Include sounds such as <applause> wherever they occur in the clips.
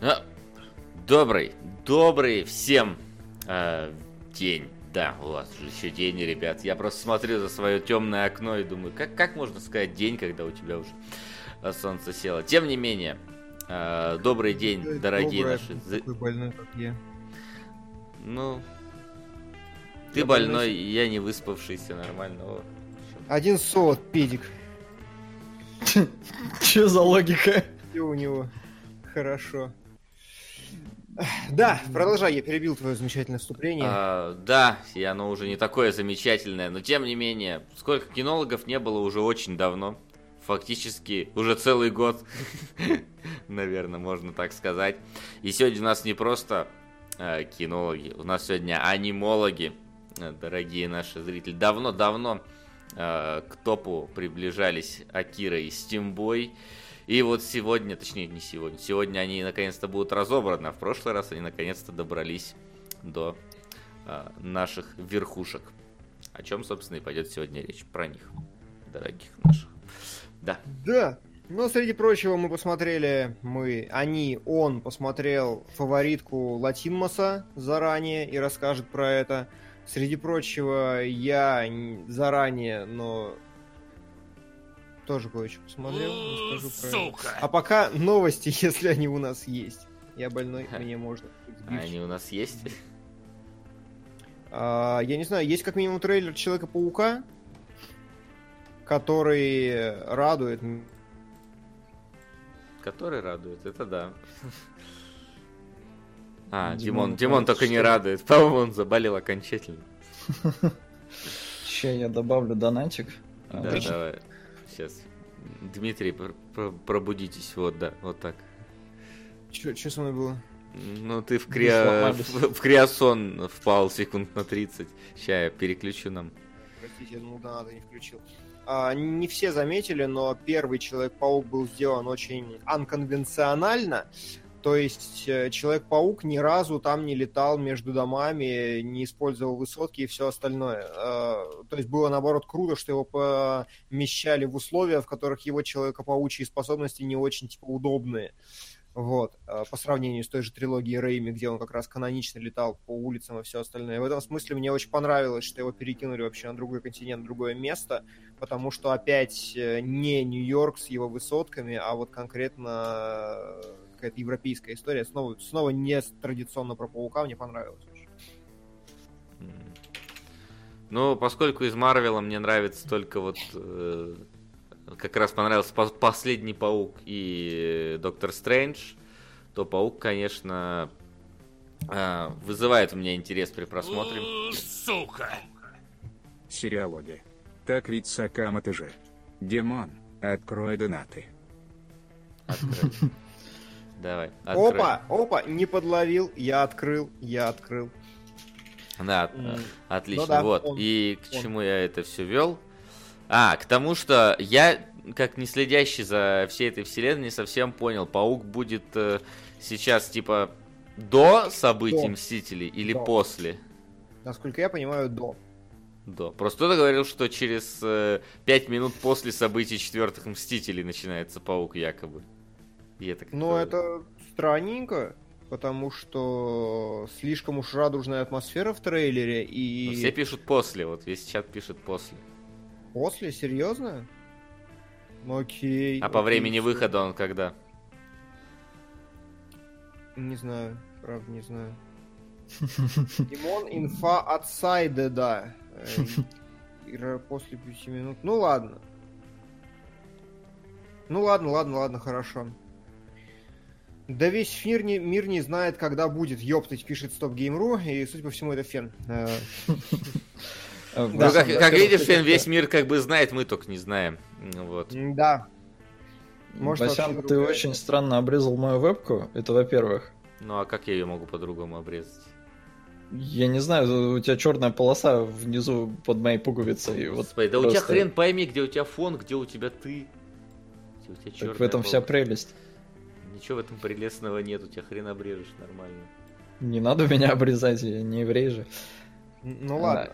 А, добрый, добрый всем э, день. Да, у вас же еще день, ребят. Я просто смотрю за свое темное окно и думаю, как, как можно сказать день, когда у тебя уже э, солнце село. Тем не менее, э, добрый день, дорогие доброе, наши. Такой больной, как я. Ну, ты Я больной, больной. я не выспавшийся, нормально. О, Один солод, педик. Че за логика? И у него хорошо. Да, продолжай, я перебил твое замечательное вступление. А, да, и оно уже не такое замечательное, но тем не менее, сколько кинологов не было уже очень давно. Фактически уже целый год, <laughs> наверное, можно так сказать. И сегодня у нас не просто э, кинологи, у нас сегодня анимологи, дорогие наши зрители. Давно-давно э, к топу приближались Акира и Стимбой. И вот сегодня, точнее не сегодня, сегодня они наконец-то будут разобраны, а в прошлый раз они наконец-то добрались до а, наших верхушек. О чем, собственно, и пойдет сегодня речь. Про них, дорогих наших. Да. Да. Но среди прочего мы посмотрели, мы, они, он посмотрел фаворитку Латинмоса заранее и расскажет про это. Среди прочего, я заранее, но тоже кое-что посмотрел. расскажу про это. А пока новости, <laughs> если они у нас есть. Я больной, мне можно. А они у нас есть? А, я не знаю, есть как минимум трейлер Человека-паука, который радует. Который радует, это да. А, Димон, Димон, только не что? радует. <laughs> По-моему, он заболел окончательно. Ща я добавлю донатик. А, Да, значит, давай. Сейчас. Дмитрий, пр- пр- пробудитесь. Вот, да, вот так. Че со мной было? Ну, ты в, крио... в, в криосон впал секунд на 30. Сейчас я переключу нам. Простите, я думал, донаты не включил. А, не все заметили, но первый Человек-паук был сделан очень анконвенционально. То есть э, Человек-паук ни разу там не летал между домами, не использовал высотки и все остальное. А, То есть было наоборот круто, что его помещали в условия, в которых его человекопаучьи способности не очень типа удобные. Вот, а, по сравнению с той же трилогией Рэйми, где он как раз канонично летал по улицам и все остальное. В этом смысле мне очень понравилось, что его перекинули вообще на другой континент, другое место, потому что опять э, не Нью-Йорк с его высотками, а вот конкретно э, какая-то европейская история. Снова, снова не традиционно про паука, мне понравилось. очень. Ну, поскольку из Марвела мне нравится только вот... э, как раз понравился пос- последний Паук и Доктор Стрэндж, то Паук, конечно, э, вызывает у меня интерес при просмотре. Сериалоги. Так ведь Сакама ты же. Димон, открой донаты. Открой. Давай. открой. Опа, опа, не подловил, я открыл, я открыл. Да, э, отлично. ну да, вот. он- И к он. чему я это все вел? А, к тому, что я, как не следящий за всей этой вселенной, не совсем понял, паук будет э, сейчас типа до событий До. Мстителей или До. после? Насколько я понимаю, до. До. Просто кто-то говорил, что через э, 5 минут после событий четвертых Мстителей начинается паук, якобы. И это Но это странненько, потому что слишком уж радужная атмосфера в трейлере, и Ну, Все пишут после, вот весь чат пишет после. после, серьезно? Ну окей. А по окей, времени всё. выхода он когда? Не знаю, правда не знаю. <laughs> Димон, инфа от Сайдеда. Э, Ира После пяти минут. Ну ладно. Ну ладно, ладно, ладно, хорошо. Да весь мир не, мир не знает, когда будет. Ёптать, пишет Стоп Гейм.ру, и, судя по всему, это фен. Э, э, Ну, как, видишь, Фен, весь мир как бы знает, мы только не знаем. Вот. Да. Может, вообще ты очень странно обрезал мою вебку. Это во-первых. Ну а как я ее могу по-другому обрезать? Я не знаю, у тебя черная полоса внизу под моей пуговицей. Вот Господи, да у тебя хрен пойми, где у тебя фон, где у тебя ты. Где у тебя Так чёрная в этом вся прелесть. Ничего в этом прелестного нет, у тебя хрен обрежешь нормально. Не надо меня обрезать, я не еврей же. Ну ладно.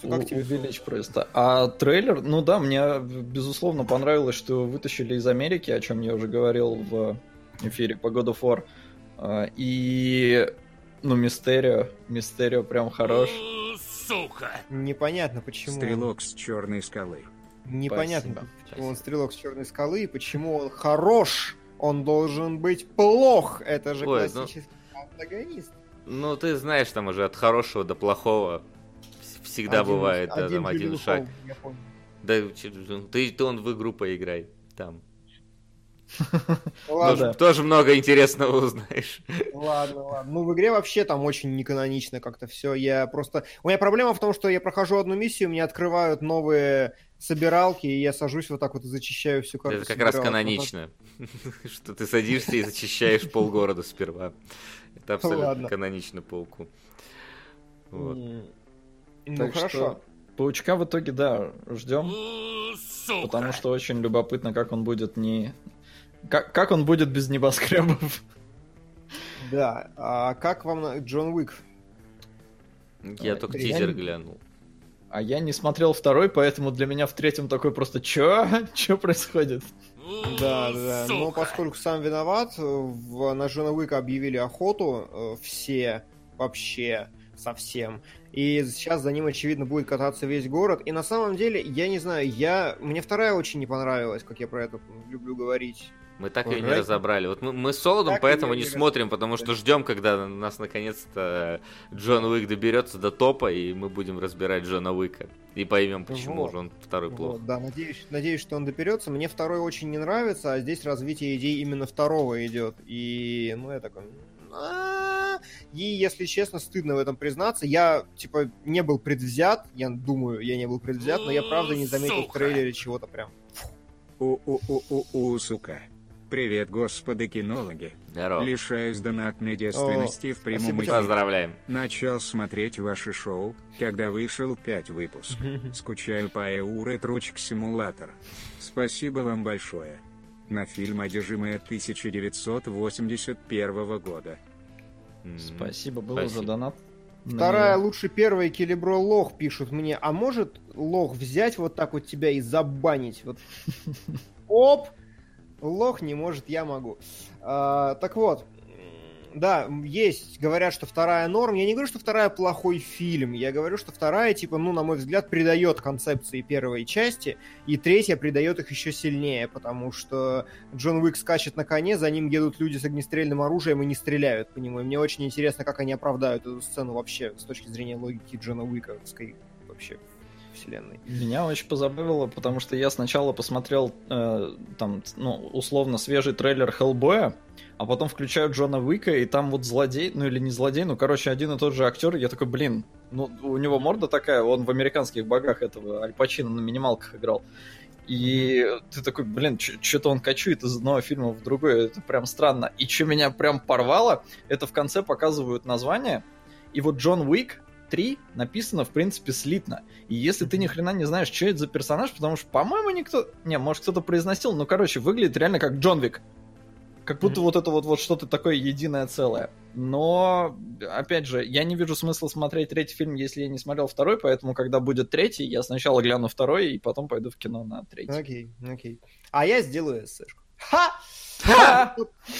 Как У- тебе? Увеличь просто. А трейлер, ну да, мне безусловно понравилось, что вытащили из Америки, о чем я уже говорил в эфире по God of War. А, И, ну, Мистерио, Мистерио прям хорош. Непонятно, почему. Стрелок с черной скалы. Непонятно, Спасибо. почему он стрелок с черной скалы и почему он хорош. Он должен быть плох. Это же Ой, ну- классический антагонист. Ну, ты знаешь, там уже от хорошего до плохого вс- всегда Один- бывает, да, там один шаг. Да, че- ты, ты он в игру поиграй. Там. Ну Ладно, Тоже, тоже много интересного узнаешь. ладно, ладно. Ну, в игре вообще там очень неканонично как-то все. Я просто... У меня проблема в том, что я прохожу одну миссию, мне открывают новые собиралки, и я сажусь вот так вот и зачищаю всю карту. Это как раз канонично. <laughs> Что ты садишься и зачищаешь полгорода сперва. Это абсолютно канонично пауку. Ну, Так хорошо. что Паучка в итоге, да, ждем. Потому что очень любопытно, как он будет не... Как, как он будет без небоскребов. Да. А как вам Джон Уик? Я Ой, только я тизер не- глянул. А я не смотрел второй, поэтому для меня в третьем такой просто чё? <laughs> Чё происходит? Да, да. Но поскольку сам виноват, в, на Джона Уика объявили охоту э, все вообще совсем. И сейчас за ним, очевидно, будет кататься весь город. И на самом деле, я не знаю, я... Мне вторая очень не понравилась, как я про это люблю говорить. Мы так ее не разобрали. Вот мы, мы с Солодом Так поэтому не не смотрим, потому что ждем, когда нас наконец-то Джон Уик доберется до топа, и мы будем разбирать Джона Уика. И поймем, почему Вот. же он второй плох. Вот, да, надеюсь, надеюсь, что он доберется. Мне второй очень не нравится, а здесь развитие идей именно второго идет. И, ну, я такой... «А-а-а». И, если честно, стыдно в этом признаться. Я, типа, не был предвзят. Я думаю, я не был предвзят, но я правда не заметил в трейлере чего-то прям. У-у-у-у-у, сука. Привет, господи кинологи. Здорово. Лишаюсь донатной девственности в прямом эфире. Поздравляем. Начал смотреть ваше шоу, когда вышел пять выпусков. <laughs> Скучаю по Эуре Тручк Симулятор. Спасибо вам большое. На фильм «Одержимые» 1981 года. Спасибо, был Спасибо. уже донат. на Вторая лучше первая Келебро Лох пишут мне. А может Лох взять вот так вот тебя и забанить? Вот. <laughs> Оп! Лох не может, я могу. А, так вот, да, есть, говорят, что вторая норм. Я не говорю, что вторая плохой фильм. Я говорю, что вторая, типа, ну, на мой взгляд, придает концепции первой части, и третья придает их еще сильнее, потому что Джон Уик скачет на коне, за ним едут люди с огнестрельным оружием и не стреляют по нему. И мне очень интересно, как они оправдают эту сцену вообще с точки зрения логики Джона Уиковской вообще вселенной. Меня очень позабавило, потому что я сначала посмотрел э, там, ну, условно свежий трейлер Хеллбоя, а потом включаю Джона Уика, и там вот злодей, ну или не злодей, ну, короче, один и тот же актер, я такой, блин, ну, у него морда такая, он в американских богах этого Аль Пачино на минималках играл. И ты такой, блин, что-то он качует из одного фильма в другой, это прям странно. И что меня прям порвало, это в конце показывают название, и вот Джон Уик 3 написано, в принципе, слитно. И если ты ни хрена не знаешь, что это за персонаж, потому что, по-моему, никто... Не, может, кто-то произносил, но, короче, выглядит реально как Джон Вик. Как будто Мгм. вот это вот, вот что-то такое единое целое. Но, опять же, я не вижу смысла смотреть третий фильм, если я не смотрел второй, поэтому, когда будет третий, я сначала гляну второй, и потом пойду в кино на третий. Окей, окей. А я сделаю эссешку. Ха! <laughs> Ха!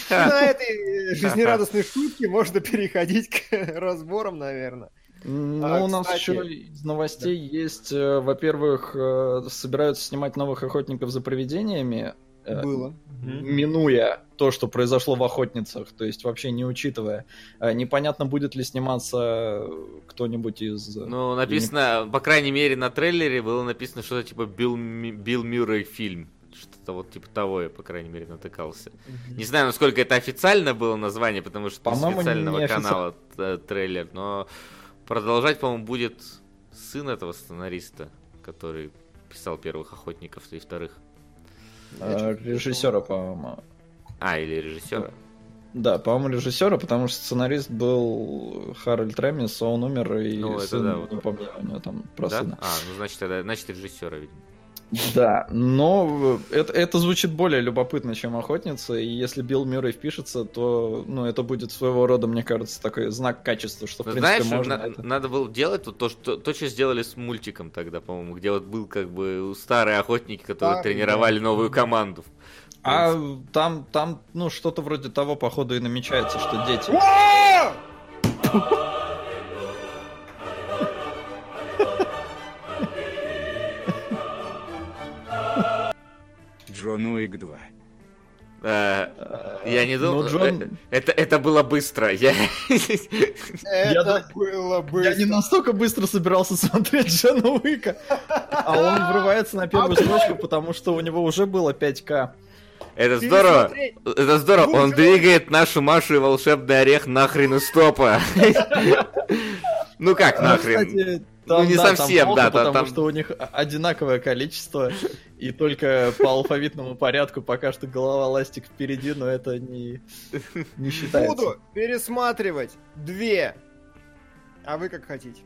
На этой жизнерадостной шутке можно переходить к <laughs> разборам, наверное. Ну, А, у нас кстати- еще из новостей есть, э, во-первых, э, собираются снимать новых охотников за привидениями, э, Было. минуя то, что произошло в охотницах, то есть вообще не учитывая. Непонятно, будет ли сниматься кто-нибудь из... Ну, написано, по крайней мере, на трейлере было написано что-то типа Билл, Билл Мюррей фильм. Что-то вот типа того я, по крайней мере, натыкался. Не знаю, насколько это официально было название, потому что с По-моему, официального не канала трейлер, но продолжать, по-моему, будет сын этого сценариста, который писал первых охотников и вторых. э, режиссера, по-моему. А, или режиссера. Да, по-моему, режиссера, потому что сценарист был Харальд Ремис, а он умер, и Ну, это сын, да, вот. не помню, у него там про Да? сына. А, ну значит, тогда, значит, режиссера, видимо. Да, но это, это звучит более любопытно, чем охотница, и если Билл Мюррей впишется, то ну, это будет своего рода, мне кажется, такой знак качества, что в принципе Знаешь, можно на- это- надо было делать вот то, что, то, что сделали с мультиком тогда, по-моему, где вот был как бы старые охотники, которые Старый, тренировали да. новую команду. А там, там, ну, что-то вроде того, походу, и намечается, что дети... Джон Уик 2. Э, Я не думал, Ну, Джон- э, это, это было быстро. Я... Это было бы... Я не настолько быстро собирался смотреть Джона Уика, а он <laughs> врывается на первую строчку, потому что у него уже было 5К. Это здорово. Это здорово. Он двигает нашу Машу и волшебный орех нахрен из топа. <laughs> Ну как Ну, нахрен? Кстати, Ну, не да, там совсем, плохо, да, там- потому там- что у них одинаковое количество, и только по алфавитному порядку пока что голова ластик впереди, но это не, не считается. Буду пересматривать две. А вы как хотите?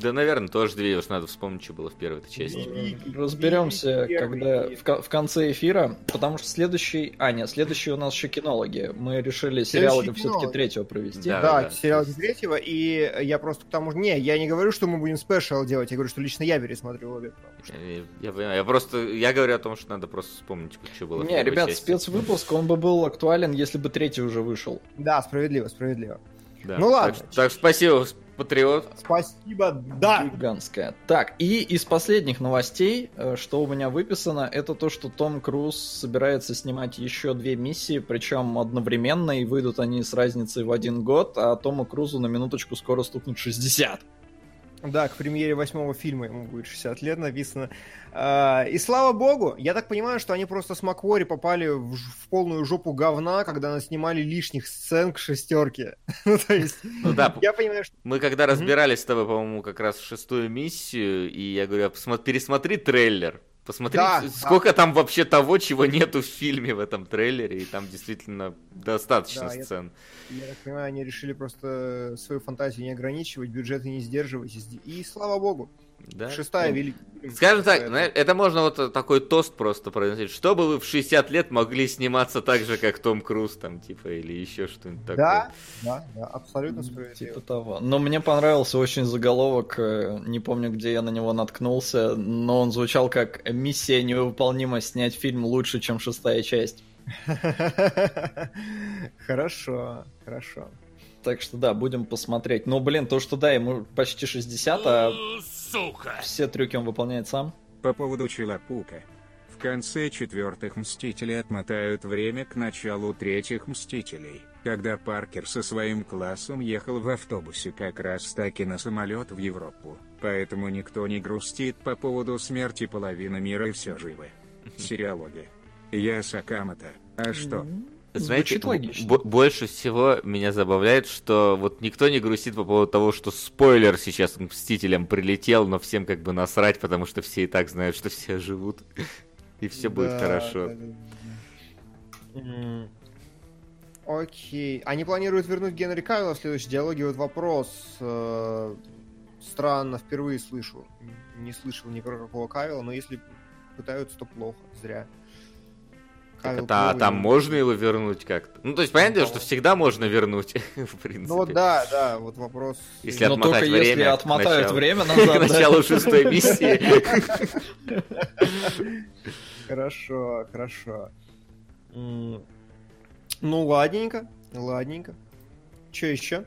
Да, наверное, тоже две уж надо вспомнить, что было в первой части. Разберемся, когда в, ко- в конце эфира, потому что следующий... А, нет, следующий у нас еще кинологи. Мы решили сериалы все-таки третьего провести. Да, Да, да. сериал третьего, и я просто к тому же... Не, я не говорю, что мы будем спешл делать, я говорю, что лично я пересмотрю обе. что- Я, я понимаю, я просто, я говорю о том, что надо просто вспомнить, что было в Не, ребят, части. спецвыпуск, он бы был актуален, если бы третий уже вышел. Да, справедливо, справедливо. Да. Ну ладно. Так, так, спасибо, Патриот. Спасибо, да! Гигантская. Так, и из последних новостей, э, что у меня выписано, это то, что Том Круз собирается снимать еще две миссии, причем одновременно, и выйдут они с разницей в один год, а Тому Крузу на минуточку скоро стукнет 60. Да, к премьере восьмого фильма ему будет 60 лет написано. А, И слава богу, я так понимаю, что они просто с Маквори попали в, в полную жопу говна, когда нас снимали лишних сцен к шестерке. <laughs> Ну, то есть, Ну да, я понимаю, что... мы когда разбирались с тобой, по-моему, как раз шестую миссию, и я говорю, «А пересмотри трейлер. Посмотри, Да, сколько там вообще того, чего нету в фильме в этом трейлере, и там действительно достаточно Да, я- сцен. Я так понимаю, они решили просто свою фантазию не ограничивать, бюджеты не сдерживать. и И слава богу, Да? шестая Ну, великая. Скажем так, знаешь, это можно вот такой тост просто произносить. Чтобы вы в 60 лет могли сниматься так же, как Том Круз, там, типа, или еще что-нибудь такое. Да, да, да, абсолютно справедливо. Типа того. Но мне понравился очень заголовок, э, не помню, где я на него наткнулся, но он звучал как «Миссия невыполнима снять фильм лучше, чем шестая часть». <laughs> Хорошо, хорошо. Так что да, будем посмотреть. Но, блин, то, что да, ему почти 60, а все трюки он выполняет сам. По поводу Челопука. В конце четвертых Мстителей отмотают время к началу третьих Мстителей, когда Паркер со своим классом ехал в автобусе как раз таки на самолет в Европу. Поэтому никто не грустит по поводу смерти половины мира и все живы. Сериалоги. Я Сакамото. А что? Знаете, логично. бо- больше всего меня забавляет, что вот никто не грустит по поводу того, что спойлер сейчас к Мстителям прилетел, но всем как бы насрать, потому что все и так знают, что все живут. <laughs> И все будет хорошо. да, да, Окей. Они планируют вернуть Генри Кайла в следующей диалоге. Вот вопрос. э, Странно, впервые слышу. Не слышал ни про какого Кайла, но если пытаются, то плохо. Зря. Так а там но- можно его вернуть как-то? Ну, то есть, понятно, Ну, что всегда можно вернуть, <laughs> в принципе. Ну да, да, вот вопрос. Если Но отмотать только если время к отмотают началу. время К <laughs> назад. да. началу шестой миссии. <laughs> Хорошо, хорошо. Ну, ладненько, ладненько. Че еще?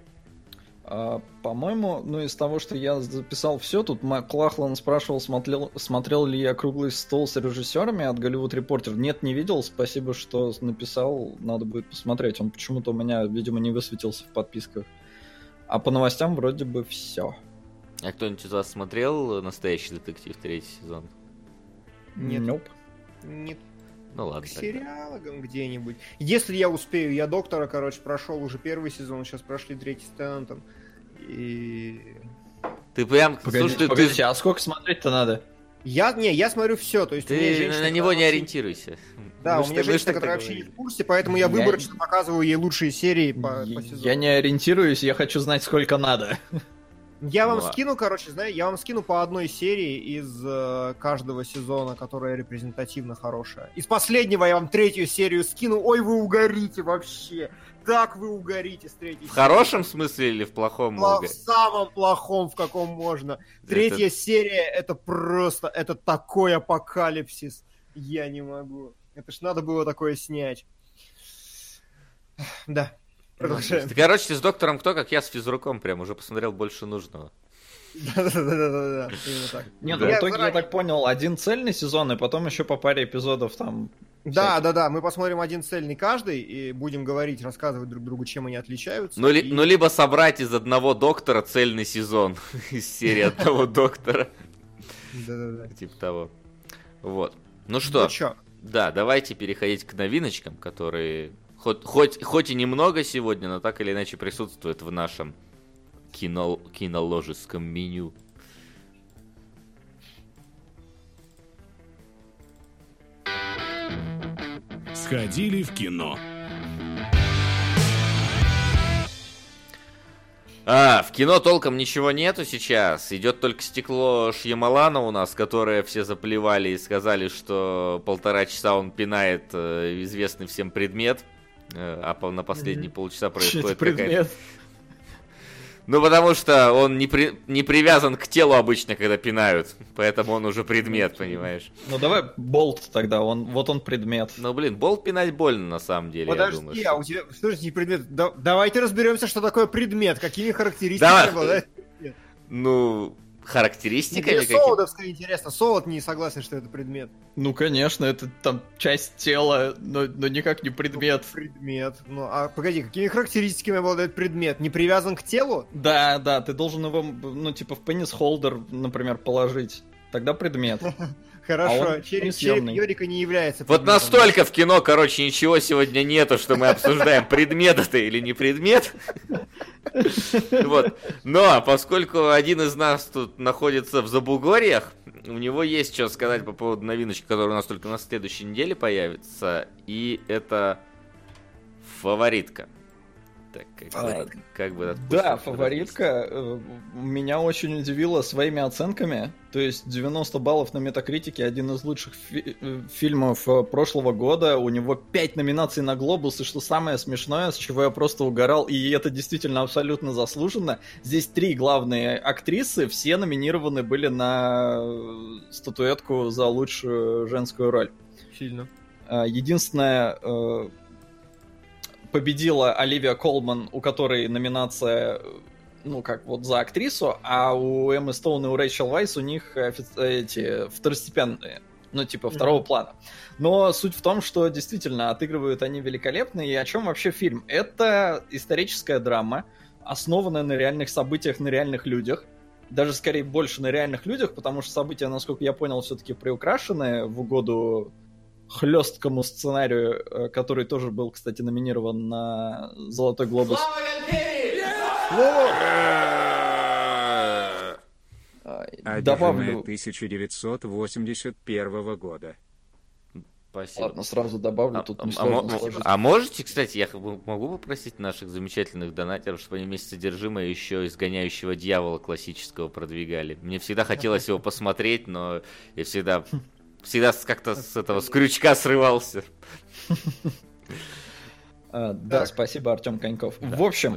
А, По-моему, ну из того, что я записал все, тут Маклахлан спрашивал, смотрел, смотрел ли я круглый стол с режиссерами от Голливуд Репортер. Нет, не видел. Спасибо, что написал. Надо будет посмотреть. Он почему-то у меня, видимо, не высветился в подписках. А по новостям вроде бы все. А кто-нибудь из вас смотрел «Настоящий детектив» третий сезон? Нет. Nope. Не Ну к ладно. тогда. сериалам где-нибудь. Если я успею, я доктора, короче, прошел уже первый сезон, сейчас прошли третий с Теннантом. И... Ты прям, Погодите, слушай, ты- погодите, а сколько смотреть-то надо? Я, не, я смотрю все, то есть ты, у меня ты женщина, на него не ориентируйся. Да, Мы у меня ж женщина, которая вообще не в курсе, поэтому я Я- выборочно показываю ей лучшие серии по, по сезону. Я не ориентируюсь, я хочу знать, сколько надо. Я вам Ну, скину, короче, знаю, я вам скину по одной серии из э, каждого сезона, которая репрезентативно хорошая. Из последнего я вам третью серию скину. Ой, вы угорите вообще. Так вы угорите с третьей В хорошем смысле или в плохом? Пла-? В самом плохом, в каком можно. Третья серия это просто, это такой апокалипсис. Я не могу. Это ж надо было такое снять. Да. Продолжаем. Ты, Короче, ты с доктором кто, как я с физруком прям уже посмотрел больше нужного. Да-да-да-да-да. Именно так. Нет, Да. ну, в Я итоге, я так понял, один цельный сезон, и потом еще по паре эпизодов там... Да, да, да. Мы посмотрим один цельный каждый и будем говорить, рассказывать друг другу, чем они отличаются. Ну, ли- И- ну, либо собрать из одного доктора цельный сезон <laughs> из серии <laughs> одного доктора. Да-да-да. Типа того. Вот. Ну что, Ну да, давайте переходить к новиночкам, которые хоть, хоть, хоть и немного сегодня, но так или иначе присутствуют в нашем кино, киноложеском меню. Сходили в кино. А, в кино толком ничего нету сейчас. Идет только стекло Шьямалана у нас, которое все заплевали и сказали, что полтора часа он пинает э, известный всем предмет. э, А на последние полчаса происходит какая-то. Ну, потому что он не, при- не привязан к телу обычно, когда пинают. Поэтому он уже предмет, понимаешь? Ну давай болт тогда, он, вот он предмет. Ну, блин, болт пинать больно, на самом деле, я думаю. Подожди, а у тебя... Что же не предмет? Да- давайте разберемся, что такое предмет, какими характеристиками Давай. обладает. Ну, характеристиками Мне какими? Солодовское интересно. Солод не согласен, что это предмет. Ну конечно, это там часть тела, но, но никак не предмет. Предмет. Ну, а погоди, какими характеристиками обладает предмет? Не привязан к телу? Да, да, ты должен его, ну типа в пенис-холдер, например, положить. Тогда предмет. <laughs> Хорошо, А череп, череп Йорика не является Вот предметом. настолько в кино, короче, ничего сегодня нету, что мы обсуждаем, предмет это или не предмет. Вот. Но поскольку один из нас тут находится в Забугорьях, у него есть что сказать по поводу новиночки, которая у нас только на следующей неделе появится. И это фаворитка. Так, как, А, как бы это Да, фаворитка э, меня очень удивила своими оценками. То есть 90 баллов на Метакритике, один из лучших фи- э, фильмов э, прошлого года. У него 5 номинаций на Глобус, и что самое смешное, с чего я просто угорал, и это действительно абсолютно заслуженно. Здесь три главные актрисы, все номинированы были на статуэтку за лучшую женскую роль. Сильно. Единственное, э, победила Оливия Колман, у которой номинация, ну, как вот за актрису, а у Эммы Стоун и у Рэйчел Вайс у них эти второстепенные, ну, типа, второго Мгм. плана. Но суть в том, что действительно отыгрывают они великолепно, и о чем вообще фильм? Это историческая драма, основанная на реальных событиях, на реальных людях, даже скорее больше на реальных людях, потому что события, насколько я понял, все-таки приукрашены в угоду хлесткому сценарию, э, который тоже был, кстати, номинирован на Золотой глобус. А, Одержимая Добавлю. 1981 года. Спасибо. Ладно, сразу добавлю, А, тут а- а а можете, кстати, я могу попросить наших замечательных донатеров, чтобы они вместе содержимое еще изгоняющего дьявола классического продвигали. Мне всегда хотелось его посмотреть, но я всегда всегда как-то с этого с крючка срывался. А, да, спасибо, Артем Коньков. В общем,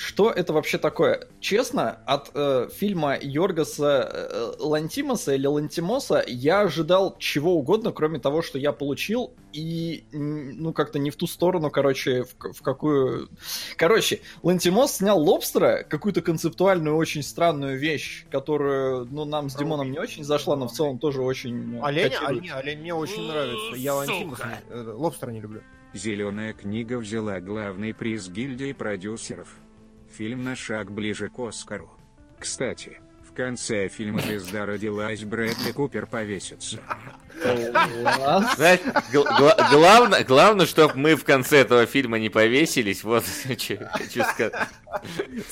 что это вообще такое? Честно, от э, фильма Йоргаса э, Лантимоса или Лантимоса я ожидал чего угодно, кроме того, что я получил, и ну как-то не в ту сторону, короче, в, в какую... Короче, Лантимос снял Лобстера, какую-то концептуальную, очень странную вещь, которую, ну, нам с Димоном не очень зашла, но в целом тоже очень... э, Олень, олень, олень мне очень нравится. Я Лантимус, не- э, лобстера не люблю. Зеленая книга взяла главный приз гильдии продюсеров. Фильм на шаг ближе к Оскару. Кстати, в конце фильма звезда родилась, Брэдли Купер повесится. Знаешь, гл- гла- главное, главное, чтобы мы в конце этого фильма не повесились. Вот что хочу сказать.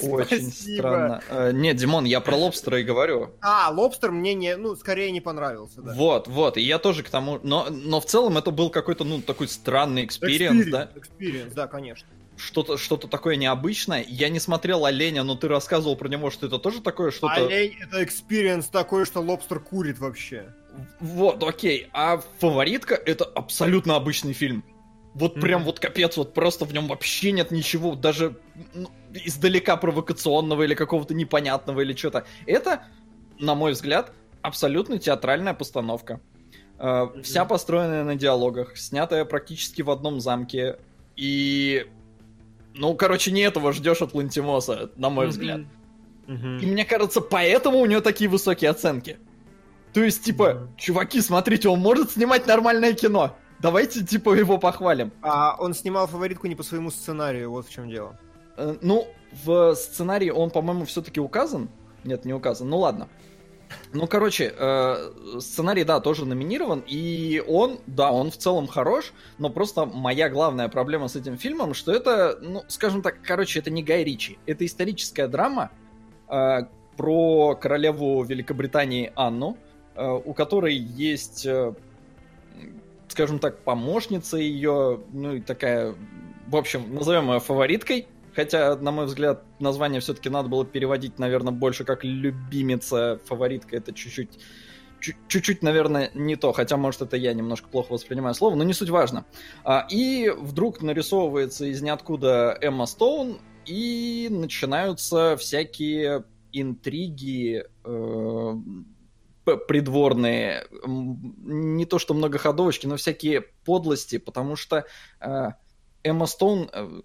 Очень странно. Э, Нет, Димон, я про лобстера и говорю. А, лобстер мне не, ну, скорее не понравился, да. Вот, вот, и я тоже к тому... Но, но в целом это был какой-то, ну, такой странный experience, да? Experience, да, конечно. Что-то что такое необычное. Я не смотрел оленя, но ты рассказывал про него, что это тоже такое что-то... Олень — это experience такой, что лобстер курит вообще. Вот, окей. А «Фаворитка» — это абсолютно обычный фильм. Вот mm-hmm. прям вот капец, вот просто в нем вообще нет ничего, даже ну, издалека провокационного или какого-то непонятного или что-то. Это, на мой взгляд, абсолютно театральная постановка. Mm-hmm. Вся построенная на диалогах, снятая практически в одном замке. И ну, короче, не этого ждешь от Лантимоса, на мой взгляд. И мне кажется, поэтому у него такие высокие оценки. То есть, типа, чуваки, смотрите, он может снимать нормальное кино. Давайте, типа, его похвалим. А он снимал фаворитку не по своему сценарию, вот в чем дело. Э, ну, в сценарии он, по-моему, все-таки указан. Нет, не указан. Ну ладно. Ну, короче, э, сценарий, да, тоже номинирован, и он, да, он в целом хорош, но просто моя главная проблема с этим фильмом, что это, ну, скажем так, короче, это не Гай Ричи, это историческая драма э, про королеву Великобритании Анну, э, у которой есть, э, скажем так, помощница ее, ну, и такая, в общем, назовем ее фавориткой, Хотя, на мой взгляд, название все-таки надо было переводить, наверное, больше как любимица, фаворитка. Это чуть-чуть чуть-чуть, наверное, не то, хотя, может, это я немножко плохо воспринимаю слово, но не суть важно. А, и вдруг нарисовывается из ниоткуда Эмма Стоун, и начинаются всякие интриги э, придворные, не то что многоходовочки, но всякие подлости, потому что э, Эмма Стоун э,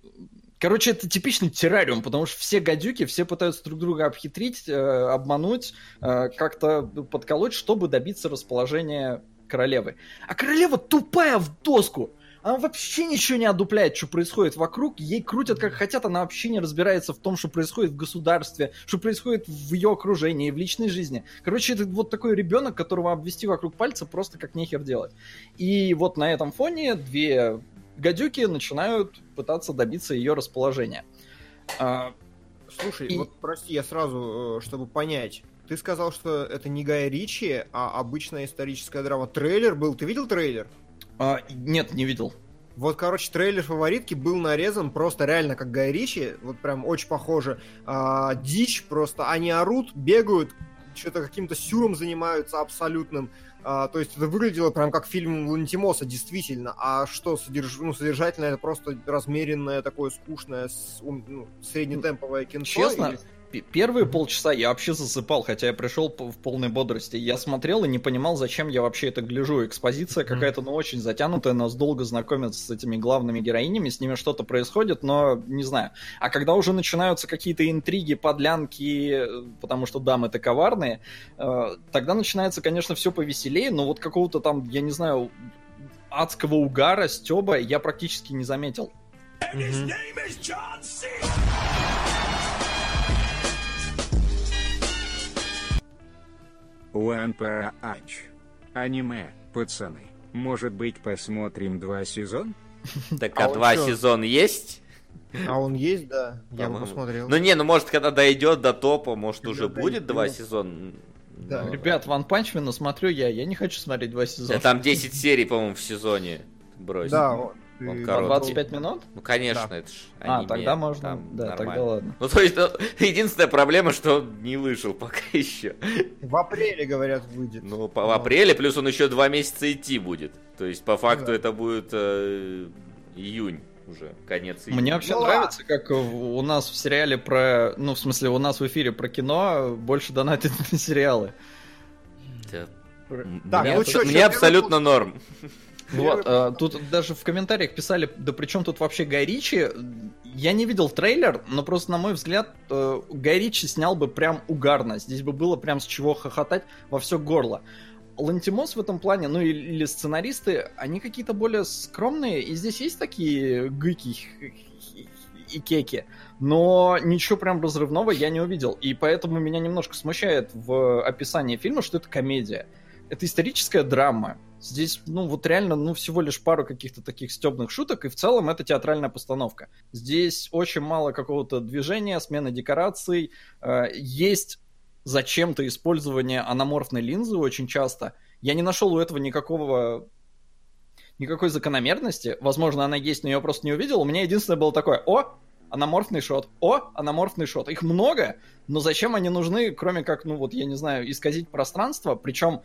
Короче, это типичный террариум, потому что все гадюки, все пытаются друг друга обхитрить, э, обмануть, э, как-то подколоть, чтобы добиться расположения королевы. А королева тупая в доску. Она вообще ничего не одупляет, что происходит вокруг. Ей крутят как хотят, она вообще не разбирается в том, что происходит в государстве, что происходит в ее окружении, в личной жизни. Короче, это вот такой ребенок, которого обвести вокруг пальца просто как нехер делать. И вот на этом фоне две гадюки начинают пытаться добиться ее расположения. А, Слушай, и... вот прости, я сразу, э, чтобы понять. Ты сказал, что это не Гай Ричи, а обычная историческая драма. Трейлер был. Ты видел трейлер? А, нет, не видел. Вот, короче, трейлер фаворитки был нарезан просто реально как Гай Ричи. Вот прям очень похоже. А, дичь просто. Они орут, бегают, что-то каким-то сюром занимаются абсолютным. А, то есть это выглядело прям как фильм Лантимоса, действительно. А что, содерж... ну, содержательно это просто размеренное, такое скучное, с... ну, среднетемповое кино? Честно, или первые полчаса я вообще засыпал, хотя я пришел в полной бодрости. Я смотрел и не понимал, зачем я вообще это гляжу. Экспозиция какая-то, ну, очень затянутая, нас долго знакомят с этими главными героинями, с ними что-то происходит, но не знаю. А когда уже начинаются какие-то интриги, подлянки, потому что дамы-то коварные, э, тогда начинается, конечно, все повеселее, но вот какого-то там, я не знаю, адского угара, стеба я практически не заметил. Mm-hmm. One Punch. Аниме, пацаны. Может быть, посмотрим два сезона? <laughs> Так а, а два сезона есть? А он есть, да. Я бы посмотрел. Ну не, ну может, когда дойдет до топа, может уже будет два сезона. Да. Ребят, Ван Панчмена смотрю я, я не хочу смотреть два сезона. Там 10 серий, по-моему, в сезоне. Брось. Да, он По 25 минут? Ну, конечно, да. это ж аниме, А, тогда можно, там да, нормально. тогда ладно. Ну, то есть, ну, единственная проблема, что он не вышел пока еще. В апреле, говорят, выйдет. Ну, по, в апреле, плюс он еще два месяца идти будет. То есть, по факту, да. это будет э, июнь уже, конец июня. Мне вообще ну, нравится, как у нас в сериале про... Ну, в смысле, у нас в эфире про кино больше донатят <laughs> на сериалы. Да. Так, мне, ну, что, мне абсолютно норм. Вот, а, тут даже в комментариях писали, да при чем тут вообще Гай Ричи? Я не видел трейлер, но просто, на мой взгляд, э, Гай Ричи снял бы прям угарно. Здесь бы было прям с чего хохотать во все горло. Лантимос в этом плане, ну или сценаристы, они какие-то более скромные, и здесь есть такие гыки и кеки, но ничего прям разрывного я не увидел, и поэтому меня немножко смущает в описании фильма, что это комедия. Это историческая драма, Здесь, ну, вот реально, ну, всего лишь пару каких-то таких стебных шуток, и в целом это театральная постановка. Здесь очень мало какого-то движения, смены декораций. Э, есть зачем-то использование аноморфной линзы очень часто. Я не нашел у этого никакого никакой закономерности. Возможно, она есть, но я просто не увидел. У меня единственное было такое, о, аноморфный шот, о, аноморфный шот. Их много, но зачем они нужны, кроме как, ну вот, я не знаю, исказить пространство, причем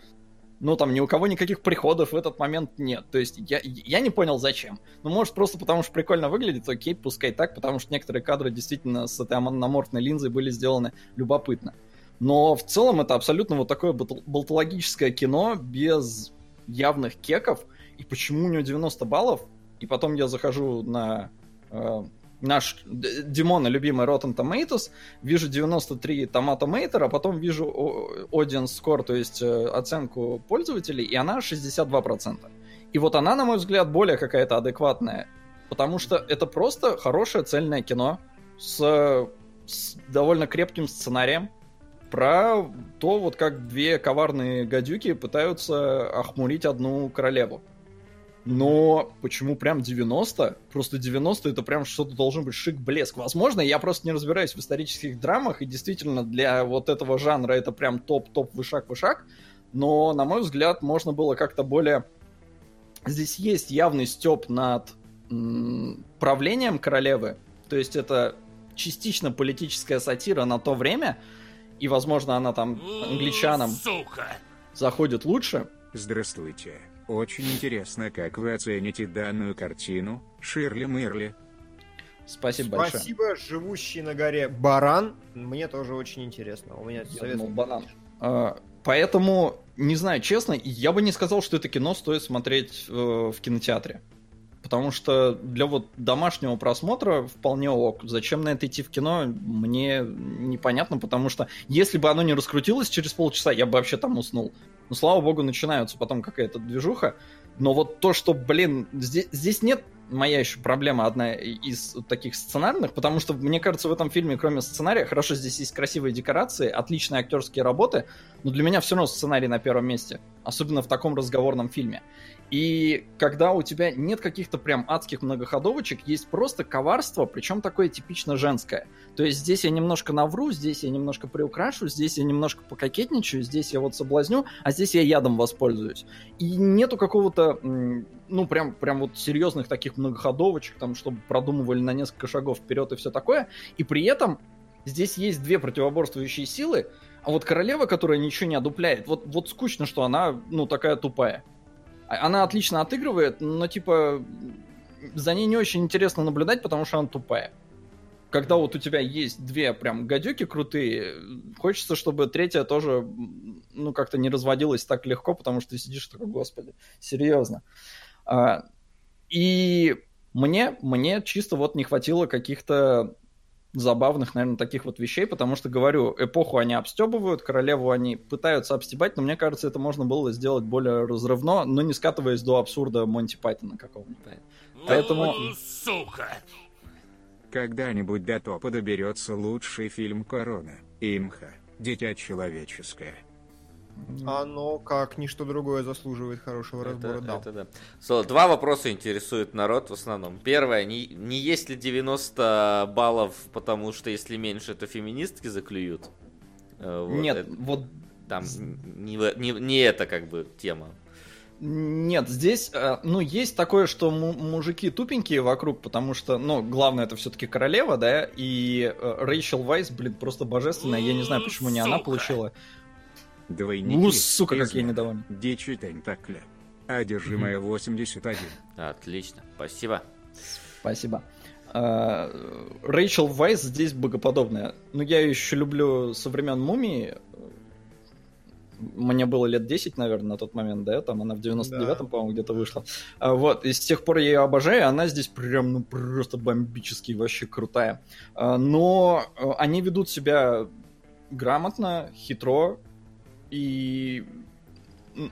ну, там ни у кого никаких приходов в этот момент нет. То есть я, я не понял, зачем. Ну, может, просто потому что прикольно выглядит, окей, пускай так, потому что некоторые кадры действительно с этой аноморфной линзой были сделаны любопытно. Но в целом это абсолютно вот такое болтологическое кино без явных кеков. И почему у него 90 баллов? И потом я захожу на э, наш Димона любимый Rotten Tomatoes, вижу 93 Tomato а потом вижу audience score, то есть э, оценку пользователей, и она 62%. И вот она, на мой взгляд, более какая-то адекватная, потому что это просто хорошее цельное кино с, с довольно крепким сценарием, про то, вот как две коварные гадюки пытаются охмурить одну королеву. Но почему прям 90? Просто 90 это прям что-то должен быть шик-блеск. Возможно, я просто не разбираюсь в исторических драмах, и действительно для вот этого жанра это прям топ-топ вышак-вышак. Но, на мой взгляд, можно было как-то более... Здесь есть явный степ над м- правлением королевы. То есть это частично политическая сатира на то время, и, возможно, она там англичанам Сука. заходит лучше. Здравствуйте. Очень интересно, как вы оцените данную картину, Ширли Мырли. Спасибо, большое. Спасибо, живущий на горе баран. Мне тоже очень интересно. У меня совет... банан. А, поэтому, не знаю, честно, я бы не сказал, что это кино стоит смотреть э, в кинотеатре. Потому что для вот домашнего просмотра вполне ок. Зачем на это идти в кино, мне непонятно, потому что если бы оно не раскрутилось через полчаса, я бы вообще там уснул. Но, слава богу, начинаются потом какая-то движуха. Но вот то, что, блин, здесь, здесь нет моя еще проблема одна из таких сценарных, потому что, мне кажется, в этом фильме, кроме сценария, хорошо, здесь есть красивые декорации, отличные актерские работы, но для меня все равно сценарий на первом месте, особенно в таком разговорном фильме. И когда у тебя нет каких-то прям адских многоходовочек, есть просто коварство, причем такое типично женское. То есть здесь я немножко навру, здесь я немножко приукрашу, здесь я немножко пококетничаю, здесь я вот соблазню, а здесь я ядом воспользуюсь. И нету какого-то, ну, прям, прям вот серьезных таких многоходовочек, там, чтобы продумывали на несколько шагов вперед и все такое. И при этом здесь есть две противоборствующие силы, а вот королева, которая ничего не одупляет, вот, вот скучно, что она, ну, такая тупая. А, она отлично отыгрывает, но типа за ней не очень интересно наблюдать, потому что она тупая. Когда вот у тебя есть две прям гадюки крутые, хочется, чтобы третья тоже, ну, как-то не разводилась так легко, потому что ты сидишь такой, господи, серьезно. А, и мне, мне чисто вот не хватило каких-то забавных, наверное, таких вот вещей, потому что, говорю, эпоху они обстебывают, королеву они пытаются обстебать, но мне кажется, это можно было сделать более разрывно, но не скатываясь до абсурда Монти Пайтона какого-нибудь. Ну, Поэтому... Сука! Когда-нибудь до топа доберется лучший фильм «Корона» Имха, Дитя человеческое. Оно, как ничто другое, заслуживает хорошего это, разбора. Да. Это да. So, два вопроса интересуют народ в основном. Первое, не, не есть ли 90 баллов, потому что если меньше, то феминистки заклюют? Э, вот, Нет, это, вот... Там не, не, не это как бы тема. Нет, здесь, э, ну, есть такое, что мужики тупенькие вокруг, потому что, ну, главное, это все-таки королева, да, и э, Рэйчел Вайс, блин, просто божественная, я не знаю, почему не она получила Двойники. Ну, сука, как я недоволен. Дичи Тентакля. Одержимая 81. Отлично, спасибо. Спасибо. А, Рэйчел Вайс здесь богоподобная. Ну, я ее еще люблю со времен Мумии. Мне было лет 10, наверное, на тот момент, да, там она в 99-м, да. по-моему, где-то вышла. А, вот, и с тех пор я ее обожаю, она здесь прям, ну, просто бомбически вообще крутая. А, но они ведут себя грамотно, хитро, и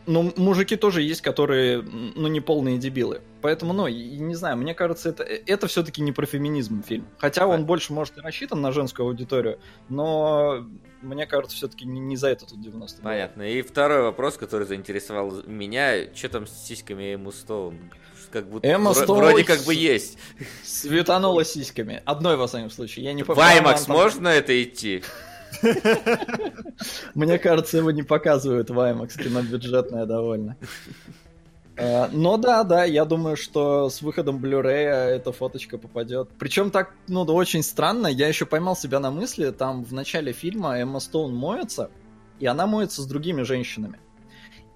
ну, мужики тоже есть, которые, ну, не полные дебилы. Поэтому, ну, не знаю, мне кажется, это, это все-таки не про феминизм фильм. Хотя он больше, может, и рассчитан на женскую аудиторию, но мне кажется, все-таки не, не за это тут 90 Понятно. И второй вопрос, который заинтересовал меня, что там с сиськами Эмму Стоун? Как будто Эмма Стоун вроде как бы есть. Светанула сиськами. Одной, во всяком случае. Я не помню. Ваймакс можно это идти? Мне кажется, его не показывают в IMAX, кино бюджетное довольно. Э, Но да, да, я думаю, что с выходом Blu-ray эта фоточка попадет. Причем так, ну, да, очень странно. Я еще поймал себя на мысли, там в начале фильма Эмма Стоун моется, и она моется с другими женщинами.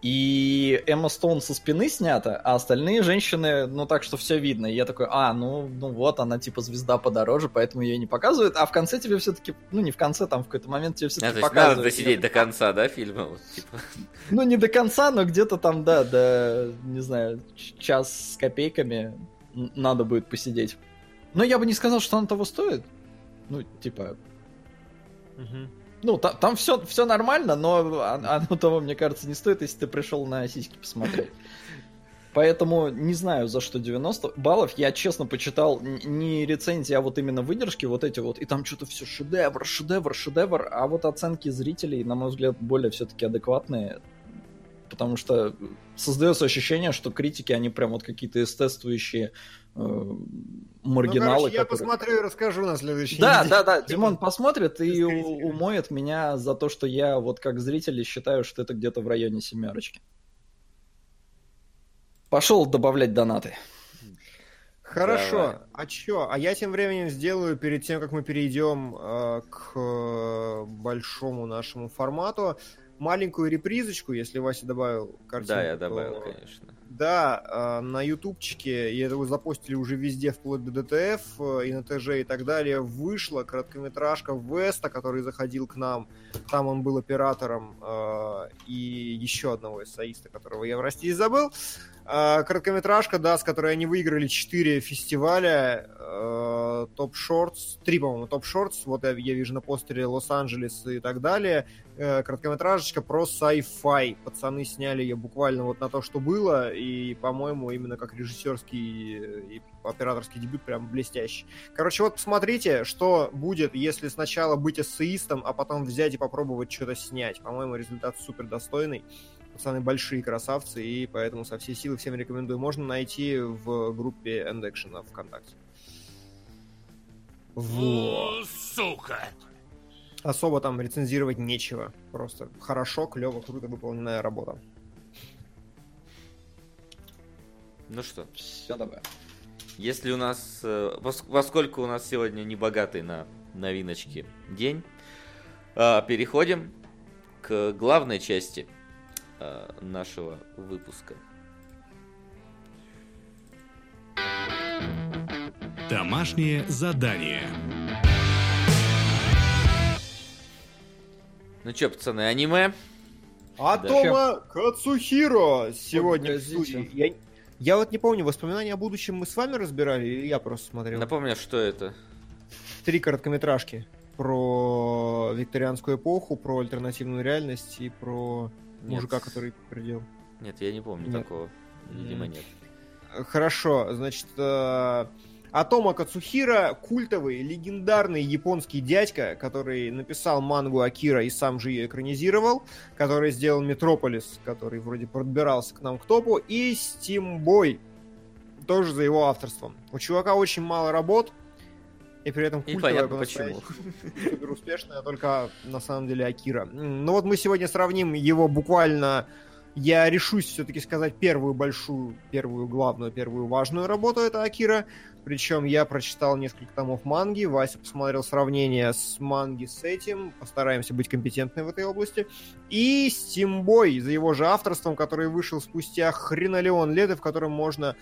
И Эмма Стоун со спины снята, а остальные женщины, ну так что все видно. И я такой, а, ну, ну вот, она типа звезда подороже, поэтому ее не показывают. А в конце тебе все-таки, ну не в конце, там в какой-то момент тебе А, все-таки есть показывают. надо досидеть до конца, да, фильма? Вот, типа. <laughs> Ну не до конца, но где-то там, да, до, не знаю, час с копейками надо будет посидеть. Но я бы не сказал, что оно того стоит. Ну, типа, ну, та- там все, все нормально, но он- оно того, мне кажется, не стоит, если ты пришел на сиськи посмотреть. Поэтому не знаю, за что 90 баллов. Я честно почитал не рецензии, а вот именно выдержки вот эти вот. И там что-то все шедевр, шедевр, шедевр. А вот оценки зрителей, на мой взгляд, более все-таки адекватные. Потому что создается ощущение, что критики, они прям вот какие-то эстетствующие э, маргиналы. ну, короче, я которые- посмотрю и расскажу на следующей да, неделе. да, да. Димон посмотрит и умоет меня за то, что я вот как зритель считаю, что это где-то в районе семерочки. Пошел добавлять донаты. Хорошо. Давай. А чё? А я тем временем сделаю, перед тем, как мы перейдем э, к э, большому нашему формату, маленькую репризочку, если Вася добавил картинку. Да, я то- добавил, конечно. Да, э, на ютубчике, и это вы запостили уже везде, вплоть до DTF, э, и на ТЖ и так далее, вышла короткометражка Веста, который заходил к нам. Там он был оператором, э, и еще одного эссаиста, которого я в России забыл. Э, Короткометражка, да, с которой они выиграли 4 фестиваля, Top Shorts, 3, по-моему, Top Shorts, вот я, я вижу на постере Лос-Анджелес и так далее. Э, Короткометражечка про sci-fi. Пацаны сняли ее буквально вот на то, что было, и, по-моему, именно как режиссерский э, и операторский дебют прям блестящий. Короче, вот посмотрите, что будет, если сначала быть эссеистом, а потом взять и попробовать что-то снять. По-моему, результат супер достойный. Пацаны большие красавцы, и поэтому со всей силы всем рекомендую. Можно найти в группе End Action ВКонтакте. Вот. Сука! Особо там рецензировать нечего. Просто хорошо, клево, круто выполненная работа. Ну что, Все, давай. если у нас, э, пос- поскольку у нас сегодня не богатый на новиночки день, э, переходим к главной части э, нашего выпуска. Домашнее задание. Ну чё, пацаны, аниме? Атома Кацухиро сегодня в студии. Я, я вот не помню, воспоминания о будущем мы с вами разбирали, или я просто смотрел? Напомню, что это? Три короткометражки про викторианскую эпоху, про альтернативную реальность и про Нет. мужика, который придел. Нет, я не помню Нет. такого. Видимо, нет. Хорошо, значит, э, Атома Кацухира культовый, легендарный японский дядька, который написал мангу Акира и сам же ее экранизировал, который сделал Метрополис, который вроде подбирался к нам к топу, и Стимбой, тоже за его авторством. У чувака очень мало работ, и при этом культовая понятно почему. супер успешная, только на самом деле Акира. Ну вот мы сегодня сравним его буквально я решусь все-таки сказать первую большую, первую главную, первую важную работу, это Акира. Причем я прочитал несколько томов манги, Вася посмотрел сравнение с манги с этим, постараемся быть компетентны в этой области. И Стимбой за его же авторством, который вышел спустя хренолеон лет, и в котором можно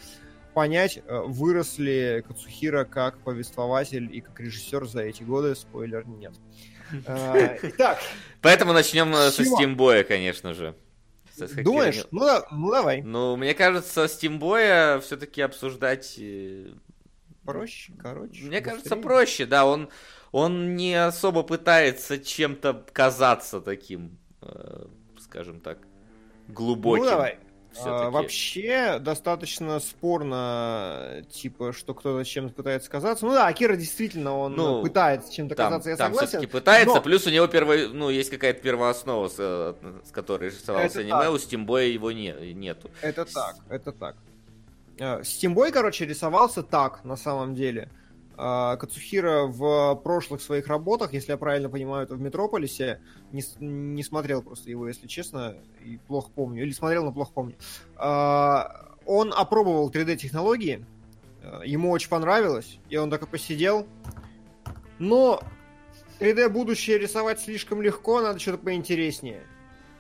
понять, э, выросли Кацухира как повествователь и как режиссер за эти годы. Спойлер, нет. Э, Итак, Поэтому начнем э, со? Стимбоя, конечно же. Думаешь? Ну, ну давай. Ну, мне кажется, Стимбоя все-таки обсуждать... Проще, короче. Мне кажется, проще, да. Он, он не особо пытается чем-то казаться таким, скажем так, глубоким. Ну давай. А, вообще достаточно спорно, типа, что кто-то чем-то пытается казаться. Ну да, Акира действительно, он Ну, пытается чем-то Там, казаться, я там согласен. все-таки пытается, но- плюс у него первый, ну, есть какая-то первооснова, с, э, с которой рисовался Это аниме, так. у Стимбоя его не, нету. Это так, это так. Стимбой, короче, рисовался так, на самом деле. А, Кацухира в прошлых своих работах, если я правильно понимаю, это в Метрополисе, не, не смотрел просто его, если честно, и плохо помню. Или смотрел, но плохо помню. А, он опробовал 3D-технологии, э, ему очень понравилось, и он такой посидел. Но 3D будущее рисовать слишком легко, надо что-то поинтереснее.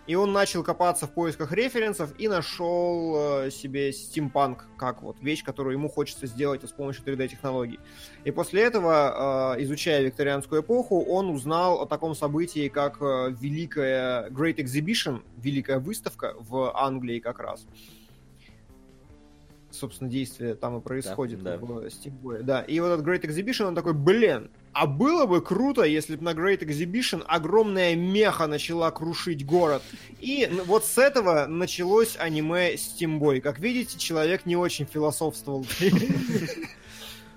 И он начал копаться в поисках референсов и нашел э, себе стимпанк как вот вещь, которую ему хочется сделать с помощью 3D-технологий. И после этого, э, изучая викторианскую эпоху, он узнал о таком событии, как э, Великая Great Exhibition, Великая выставка в Англии как раз. Собственно, действие там и происходит Да, да. в Steamboy. Да, и вот этот Great Exhibition, он такой, блин, а было бы круто, если бы на Great Exhibition огромная меха начала крушить город. И вот с этого началось аниме Steamboy. Как видите, человек не очень философствовал.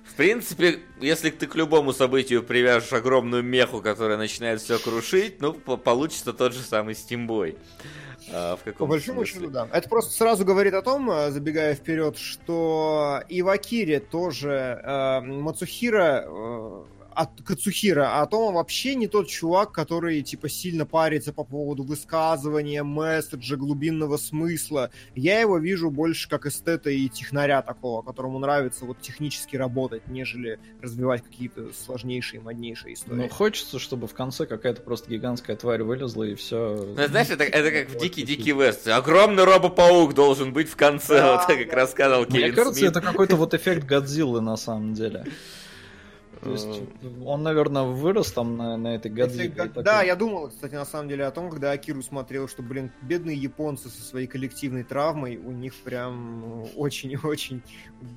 В принципе, если ты к любому событию привяжешь огромную меху, которая начинает все крушить, ну, по- получится тот же самый Стимбой. А, в По каком большому счету, да. Это просто сразу говорит о том, э, забегая вперед, что и в Акире тоже э, Мацухира э, от Кацухира, а Тома вообще не тот чувак, который типа сильно парится по поводу высказывания, месседжа, глубинного смысла. Я его вижу больше как эстета и технаря такого, которому нравится вот технически работать, нежели развивать какие-то сложнейшие, моднейшие истории. Ну, хочется, чтобы в конце какая-то просто гигантская тварь вылезла и все. Ну, знаешь, это, это как в Дикий-Дикий Вест. Огромный робопаук должен быть в конце, Да, вот так, как да. рассказывал Мне Кевин кажется, Смит. это какой-то вот эффект Годзиллы на самом деле. То есть он, наверное, вырос там на, на этой Если Годзилле. га- и такой, Да, я думал, кстати, на самом деле о том, когда Акиру смотрел, что, блин, бедные японцы со своей коллективной травмой, у них прям ну, очень-очень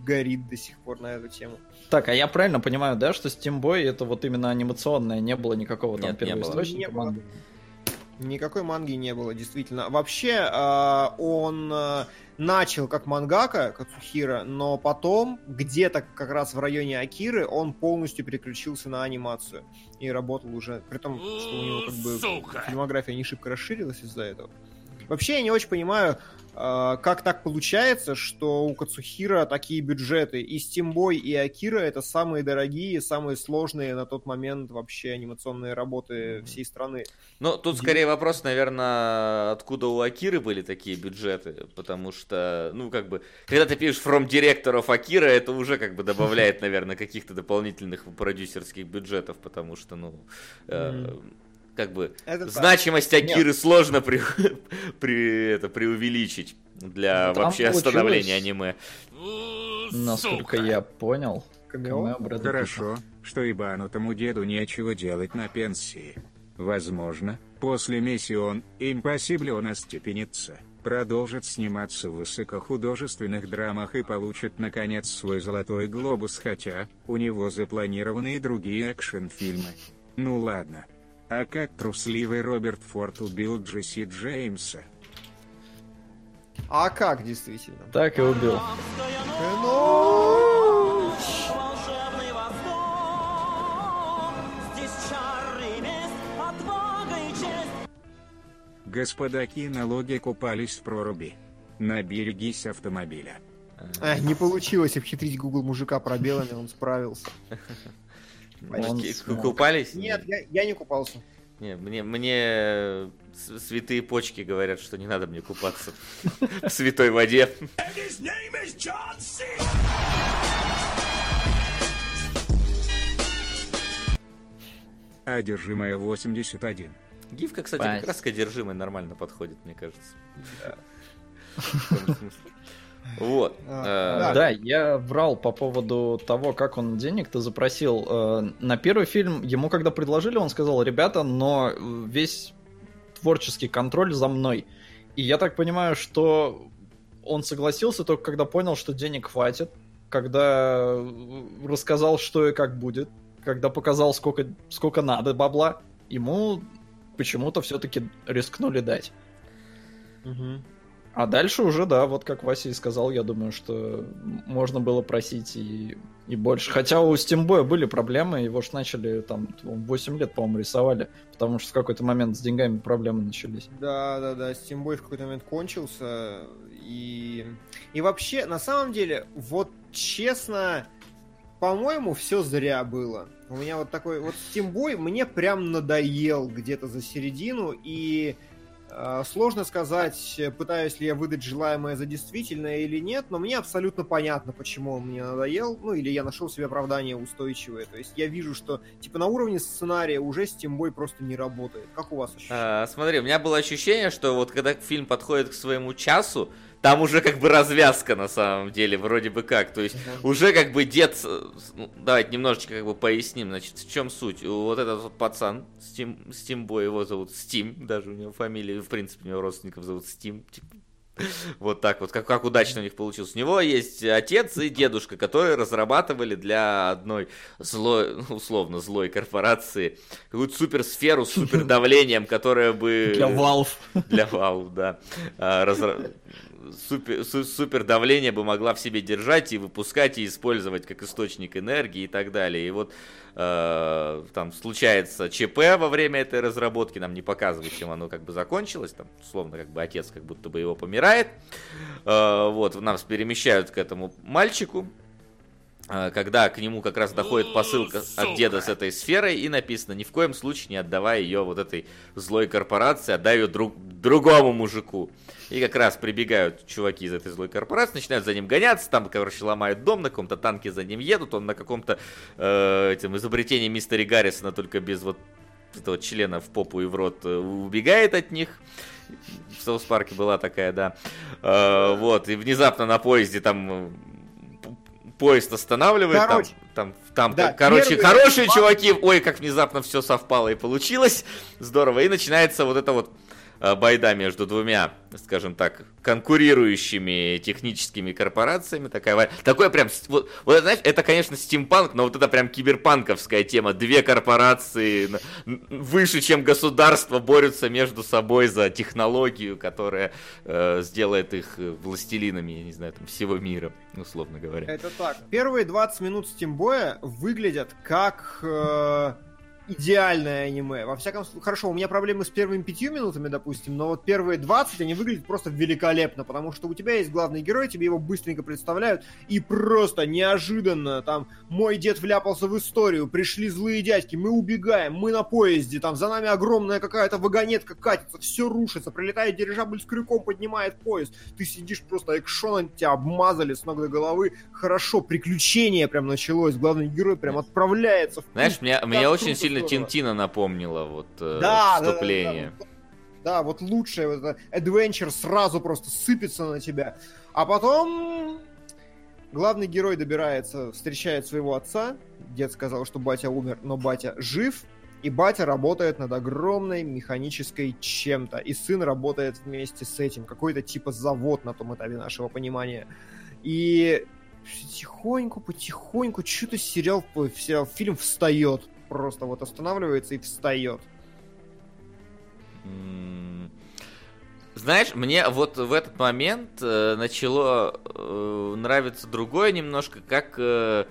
горит до сих пор на эту тему. Так, а я правильно понимаю, да, что Steam Boy это вот именно анимационное, не было никакого там Нет, не было. первоисточника Не было. манги? Никакой манги не было, действительно. Вообще, а, он а, начал как мангака, Кацухира, но потом, где-то как раз в районе Акиры, он полностью переключился на анимацию. И работал уже, при том, что у него как бы Сука. фильмография не шибко расширилась из-за этого. Вообще, я не очень понимаю, как так получается, что у Кацухира такие бюджеты. И Стимбой, и Акира это самые дорогие, самые сложные на тот момент вообще анимационные работы всей страны. Ну, тут скорее вопрос, наверное, откуда у Акиры были такие бюджеты, потому что, ну, как бы, когда ты пишешь From Director of Akira, это уже как бы добавляет, <laughs> наверное, каких-то дополнительных продюсерских бюджетов, потому что, ну, э, как бы, Это так. значимость Акиры сложно при, <laughs> при- это, преувеличить для Ну, вообще получилось- становления аниме. Насколько я понял. Камео? Хорошо, что ебанутому деду нечего делать на пенсии. Возможно, после Миссион Импосибли он остепенится, продолжит сниматься в высокохудожественных драмах и получит, наконец, свой золотой глобус, хотя у него запланированы и другие экшн-фильмы. Ну ладно. А как трусливый Роберт Форд убил Джесси Джеймса? А как действительно? Так и убил. Волшебный восток, здесь чары, месть, отвага и честь. Господаки налоги купались в проруби. Наберегись автомобиля. а, не получилось обхитрить Google мужика пробелами, он справился. Он. Купались? Нет, я, я не купался. Не, мне, мне с- святые почки говорят, что не надо мне купаться в святой воде. Одержимая 81. Гифка, кстати, как раз к одержимой нормально подходит, мне кажется. В том смысле. Вот. А, э, Да, я врал по поводу того, как он денег-то запросил. Э, На первый фильм ему когда предложили, он сказал, ребята, но весь творческий контроль за мной. И я так понимаю, что он согласился только когда понял, что денег хватит, когда рассказал, что и как будет, когда показал, сколько, сколько надо бабла, ему почему-то все-таки рискнули дать. А дальше уже, да, вот как Вася и сказал, я думаю, что можно было просить и, и больше. Хотя у Стимбоя были проблемы, его ж начали там 8 лет, по-моему, рисовали, потому что в какой-то момент с деньгами проблемы начались. Да, да, да, Steamboy в какой-то момент кончился. И, и вообще, на самом деле, вот честно, по-моему, все зря было. У меня вот такой вот Steamboy мне прям надоел где-то за середину, и Сложно сказать, э, пытаюсь ли я выдать желаемое за действительное или нет, но мне абсолютно понятно, почему он мне надоел, ну или я нашел себе оправдание устойчивое. То есть я вижу, что типа на уровне сценария уже Steamboy просто не работает. Как у вас ощущение? А, смотри, у меня было ощущение, что вот когда фильм подходит к своему часу, там уже как бы развязка на самом деле, вроде бы как. То есть уже как бы дед... э, ну, давайте немножечко как бы поясним, значит, в чем суть. Вот этот вот пацан, Steam, Steamboy, его зовут Steam, даже у него фамилия, в принципе, у него родственников зовут Steam, типа, вот так вот, как, как удачно у них получилось. У него есть отец и дедушка, которые разрабатывали для одной злой, <laughs> условно, злой корпорации какую-то суперсферу с <laughs> супердавлением, которая бы... Для Valve. Для Valve, да. А, разра- Супер, су- супер давление бы могла в себе держать и выпускать и использовать как источник энергии и так далее. И вот э, там случается ЧП во время этой разработки, нам не показывают, чем оно как бы закончилось, там условно как бы отец как будто бы его помирает. Э, вот, нас перемещают к этому мальчику, э, когда к нему как раз доходит посылка от деда с этой сферой, и написано, ни в коем случае не отдавай ее вот этой злой корпорации, отдай ее друг, другому мужику. И как раз прибегают чуваки из этой злой корпорации, начинают за ним гоняться, там, короче, ломают дом, на каком-то танке за ним едут, он на каком-то э, этим изобретении мистера Гаррисона, только без вот этого члена в попу и в рот э, убегает от них. В Соус Парке была такая, да. Э, вот, и внезапно на поезде там э, поезд останавливает, там- Короче. там, там, Да, короче, первый- хорошие чуваки, ой, как внезапно все совпало и получилось, здорово, и начинается вот это вот байда между двумя, скажем так, конкурирующими техническими корпорациями. Такая, такое прям, вот, вот, знаешь, это, конечно, стимпанк, но вот это прям киберпанковская тема. Две корпорации выше, чем государство, борются между собой за технологию, которая э, сделает их э, властелинами, я не знаю, там, всего мира, условно говоря. Это так. Первые 20 минут Стимбоя выглядят как э, идеальное аниме. Во всяком случае, хорошо, у меня проблемы с первыми пятью минутами, допустим, но вот первые 20, они выглядят просто великолепно, потому что у тебя есть главный герой, тебе его быстренько представляют, и просто неожиданно, там, мой дед вляпался в историю, пришли злые дядьки, мы убегаем, мы на поезде, там, за нами огромная какая-то вагонетка катится, все рушится, прилетает дирижабль с крюком, поднимает поезд, ты сидишь просто экшоном, тебя обмазали с ног до головы, хорошо, приключение прям началось, главный герой прям отправляется в Знаешь, Так мне очень круто, сильно здорово. Тинтина напомнило вот э, Да, да, да, вступление. Да, да, вот лучшее, вот это adventure сразу просто сыпется на тебя. А потом главный герой добирается, встречает своего отца. Дед сказал, что батя умер, но батя жив. И батя работает над огромной механической чем-то. И сын работает вместе с этим. Какой-то типа завод на том этапе нашего понимания. И потихоньку, потихоньку, что-то сериал, сериал, фильм встает. Просто вот останавливается и встает. Знаешь, мне вот в этот момент э, начало э, нравиться другое немножко, как э,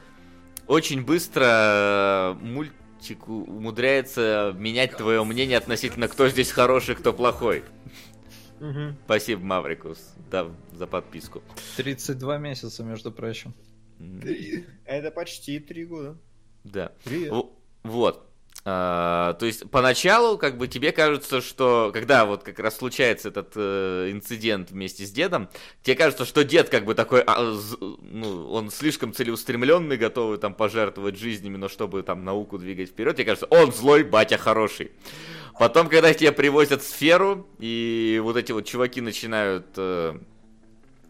очень быстро э, мультик умудряется менять твое мнение относительно кто здесь хороший, кто плохой. Спасибо, Маврикус, да, за подписку. 32 месяца, между прочим. Это почти три года. Да. Привет. Вот. А, то есть поначалу как бы тебе кажется, что когда вот как раз случается этот э, инцидент вместе с дедом, тебе кажется, что дед как бы такой, а, з- ну, он слишком целеустремленный, готовый там пожертвовать жизнями, но чтобы там науку двигать вперед, тебе кажется, он злой, батя хороший. Потом, когда тебе привозят сферу, и вот эти вот чуваки начинают, э,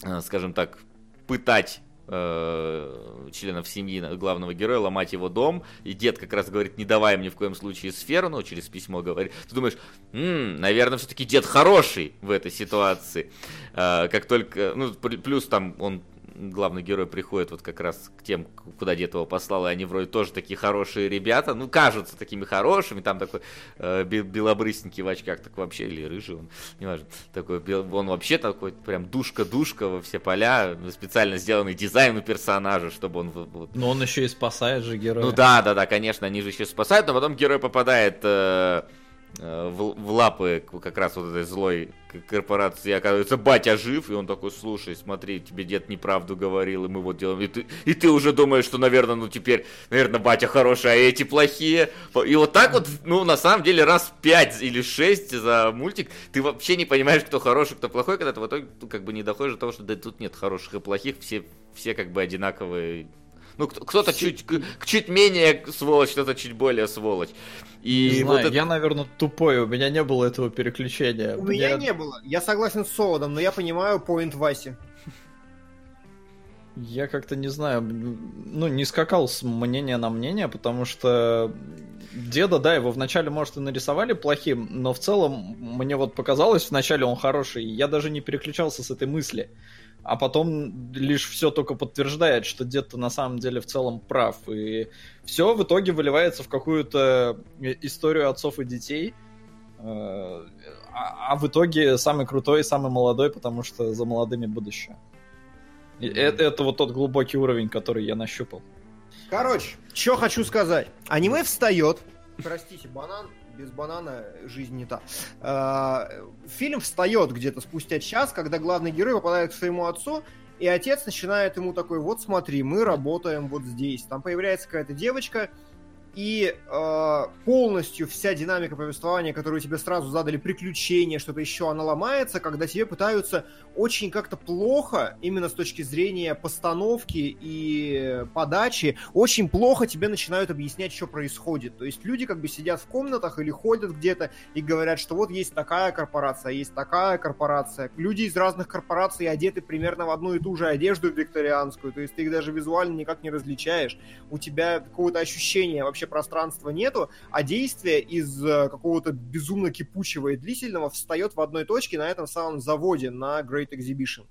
э, скажем так, пытать э, членов семьи главного героя, ломать его дом, и дед как раз говорит, не давай мне в коем случае сферу, ну, через письмо говорит, ты думаешь, «М, наверное, все-таки дед хороший в этой ситуации, Э, как только, ну, плюс там он главный герой приходит вот как раз к тем, куда дед его послал, и они вроде тоже такие хорошие ребята, ну, кажутся такими хорошими, там такой э, бе- белобрысненький в очках, так вообще, или рыжий он, неважно, такой, он вообще такой прям душка-душка во все поля, специально сделанный дизайн у персонажа, чтобы он вот, Но он еще и спасает же героя. ну да, да, да, конечно, они же еще спасают, но потом герой попадает э, в, в лапы как раз вот этой злой корпорации оказывается батя жив, и он такой, слушай, смотри, тебе дед неправду говорил, и мы вот делаем, и ты, и ты уже думаешь, что, наверное, ну теперь, наверное, батя хороший, а эти плохие. И вот так вот, ну, на самом деле, раз пять или шесть за мультик, ты вообще не понимаешь, кто хороший, кто плохой, когда ты в итоге как бы не доходишь до того, что да, тут нет хороших и плохих, все, все как бы одинаковые. Ну, кто- кто-то чуть, к- чуть менее сволочь, кто-то чуть более сволочь. И Не вот знаю, это- я, наверное, тупой, у меня не было этого переключения. У меня Мне- не было. Я согласен с Солодом, но я понимаю поинт Васи. Я как-то не знаю, ну, не скакал с мнения на мнение, потому что деда, да, его вначале, может, и нарисовали плохим, но в целом мне вот показалось, вначале он хороший, и я даже не переключался с этой мысли. А потом лишь все только подтверждает, что дед-то на самом деле в целом прав. И все в итоге выливается в какую-то историю отцов и детей. Э, А, а в итоге самый крутой и самый молодой, потому что за молодыми будущее. И это, это вот тот глубокий уровень, который я нащупал. Короче, что хочу сказать. Аниме встает. Простите, банан. Без банана жизнь не та. А, Фильм встает где-то спустя час, когда главный герой попадает к своему отцу, и отец начинает ему такой, вот смотри, мы работаем вот здесь. Там появляется какая-то девочка, и э, полностью вся динамика повествования, которую тебе сразу задали, приключения, что-то еще, она ломается, когда тебе пытаются очень как-то плохо, именно с точки зрения постановки и подачи, очень плохо тебе начинают объяснять, что происходит. То есть люди как бы сидят в комнатах или ходят где-то и говорят, что вот есть такая корпорация, есть такая корпорация. Люди из разных корпораций одеты примерно в одну и ту же одежду викторианскую, то есть ты их даже визуально никак не различаешь. У тебя какого-то ощущения вообще пространства нету, а действие из э, какого-то безумно кипучего и длительного встает в одной точке на этом самом заводе, на Great Exhibition.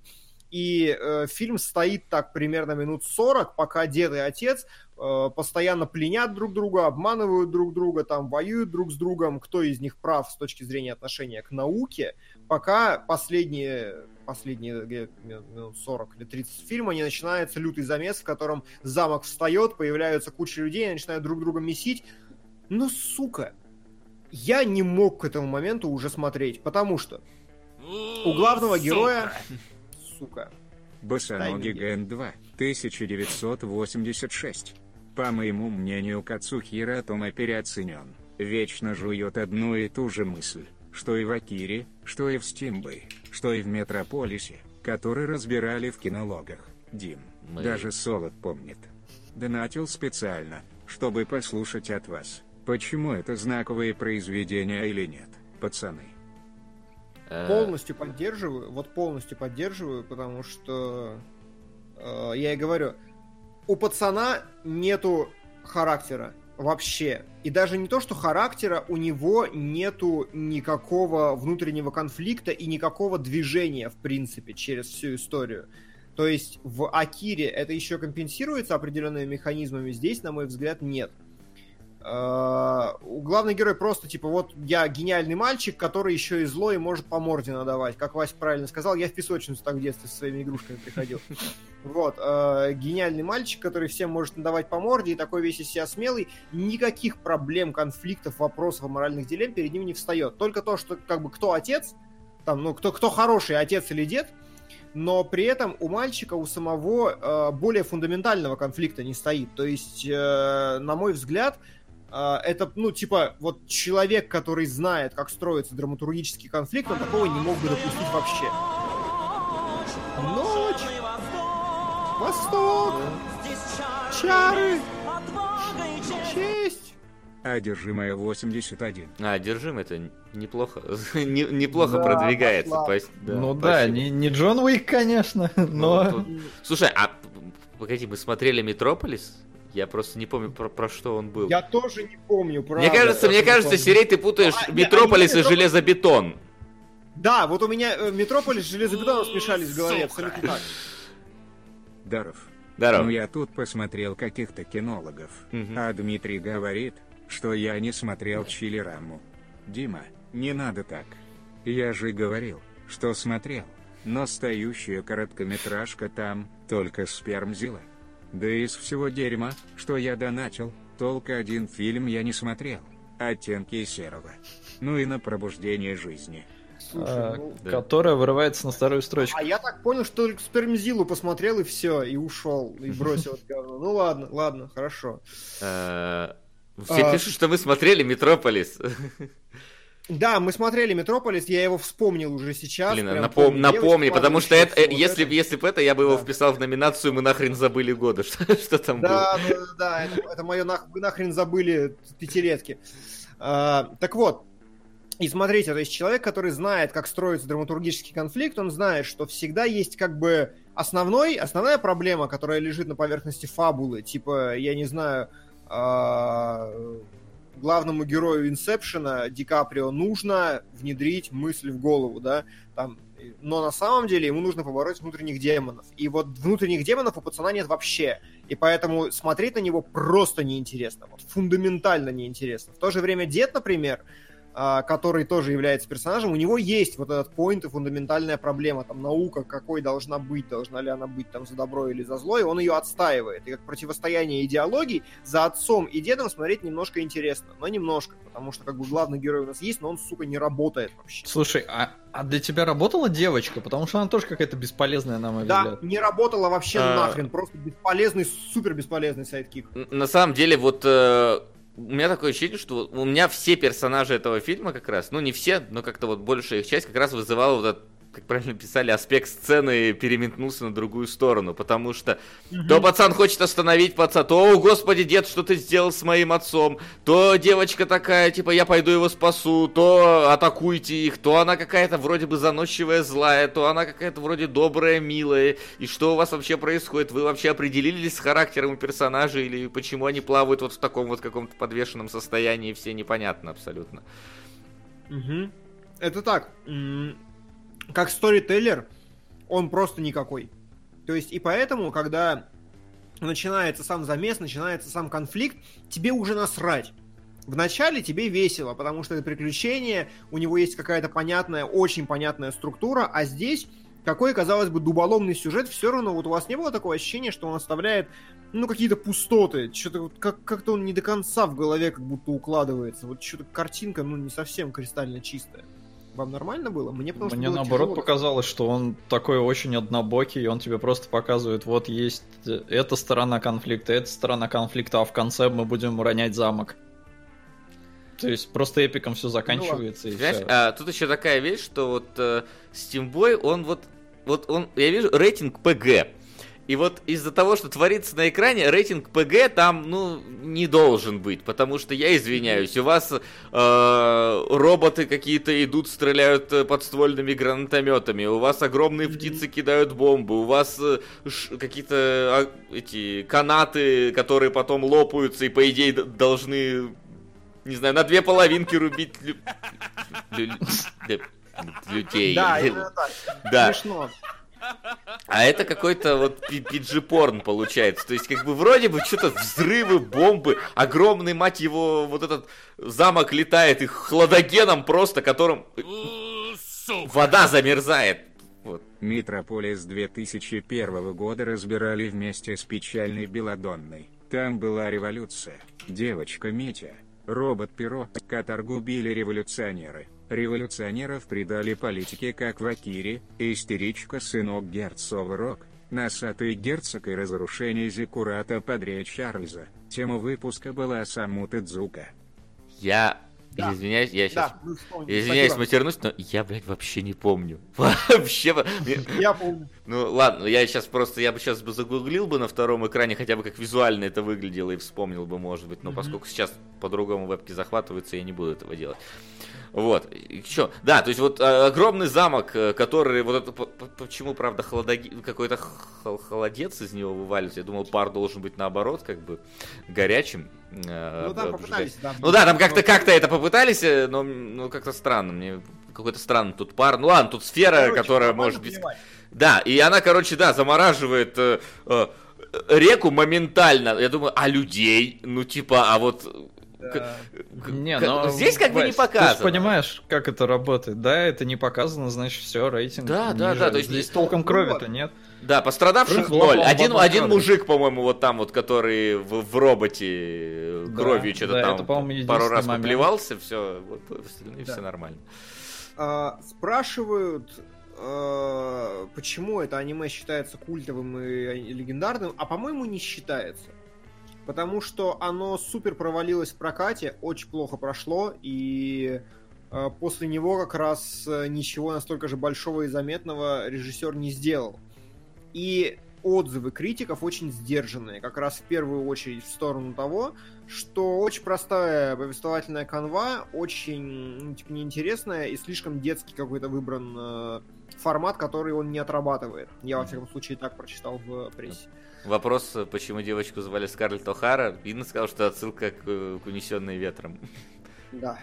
И э, фильм стоит так примерно минут 40, пока дед и отец э, постоянно пленят друг друга, обманывают друг друга, там воюют друг с другом, кто из них прав с точки зрения отношения к науке, пока последние, последние где, минут 40 или 30 фильма не начинается лютый замес, в котором замок встает, появляются куча людей, они начинают друг друга месить. Ну, сука, я не мог к этому моменту уже смотреть, потому что у главного героя, сука, Босоногий Дай Ген 2, 1986. По моему мнению, Кацухира Тома переоценен. Вечно жует одну и ту же мысль, что и в Акире, что и в Стимбэй, что и в Метрополисе, который разбирали в кинологах. Дим, Мы- даже Солод помнит. Донатил специально, чтобы послушать от вас, почему это знаковые произведения или нет, пацаны. э, полностью поддерживаю, вот полностью поддерживаю, потому что э, я и говорю, у пацана нету характера вообще. И даже не то, что характера, у него нету никакого внутреннего конфликта и никакого движения, в принципе, через всю историю. То есть в Акире это еще компенсируется определенными механизмами, здесь, на мой взгляд, нет. Э, главный герой просто типа вот я гениальный мальчик, который еще и злой и может по морде надавать. Как Вася правильно сказал, я в песочницу так в детстве со своими игрушками приходил. <laughs> Вот, э, гениальный мальчик, который всем может надавать по морде и такой весь из себя смелый, никаких проблем, конфликтов, вопросов, моральных дилемм перед ним не встает. Только то, что как бы кто отец, там, ну, кто, кто хороший, отец или дед, но при этом у мальчика, у самого э, более фундаментального конфликта не стоит. То есть, э, на мой взгляд, это, ну, типа, вот человек, который знает, как строится драматургический конфликт, он такого не мог бы допустить вообще. Ночь, восток, чары, честь. Одержимая 81. А, держим, это неплохо. <laughs> Не- Неплохо Да, продвигается. пошла. пос- да, ну да, спасибо. не, не Джон Уик, конечно, <laughs> Ну, но... тут- Слушай, а погоди, мы смотрели Метрополис? Я просто не помню, про, про что он был. Я тоже не помню, правда. Мне кажется, мне кажется, помню. Сирей, ты путаешь А, Метрополис а и железобетон. Да, вот у меня э, Метрополис с железобетоном смешались в голове, абсолютно так. Даров. Здорово. Ну я тут посмотрел каких-то кинологов, Мгм. а Дмитрий говорит, что я не смотрел Чилираму. Дима, не надо так. Я же говорил, что смотрел, но стоящая короткометражка там только спермзила. Да из всего дерьма, что я донатил, только один фильм я не смотрел. оттенки серого. Ну и на пробуждение жизни. Слушай, э, ну, да. которая вырывается на вторую строчку. А я так понял, что только Спермзилу посмотрел и все, и ушел, и бросил это говно. Ну ладно, ладно, хорошо. Э, Все А. пишут, что мы смотрели Метрополис. Да, мы смотрели Метрополис, я его вспомнил уже сейчас. Блин, напом- напомни, потому что это, э, всё, если, вот б- если бы это, я бы его Да. вписал в номинацию «Мы нахрен забыли годы». <laughs> Что, что там было? Да, да, да, да, это, это мое нах- нахрен забыли пятилетки. А, так вот, и смотрите, то есть человек, который знает, как строится драматургический конфликт, он знает, что всегда есть как бы основной, основная проблема, которая лежит на поверхности фабулы, типа, я не знаю, а, главному герою Инсепшена Ди Каприо нужно внедрить мысль в голову, да, там, но на самом деле ему нужно побороть внутренних демонов. И вот внутренних демонов у пацана нет вообще. И поэтому смотреть на него просто неинтересно. Вот фундаментально неинтересно. В то же время дед, например, который тоже является персонажем, у него есть вот этот поинт и фундаментальная проблема. Там наука какой должна быть, должна ли она быть там за добро или за зло, и он ее отстаивает. И как противостояние идеологий за отцом и дедом смотреть немножко интересно. Но немножко, потому что как бы главный герой у нас есть, но он, сука, не работает вообще. Слушай, а, а для тебя работала девочка? Потому что она тоже какая-то бесполезная, на мой Да, взгляд. не работало вообще А. нахрен. Просто бесполезный, супер бесполезный sidekick. На самом деле, вот э, у меня такое ощущение, что у меня все персонажи этого фильма как раз, ну не все, но как-то вот большая их часть как раз вызывала вот этот как правильно писали, аспект сцены переметнулся на другую сторону, потому что то пацан хочет остановить пацан, то, о, господи, дед, что ты сделал с моим отцом, то девочка такая, типа, я пойду его спасу, то атакуйте их, то она какая-то вроде бы заносчивая, злая, то она какая-то вроде добрая, милая, и что у вас вообще происходит? Вы вообще определились с характером у персонажей или почему они плавают вот в таком вот каком-то подвешенном состоянии, все непонятно абсолютно. Мгм. Это так. Как сторителлер, он просто никакой. То есть, и поэтому, когда начинается сам замес, начинается сам конфликт, тебе уже насрать. Вначале тебе весело, потому что это приключение, у него есть какая-то понятная, очень понятная структура, а здесь какой, казалось бы, дуболомный сюжет, все равно вот у вас не было такого ощущения, что он оставляет, ну, какие-то пустоты, что-то вот как- как-то он не до конца в голове как будто укладывается, вот что-то картинка, ну, не совсем кристально чистая. Вам нормально было? Мне потому что Мне было наоборот тяжело. показалось, что он такой очень однобокий, и он тебе просто показывает, вот есть э, эта сторона конфликта, эта сторона конфликта, а в конце мы будем уронять замок. То есть просто эпиком все заканчивается и Знаешь, а, тут еще такая вещь, что вот э, Steamboy, он вот, вот он, я вижу рейтинг PG. И вот из-за того, что творится на экране, рейтинг PG там, ну, не должен быть, потому что я извиняюсь, у вас э, роботы какие-то идут, стреляют э, подствольными гранатометами, у вас огромные птицы кидают бомбы, у вас э, какие-то а, эти канаты, которые потом лопаются и по идее должны, не знаю, на две половинки рубить лю- лю- лю- людей. Да, именно так. Да. Смешно. А это какой-то вот пиджи-порн получается. То есть, как бы вроде бы что-то взрывы, бомбы, огромный, мать его, вот этот замок летает и хладогеном просто, которым вода замерзает. Вот. Метрополис 2001 года разбирали вместе с печальной Беладонной. Там была революция. Девочка Митя, робот Перо, каторгу били революционеры. Революционеров предали политике как в Акире, истеричка сынок герцога Рок, носатый герцог и разрушение Зиккурата подряд Чарльза. Тема выпуска была Саму Тедзука. Я Да. извиняюсь, я сейчас... Да. Я извиняюсь, Спасибо. матернусь, но я, блядь, вообще не помню. <laughs> Вообще. Я помню. Ну ладно, я сейчас просто, я бы сейчас бы загуглил бы на втором экране, хотя бы как визуально это выглядело и вспомнил бы, может быть, но поскольку сейчас по-другому вебки захватываются, я не буду этого делать. Вот, что, да, то есть вот э, огромный замок, э, который, вот это, по- по- почему, правда, холодоги, какой-то хол- холодец из него вываливается, я думал, пар должен быть наоборот, как бы горячим. э, Ну, обжигать. попытались, да. Ну да, там как-то как-то это попытались, но ну, как-то странно. Мне какой-то странный тут пар. Ну ладно, тут сфера, Короче, которая может быть. плевать. Да, и она, короче, да, замораживает э, э, реку моментально. Я думаю, а людей? Ну, типа, а вот Да. Не, К- но здесь как бы не показано. Ты же понимаешь, как это работает. Да, это не показано, значит, все, рейтинг. Да, да, ниже. да, то есть здесь толком Ну крови-то нет. Да, пострадавших ноль. Один, один мужик, по-моему, вот там вот, который в, в роботе э, Да, кровью что-то да, там это, пару раз момент. поплевался, все, вот остальные Да. все нормально. А, спрашивают, э, почему это аниме считается культовым и легендарным, а по-моему не считается. Потому что оно супер провалилось в прокате, очень плохо прошло, и э, после него как раз э, ничего настолько же большого и заметного режиссер не сделал. И отзывы критиков очень сдержанные, как раз в первую очередь в сторону того, что очень простая повествовательная канва, очень ну, типа, неинтересная и слишком детский какой-то выбран э, формат, который он не отрабатывает. Я, во всяком случае, так прочитал в прессе. Вопрос, э, почему девочку звали Скарлетт О'Хара, Инна сказал, что отсылка к, э, к «Унесенной ветром». Да.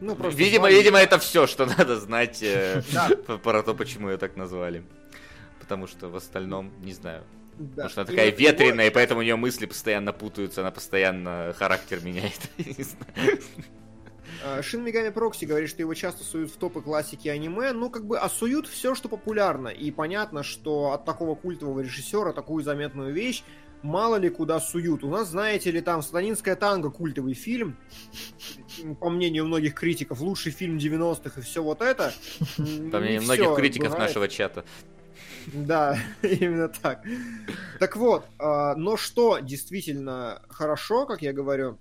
Ну, просто Видимо, звали- видимо, это все, что надо знать э, <laughs> про то, почему ее так назвали. Потому что в остальном, не знаю. Да. Потому что она И такая его- ветреная, и поэтому у нее мысли постоянно путаются, она постоянно характер меняет. <laughs> Э, Шин Мегами Прокси говорит, что его часто суют в топы классики аниме, ну, как бы, а суют все, что популярно. И понятно, что от такого культового режиссера такую заметную вещь мало ли куда суют. У нас, знаете ли, там «Сатанинская танго» культовый фильм, по мнению многих критиков, лучший фильм 90-х и все вот это. По мнению не многих критиков бывает. нашего чата. Да, <laughs> именно так. Так вот, а, но что действительно хорошо, как я говорю,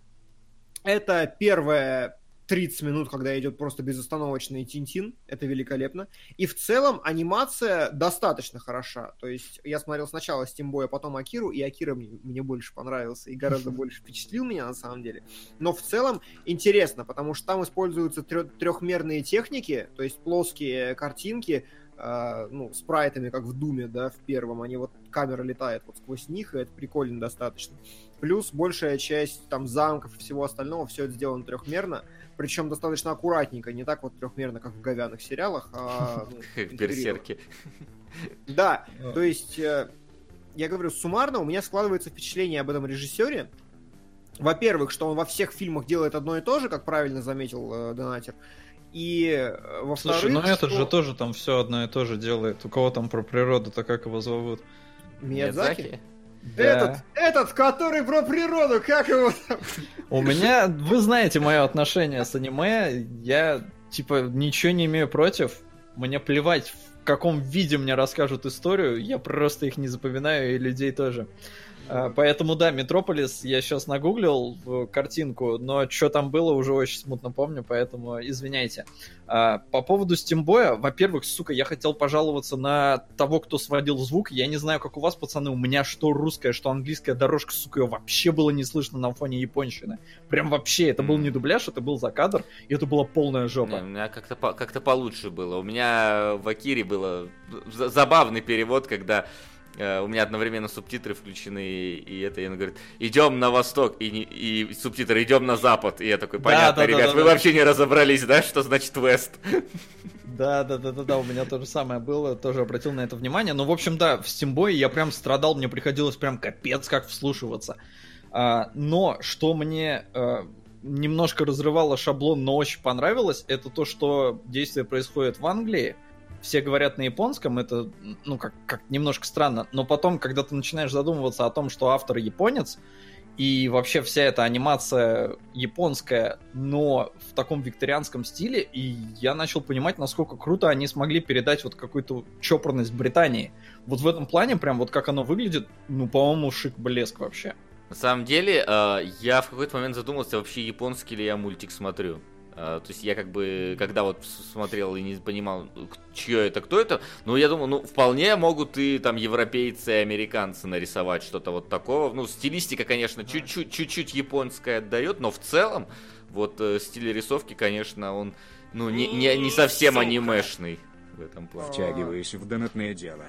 это первое 30 минут, когда идет просто безостановочный Тинтин, это великолепно. И в целом анимация достаточно хороша. То есть я смотрел сначала Стимбой, а потом Акиру, и Акира мне, мне больше понравился и гораздо больше впечатлил меня на самом деле. Но в целом интересно, потому что там используются трехмерные техники, то есть плоские картинки, а, ну, спрайтами, как в Думе, да, в первом, они вот, камера летает вот сквозь них, и это прикольно достаточно. Плюс большая часть там замков и всего остального, все это сделано трехмерно, причем достаточно аккуратненько, не так вот трехмерно, как в говяных сериалах, а ну, <laughs> берсерки. Да, А. то есть, э, я говорю, суммарно у меня складывается впечатление об этом режиссере. Во-первых, что он во всех фильмах делает одно и то же, как правильно заметил э, Донатер. И э, во-вторых, Слушай, ну этот что- же тоже там все одно и то же делает. У кого там про природу-то как его зовут? Миядзаки? Да. Этот, этот, который про природу, как его там? <laughs> У меня, вы знаете мое отношение с аниме, я, типа, ничего не имею против. Мне плевать, в каком виде мне расскажут историю, я просто их не запоминаю, и людей тоже. Поэтому, да, Метрополис я сейчас нагуглил в картинку, но что там было, уже очень смутно помню, поэтому извиняйте. А, По поводу Стимбоя, во-первых, сука, я хотел пожаловаться на того, кто сводил звук. Я не знаю, как у вас, пацаны, у меня что русская, что английская дорожка, сука, ее вообще было не слышно на фоне японщины. Прям вообще, это был не дубляж, это был закадр, и это была полная Не, жопа. у меня как-то как-то получше было. У меня в Акире было за- забавный перевод, когда э, у меня одновременно субтитры включены, и, это, и он говорит, идем на восток, и, не- и субтитры, идем на запад. И я такой, Да, понятно, да, да, ребят, да, вы да. вообще не разобрались, да, что значит вест? Да, да, да, да, да, у меня то же самое было, тоже обратил на это внимание. Ну, в общем, да, в Стимбое я прям страдал, мне приходилось прям капец как вслушиваться. А, но что мне а, немножко разрывало шаблон, но очень понравилось, это то, что действие происходит в Англии. Все говорят на японском, это, ну, как, как немножко странно. Но потом, когда ты начинаешь задумываться о том, что автор японец, и вообще вся эта анимация японская, но в таком викторианском стиле, и я начал понимать, насколько круто они смогли передать вот какую-то чопорность Британии. Вот в этом плане, прям вот как оно выглядит, ну, по-моему, шик-блеск вообще. На самом деле, э, я в какой-то момент задумался, вообще японский ли я мультик смотрю. Э, То есть я как бы, когда вот смотрел и не понимал, чье это, кто это, ну я думал, ну вполне могут и там европейцы и американцы нарисовать что-то вот такого. Ну стилистика, конечно, чуть-чуть, чуть-чуть японская отдает, но в целом вот э, стиль рисовки, конечно, он ну не, не, не совсем Сука. анимешный в этом плане. Втягиваюсь в донатное дело.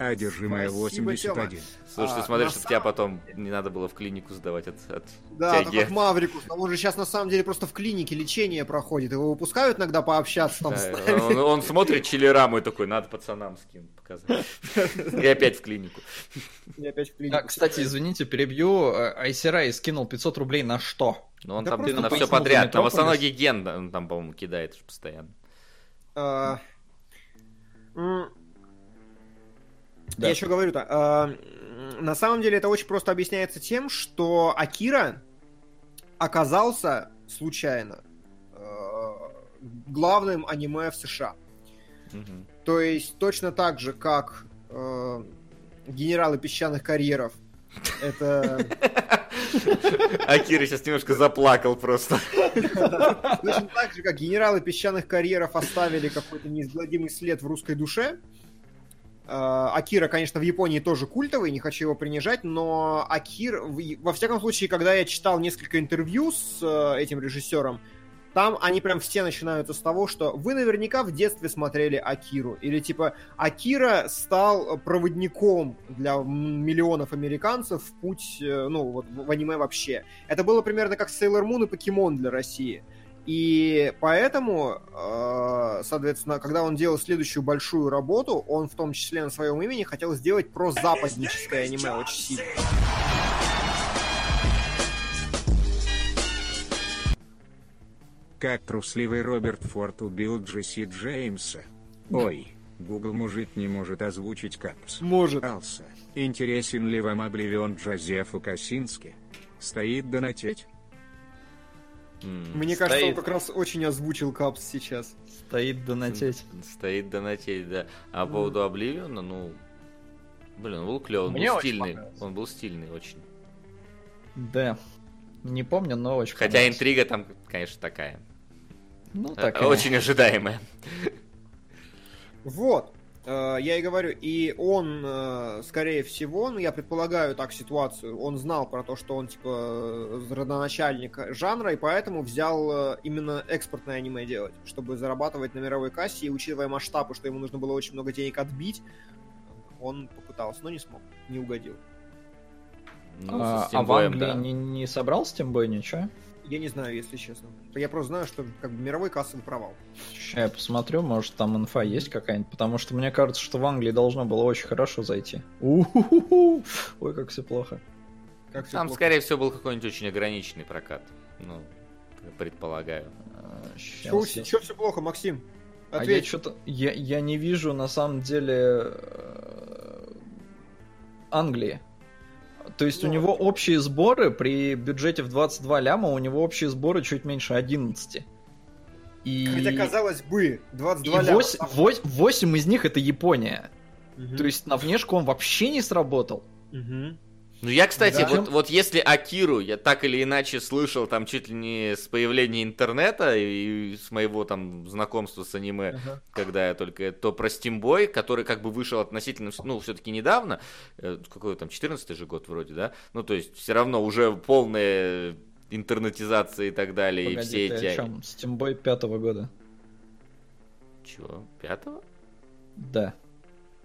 Одержимая Спасибо, 81. Слушай, ты А, смотришь, на чтобы тебя потом не надо было в клинику сдавать от, от Да, тяги. как Маврикус. А он же сейчас на самом деле просто в клинике лечение проходит. Его выпускают иногда пообщаться там с Да, нами. он, он смотрит чилераму и такой, надо пацанам скинуть, показать. И опять в клинику. И опять в клинику. А, кстати, извините, перебью. Айсерай скинул 500 рублей на что? Ну, он Да там на все подряд. Там в основном ген, да, он там, по-моему, кидает постоянно. А, Да. Я еще говорю-то. а, м, На самом деле это очень просто объясняется тем, что Акира оказался случайно э, главным аниме в США. Мгм. То есть точно так же, как э, генералы песчаных карьеров. Это <laughs> Акира сейчас немножко заплакал просто. <laughs> точно так же, как генералы песчаных карьеров оставили какой-то неизгладимый след в русской душе. Э, Акира, конечно, в Японии тоже культовый, не хочу его принижать, но Акир, во всяком случае, когда я читал несколько интервью с э, этим режиссером, там они прям все начинаются с того, что вы наверняка в детстве смотрели Акиру. Или типа Акира стал проводником для миллионов американцев в путь, э, ну, вот в аниме вообще. Это было примерно как Sailor Moon и Покемон для России. И поэтому, э, соответственно, когда он делал следующую большую работу, он в том числе на своем имени хотел сделать про западническое аниме очень сильно. Как трусливый Роберт Форд убил Джесси Джеймса. Ой, Google мужик не может озвучить капс. Может. Алса, интересен ли вам Обливион Джозефу Косински? Стоит донатить? Мне кажется, он Стоит. как раз очень озвучил Капс сейчас. Стоит донатеть. Стоит донатеть, да. А по поводу Обливиона, ну... Блин, он был клевый, он Мне был стильный. Он был стильный очень. Да. Не помню, но очень Хотя интрига там, конечно, такая. Ну, Э, такая. Очень ожидаемая. Вот. Э, Я и говорю, и он, э, скорее всего, ну, я предполагаю так ситуацию, он знал про то, что он, типа, э, родоначальник жанра, и поэтому взял именно экспортное аниме делать, чтобы зарабатывать на мировой кассе, и учитывая масштабы, что ему нужно было очень много денег отбить, он попытался, но не смог, не угодил. Ну, а, а в Англии да. не, не собрал с Тимбой ничего? Я не знаю, если честно. Я просто знаю, что как бы мировой кассовый провал. Ща я посмотрю, может там инфа есть какая-нибудь, потому что мне кажется, что в Англии должно было очень хорошо зайти. У-ху-ху-ху. Ой, как все плохо. Как всё Там, плохо. скорее всего, был какой-нибудь очень ограниченный прокат. Ну, предполагаю. А, я- чё все плохо, Максим? А я Ответь. что-то... Я, я не вижу, на самом деле, э, Англии. То есть у Ну. него общие сборы при бюджете в 22 ляма, у него общие сборы чуть меньше 11. И... Хотя, казалось бы, и 22 ляма. 8, из них это Япония. Мгм. То есть на внешку он вообще не сработал. Мгм. Ну, я, кстати, Да. вот, вот если Акиру я так или иначе слышал там чуть ли не с появления интернета и с моего там знакомства с аниме, Ага. когда я только, то про Steamboy, который как бы вышел относительно, ну, все-таки недавно, э, какой там, 14 же год вроде, да? Ну, то есть, все равно уже полная интернетизация и так далее, и Погоди, все ты эти... о чем? Steamboy пятого года. Чего? Пятого? Да.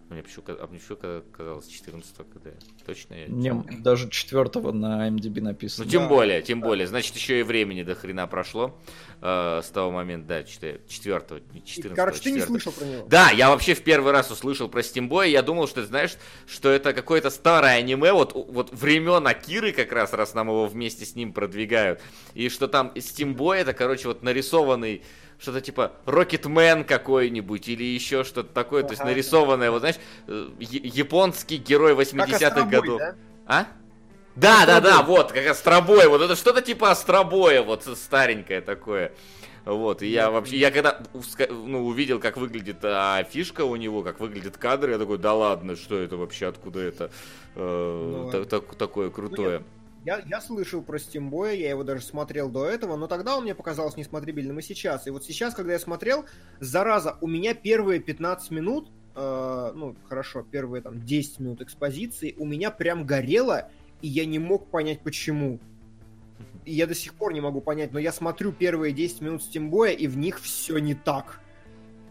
Мне почему-то а мне почему-то казалось 14 когда Точно я Не, даже четвертого на MDB написано. Ну, тем Да. более, тем более. Значит, еще и времени до хрена прошло э, с того момента, да, четвертого, И, 14 Короче, ты не слышал про него. Да, я вообще в первый раз услышал про Steamboy, я думал, что, знаешь, что это какое-то старое аниме, вот, вот времен Акиры как раз, раз нам его вместе с ним продвигают, и что там Steamboy это, короче, вот нарисованный что-то типа Рокетмен какой-нибудь или еще что-то такое, то есть Ага. нарисованное, вот знаешь, э, японский герой Как 80-х Астробой, годов. да? А? Да, да, да, вот, как Астробой, вот это что-то типа Астробоя, вот старенькое такое. Вот, и я вообще, я когда ну, увидел, как выглядит а, фишка у него, как выглядит кадр, я такой, да ладно, что это вообще, откуда это э, Ну, та- так- такое крутое. Я, я слышал про Steamboy, я его даже смотрел до этого, но тогда он мне показался несмотрибельным и сейчас. И вот сейчас, когда я смотрел, зараза, у меня первые 15 минут, э, ну, хорошо, первые там 10 минут экспозиции, у меня прям горело, и я не мог понять, почему. И я до сих пор не могу понять, но я смотрю первые 10 минут Steamboy, и в них все не так.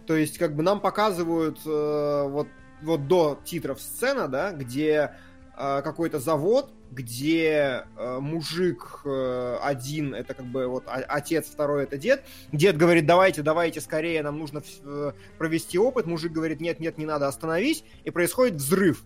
То есть, как бы нам показывают э, вот, вот до титров сцена, да, где э, какой-то завод, где э, мужик э, один, это как бы вот отец, второй это дед. Дед говорит, давайте, давайте скорее, нам нужно э, провести опыт. Мужик говорит, нет, нет, не надо, остановись. И происходит взрыв.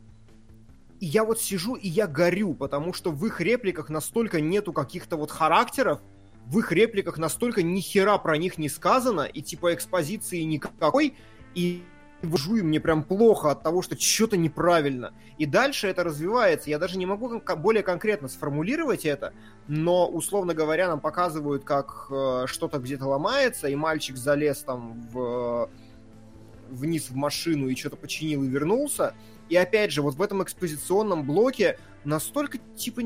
И я вот сижу, и я горю, потому что в их репликах настолько нету каких-то вот характеров, в их репликах настолько ни хера про них не сказано, и типа экспозиции никакой, и вжу, и мне прям плохо от того, что что-то неправильно. И дальше это развивается. Я даже не могу более конкретно сформулировать это, но, условно говоря, нам показывают, как э, что-то где-то ломается, и мальчик залез там в, вниз в машину и что-то починил и вернулся. И опять же, вот в этом экспозиционном блоке настолько, типа,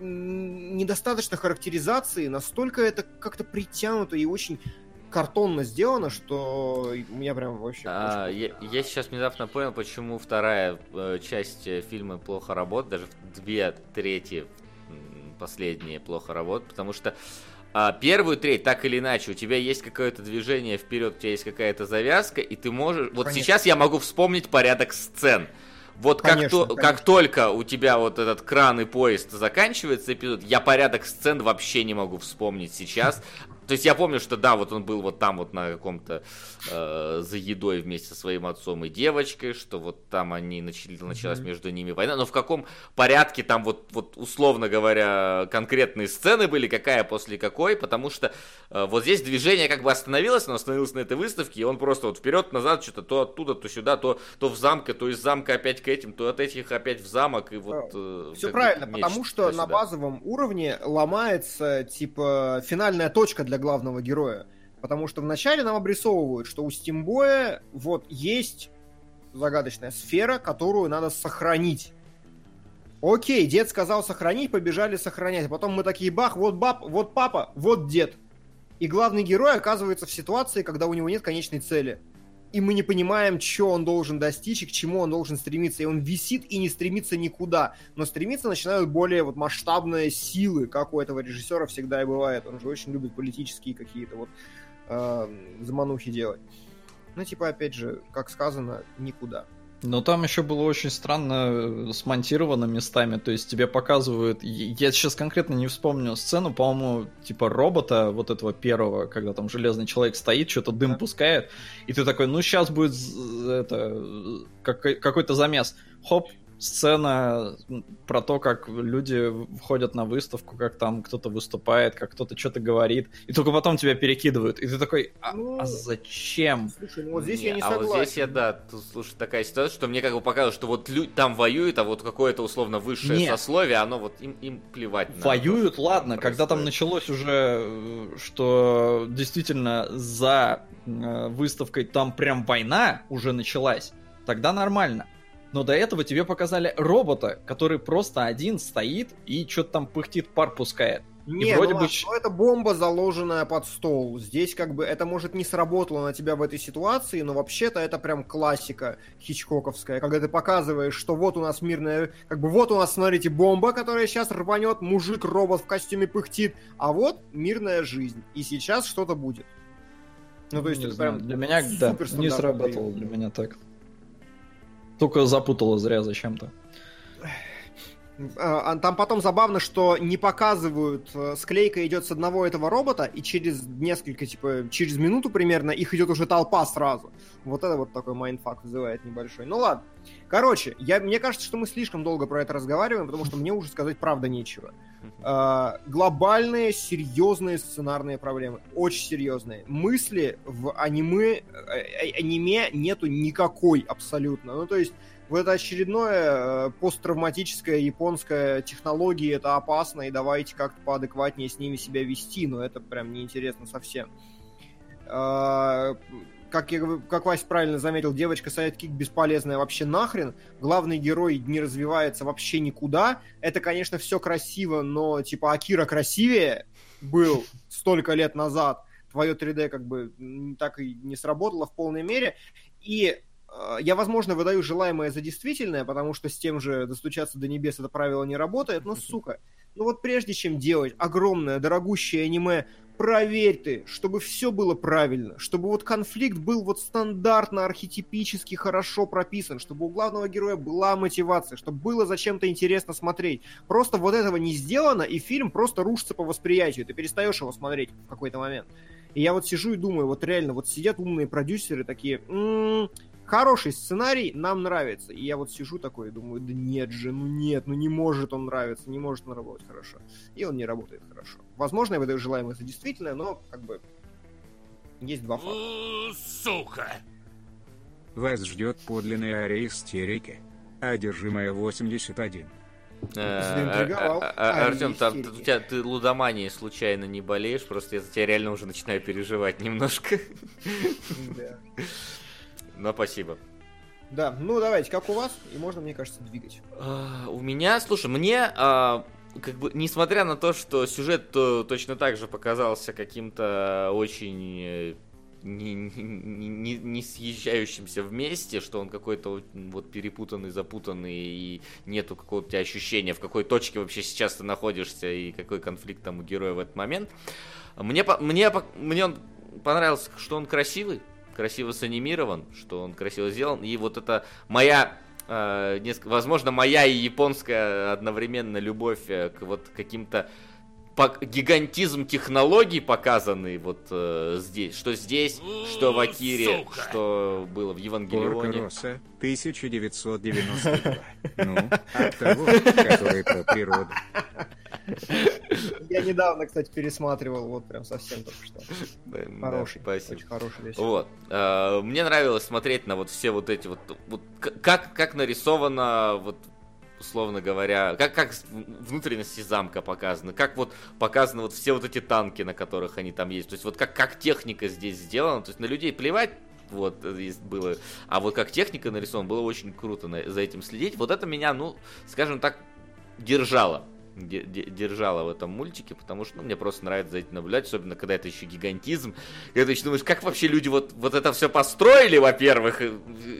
недостаточно характеризации, настолько это как-то притянуто и очень картонно сделано, что у меня прям вообще... А, я, я сейчас внезапно понял, почему вторая э, часть э, фильма плохо работает, даже две трети последние плохо работают, потому что а, первую треть, так или иначе, у тебя есть какое-то движение вперед, у тебя есть какая-то завязка, и ты можешь... Вот Конечно. сейчас я могу вспомнить порядок сцен. Вот как, Конечно, то- как конечно. только у тебя вот этот кран и поезд заканчивается эпизод, я порядок сцен вообще не могу вспомнить сейчас. То есть я помню, что да, вот он был вот там вот на каком-то э, за едой вместе со своим отцом и девочкой, что вот там они начали, началась между ними война, но в каком порядке там вот, вот условно говоря конкретные сцены были, какая после какой, потому что э, вот здесь движение как бы остановилось, оно остановилось на этой выставке, и он просто вот вперед-назад что-то то оттуда, то сюда, то, то в замке, то из замка опять к этим, то от этих опять в замок, и вот... э, Все правильно, потому что на базовом уровне ломается, типа, финальная точка для главного героя. Потому что вначале нам обрисовывают, что у Стимбоя вот есть загадочная сфера, которую надо сохранить. Окей, дед сказал сохранить, побежали сохранять. А потом мы такие, бах, вот баб, вот папа, вот дед. И главный герой оказывается в ситуации, когда у него нет конечной цели. И мы не понимаем, что он должен достичь и к чему он должен стремиться. И он висит и не стремится никуда. Но стремиться начинают более вот масштабные силы, как у этого режиссера всегда и бывает. Он же очень любит политические какие-то вот э, заманухи делать. Ну, типа, опять же, как сказано, никуда. Но там еще было очень странно э, смонтировано местами, то есть тебе показывают, я сейчас конкретно не вспомню сцену, по-моему, типа робота вот этого первого, когда там железный человек стоит, что-то дым Да. пускает, и ты такой, ну сейчас будет это э, какой- какой-то замес, хоп, сцена про то, как люди входят на выставку, как там кто-то выступает, как кто-то что-то говорит, и только потом тебя перекидывают, и ты такой, а, Ну, а зачем? Слушай, ну вот здесь Не, я не а согласен. вот здесь я, да, тут, слушай, такая ситуация, что мне как бы показывают, что вот люди там воюют, а вот какое-то условно высшее Нет. сословие, оно вот им, им плевать на то, Воюют, что ладно, там когда там происходит. началось уже, э, что действительно за э, выставкой там прям война уже началась, тогда нормально. Но до этого тебе показали робота, который просто один стоит и что-то там пыхтит, пар пускает. Не, вроде ну бы но это бомба, заложенная под стол. Здесь как бы это может не сработало на тебя в этой ситуации, но вообще-то это прям классика хичкоковская, когда ты показываешь, что вот у нас мирная, как бы вот у нас, смотрите, бомба, которая сейчас рванет, мужик-робот в костюме пыхтит, а вот мирная жизнь. И сейчас что-то будет. Ну, то есть Не это знаю, прям для меня, да, не сработало для меня так. Только запутало зря зачем-то. А, Там потом забавно, что не показывают, э, склейка идет с одного этого робота, и через несколько, типа, через минуту примерно их идет уже толпа сразу. Вот это вот такой mindfuck вызывает небольшой. Ну ладно. Короче, я, мне кажется, что мы слишком долго про это разговариваем, потому что мне уже сказать правда нечего. А, глобальные, серьезные сценарные проблемы. Очень серьезные. Мысли в аниме, э, э, аниме нету никакой абсолютно. Ну, то есть, вот это очередное э, посттравматическая японская технология, это опасно, и давайте как-то поадекватнее с ними себя вести, но это прям неинтересно совсем. А, Как, я, как Вася правильно заметил, девочка sidekick бесполезная вообще нахрен. Главный герой не развивается вообще никуда. Это, конечно, все красиво, но типа Акира красивее был столько лет назад. Твое 3D как бы так и не сработало в полной мере. И я, возможно, выдаю желаемое за действительное, потому что с тем же достучаться до небес это правило не работает, но, сука, ну вот прежде чем делать огромное, дорогущее аниме, проверь ты, чтобы все было правильно, чтобы вот конфликт был вот стандартно, архетипически хорошо прописан, чтобы у главного героя была мотивация, чтобы было зачем-то интересно смотреть. Просто вот этого не сделано, и фильм просто рушится по восприятию, ты перестаешь его смотреть в какой-то момент. И я вот сижу и думаю, вот реально, вот сидят умные продюсеры такие, «М, хороший сценарий, нам нравится. И я вот сижу такой и думаю, да нет же, ну нет, ну не может он нравиться, не может он работать хорошо. И он не работает хорошо. Возможно, я выдаю желаемое за действительное, но как бы есть два факта. Сука! Вас ждет подлинная ария истерики. Одержимая 81. Заинтриговал. А, Артем, там ты- у тебя ты лудоманией случайно не болеешь, просто я за тебя реально уже начинаю переживать немножко. Да. Но спасибо. Да, ну давайте, как у вас? И можно, мне кажется, двигать. А, У меня, слушай, мне, а, как бы, несмотря на то, что сюжет то, точно так же показался каким-то очень э, не, не- не- не съезжающимся вместе, что он какой-то вот- перепутанный, запутанный, и нету какого-то ощущения, в какой точке вообще сейчас ты находишься, и какой конфликт там у героя в этот момент. Мне, мне, мне он понравился, что он красивый, красиво санимирован, что он красиво сделан, и вот это моя э, возможно, моя и японская одновременно любовь э, к вот каким-то гигантизм технологий показанный вот э, здесь, что здесь, что в Акире, Сука. что было в Порка Евангелионе. Росса, 1992. <laughs> Ну, от того, который про природу. Я недавно, кстати, пересматривал, вот прям совсем только что. Да, да, Хороший, спасибо. очень хороший весь. Вот. Э, Мне нравилось смотреть на вот все вот эти вот, как, как нарисовано, вот условно говоря, как, как внутренности замка показаны, как вот показаны вот все вот эти танки, на которых они там есть. То есть вот как, как техника здесь сделана. То есть на людей плевать, вот, э, было. А вот как техника нарисована, было очень круто на- за этим следить. Вот это меня, ну, скажем так, держало. Де- де- держала в этом мультике, потому что ну, мне просто нравится за этим наблюдать, особенно когда это еще гигантизм. И ты еще думаешь, как вообще люди вот, вот это все построили, во-первых, и,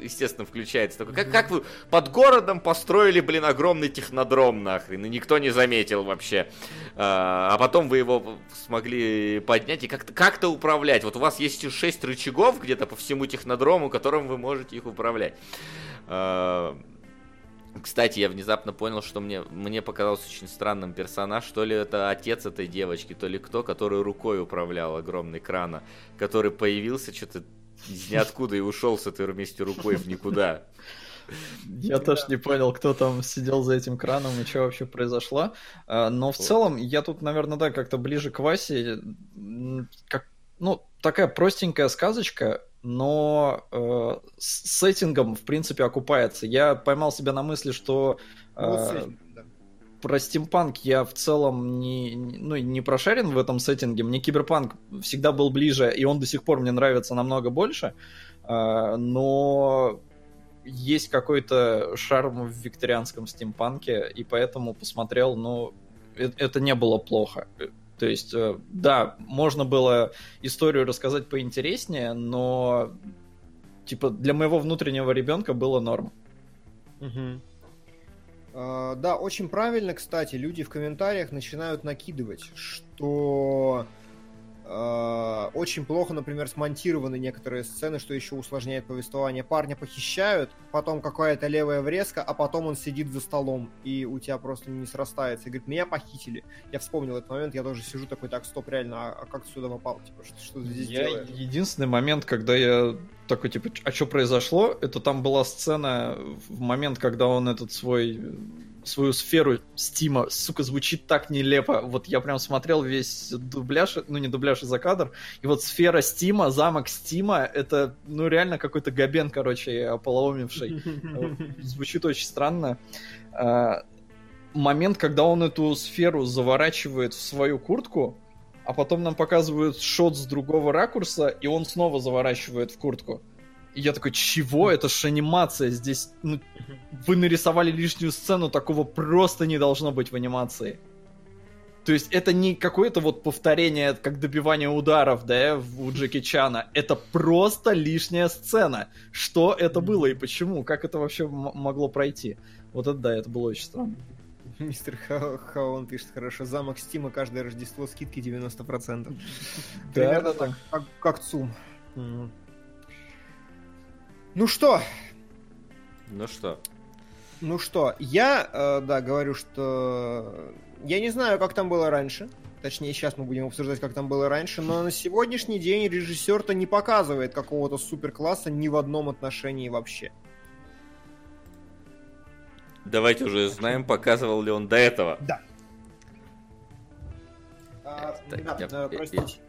естественно, включается такой, как, как вы под городом построили, блин, огромный технодром нахрен, и никто не заметил вообще. А, а потом вы его смогли поднять и как-то как управлять. Вот у вас есть 6 рычагов где-то по всему технодрому, которым вы можете их управлять. Кстати, я внезапно понял, что мне, мне показался очень странным персонаж. То ли это отец этой девочки, то ли кто, который рукой управлял огромный крана, который появился что-то из ниоткуда и ушел с этой вместе рукой в никуда. Я тоже не понял, кто там сидел за этим краном и что вообще произошло. А, Но в целом, я тут, наверное, да, как-то ближе к Васе. Как, ну, такая простенькая сказочка, но э, с сеттингом, в принципе, окупается. Я поймал себя на мысли, что э, Ну, этим, да. про стимпанк я в целом не, ну, не прошарен в этом сеттинге. Мне киберпанк всегда был ближе, и он до сих пор мне нравится намного больше. А, Но есть какой-то шарм в викторианском стимпанке, и поэтому посмотрел, ну, э- это не было плохо. То есть, э, да, можно было историю рассказать поинтереснее, но типа для моего внутреннего ребенка было норм. Мгм. А, Да, очень правильно, кстати, люди в комментариях начинают накидывать, что очень плохо, например, смонтированы некоторые сцены, что еще усложняет повествование. Парня похищают, потом какая-то левая врезка, а потом он сидит за столом, и у тебя просто не срастается. И говорит, меня похитили. Я вспомнил этот момент, я тоже сижу такой, так, стоп, реально, а, а как сюда попал? Типа, что, что ты здесь Я делаешь? единственный момент, когда я такой, типа, а что произошло, это там была сцена в момент, когда он этот свой свою сферу Стима, сука, звучит так нелепо. Вот я прям смотрел весь дубляж, ну не дубляж, за кадр, и вот сфера Стима, замок Стима, это, ну реально какой-то габен, короче, ополоумевший. Звучит очень странно. А, Момент, когда он эту сферу заворачивает в свою куртку, а потом нам показывают шот с другого ракурса, и он снова заворачивает в куртку. И я такой, чего? Это ж анимация. Здесь, ну, вы нарисовали лишнюю сцену, такого просто не должно быть в анимации. То есть это не какое-то вот повторение, как добивание ударов, да, у Джеки Чана. Это просто лишняя сцена. Что это было и почему? Как это вообще могло пройти? Вот это да, это было очень странно. Мистер Ха- Хаон пишет хорошо. Замок Стима каждое Рождество скидки 90%. <laughs> Примерно так, как, как ЦУМ. Ну что, Ну что, ну что, я, э, да, говорю, что я не знаю, как там было раньше. Точнее, сейчас мы будем обсуждать, как там было раньше, но на сегодняшний день режиссер-то не показывает какого-то супер-класса ни в одном отношении вообще. Давайте уже знаем, показывал ли он до этого. Да. А, я- э, я- простите.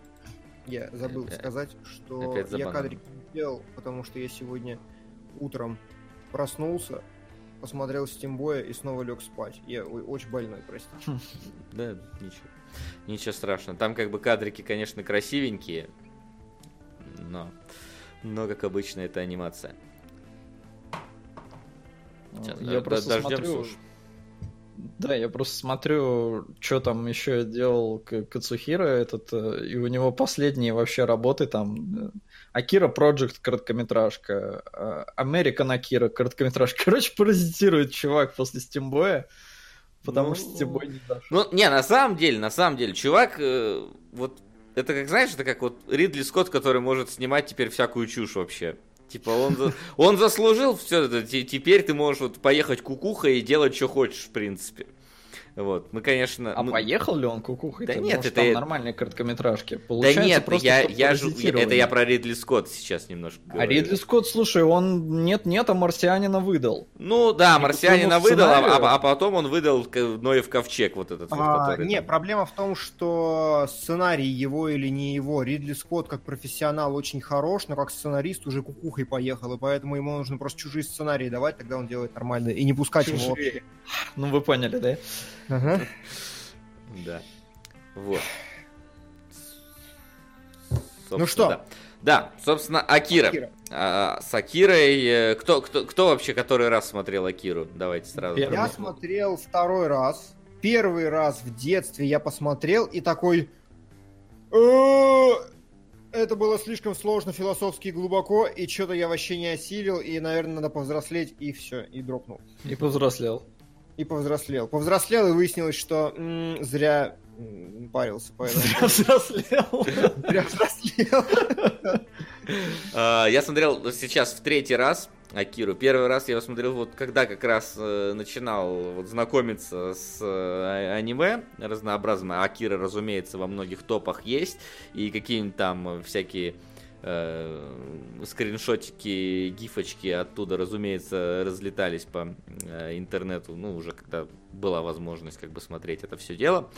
Я забыл сказать, что я кадрик сделал, потому что я сегодня утром проснулся, посмотрел Стимбоя и снова лег спать. Я очень больной, простите. Да, ничего. Ничего страшного. Там как бы кадрики, конечно, красивенькие, но, но как обычно, это анимация. Сейчас, Я да- просто дождёмся смотрю... уж. Да, я просто смотрю, что там еще делал Кацухира этот, э, и у него последние вообще работы там э, Акира Project короткометражка, э, American Акира короткометражка. <laughs> Короче, паразитирует чувак после Стимбоя, потому Ну, что Стимбой не дошел. Ну, не, на самом деле, на самом деле, чувак, э, вот, это как, знаешь, это как вот Ридли Скотт, который может снимать теперь всякую чушь вообще. Типа, он, он заслужил все это, те- теперь ты можешь вот поехать кукухой и делать, что хочешь, в принципе. Вот, мы, конечно... А мы- поехал ли он кукухой? Да нет, это- там нормальные короткометражки. Да Получается, нет, просто я, я, же, это я про Ридли Скотт сейчас немножко А говорю. Ридли Скотт, слушай, он нет-нет, а марсианина выдал. Ну да, по марсианина выдал, а, сценарию. а- а потом он выдал Ноев ковчег, вот этот вот, А, который не, там. проблема в том, что сценарий его или не его. Ридли Скотт как профессионал очень хорош, но как сценарист уже кукухой поехал, и поэтому ему нужно просто чужие сценарии давать, тогда он делает нормально, и не пускать его вообще. Ну, вы поняли, да? Ага. Да. Вот. Ну что? Да. Да, собственно, Акира. Акира. А, с Акирой... э, Кто, кто, кто вообще который раз смотрел Акиру? Давайте сразу. Я промежем. смотрел второй раз. Первый раз в детстве я посмотрел и такой... «Э, Это было слишком сложно, философски и глубоко, и что-то я вообще не осилил, и, наверное, надо повзрослеть, и все, и дропнул. И повзрослел. И повзрослел. Повзрослел, и выяснилось, что м, зря м, парился, поэтому... Повзрослел. Зря взрослел. А, Я смотрел сейчас в третий раз Акиру. Первый раз я его смотрел вот когда как раз э, начинал вот знакомиться с э, а- аниме разнообразным. Акира, разумеется, во многих топах есть. И какие-нибудь там всякие э, скриншотики, гифочки оттуда, разумеется, разлетались по э, интернету, ну, уже когда была возможность как бы смотреть это все дело.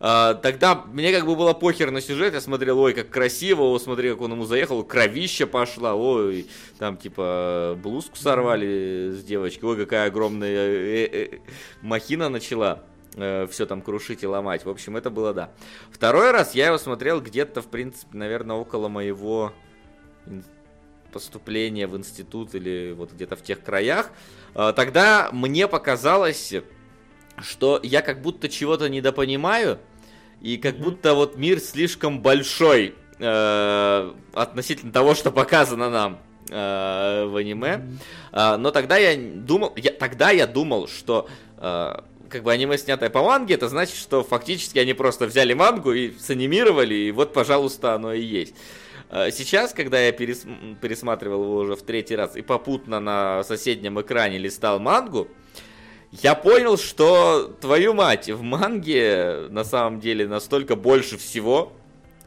А, тогда мне как бы было похер на сюжет, я смотрел, ой, как красиво, о, смотри, как он ему заехал, кровища пошла, ой, там типа блузку сорвали с девочки, ой, какая огромная э, махина начала все там крушить и ломать. В общем, это было да. Второй раз я его смотрел где-то, в принципе, наверное, около моего поступления в институт или вот где-то в тех краях. А, Тогда мне показалось, что я как будто чего-то недопонимаю, и как Мгм. будто вот мир слишком большой э, относительно того, что показано нам э, в аниме. А, но тогда я думал, я, тогда я думал, что э, как бы аниме, снятое по манге, это значит, что фактически они просто взяли мангу и санимировали, и вот, пожалуйста, оно и есть. Э, Сейчас, когда я пересматривал его уже в третий раз и попутно на соседнем экране листал мангу, я понял, что, твою мать, в манге на самом деле настолько больше всего,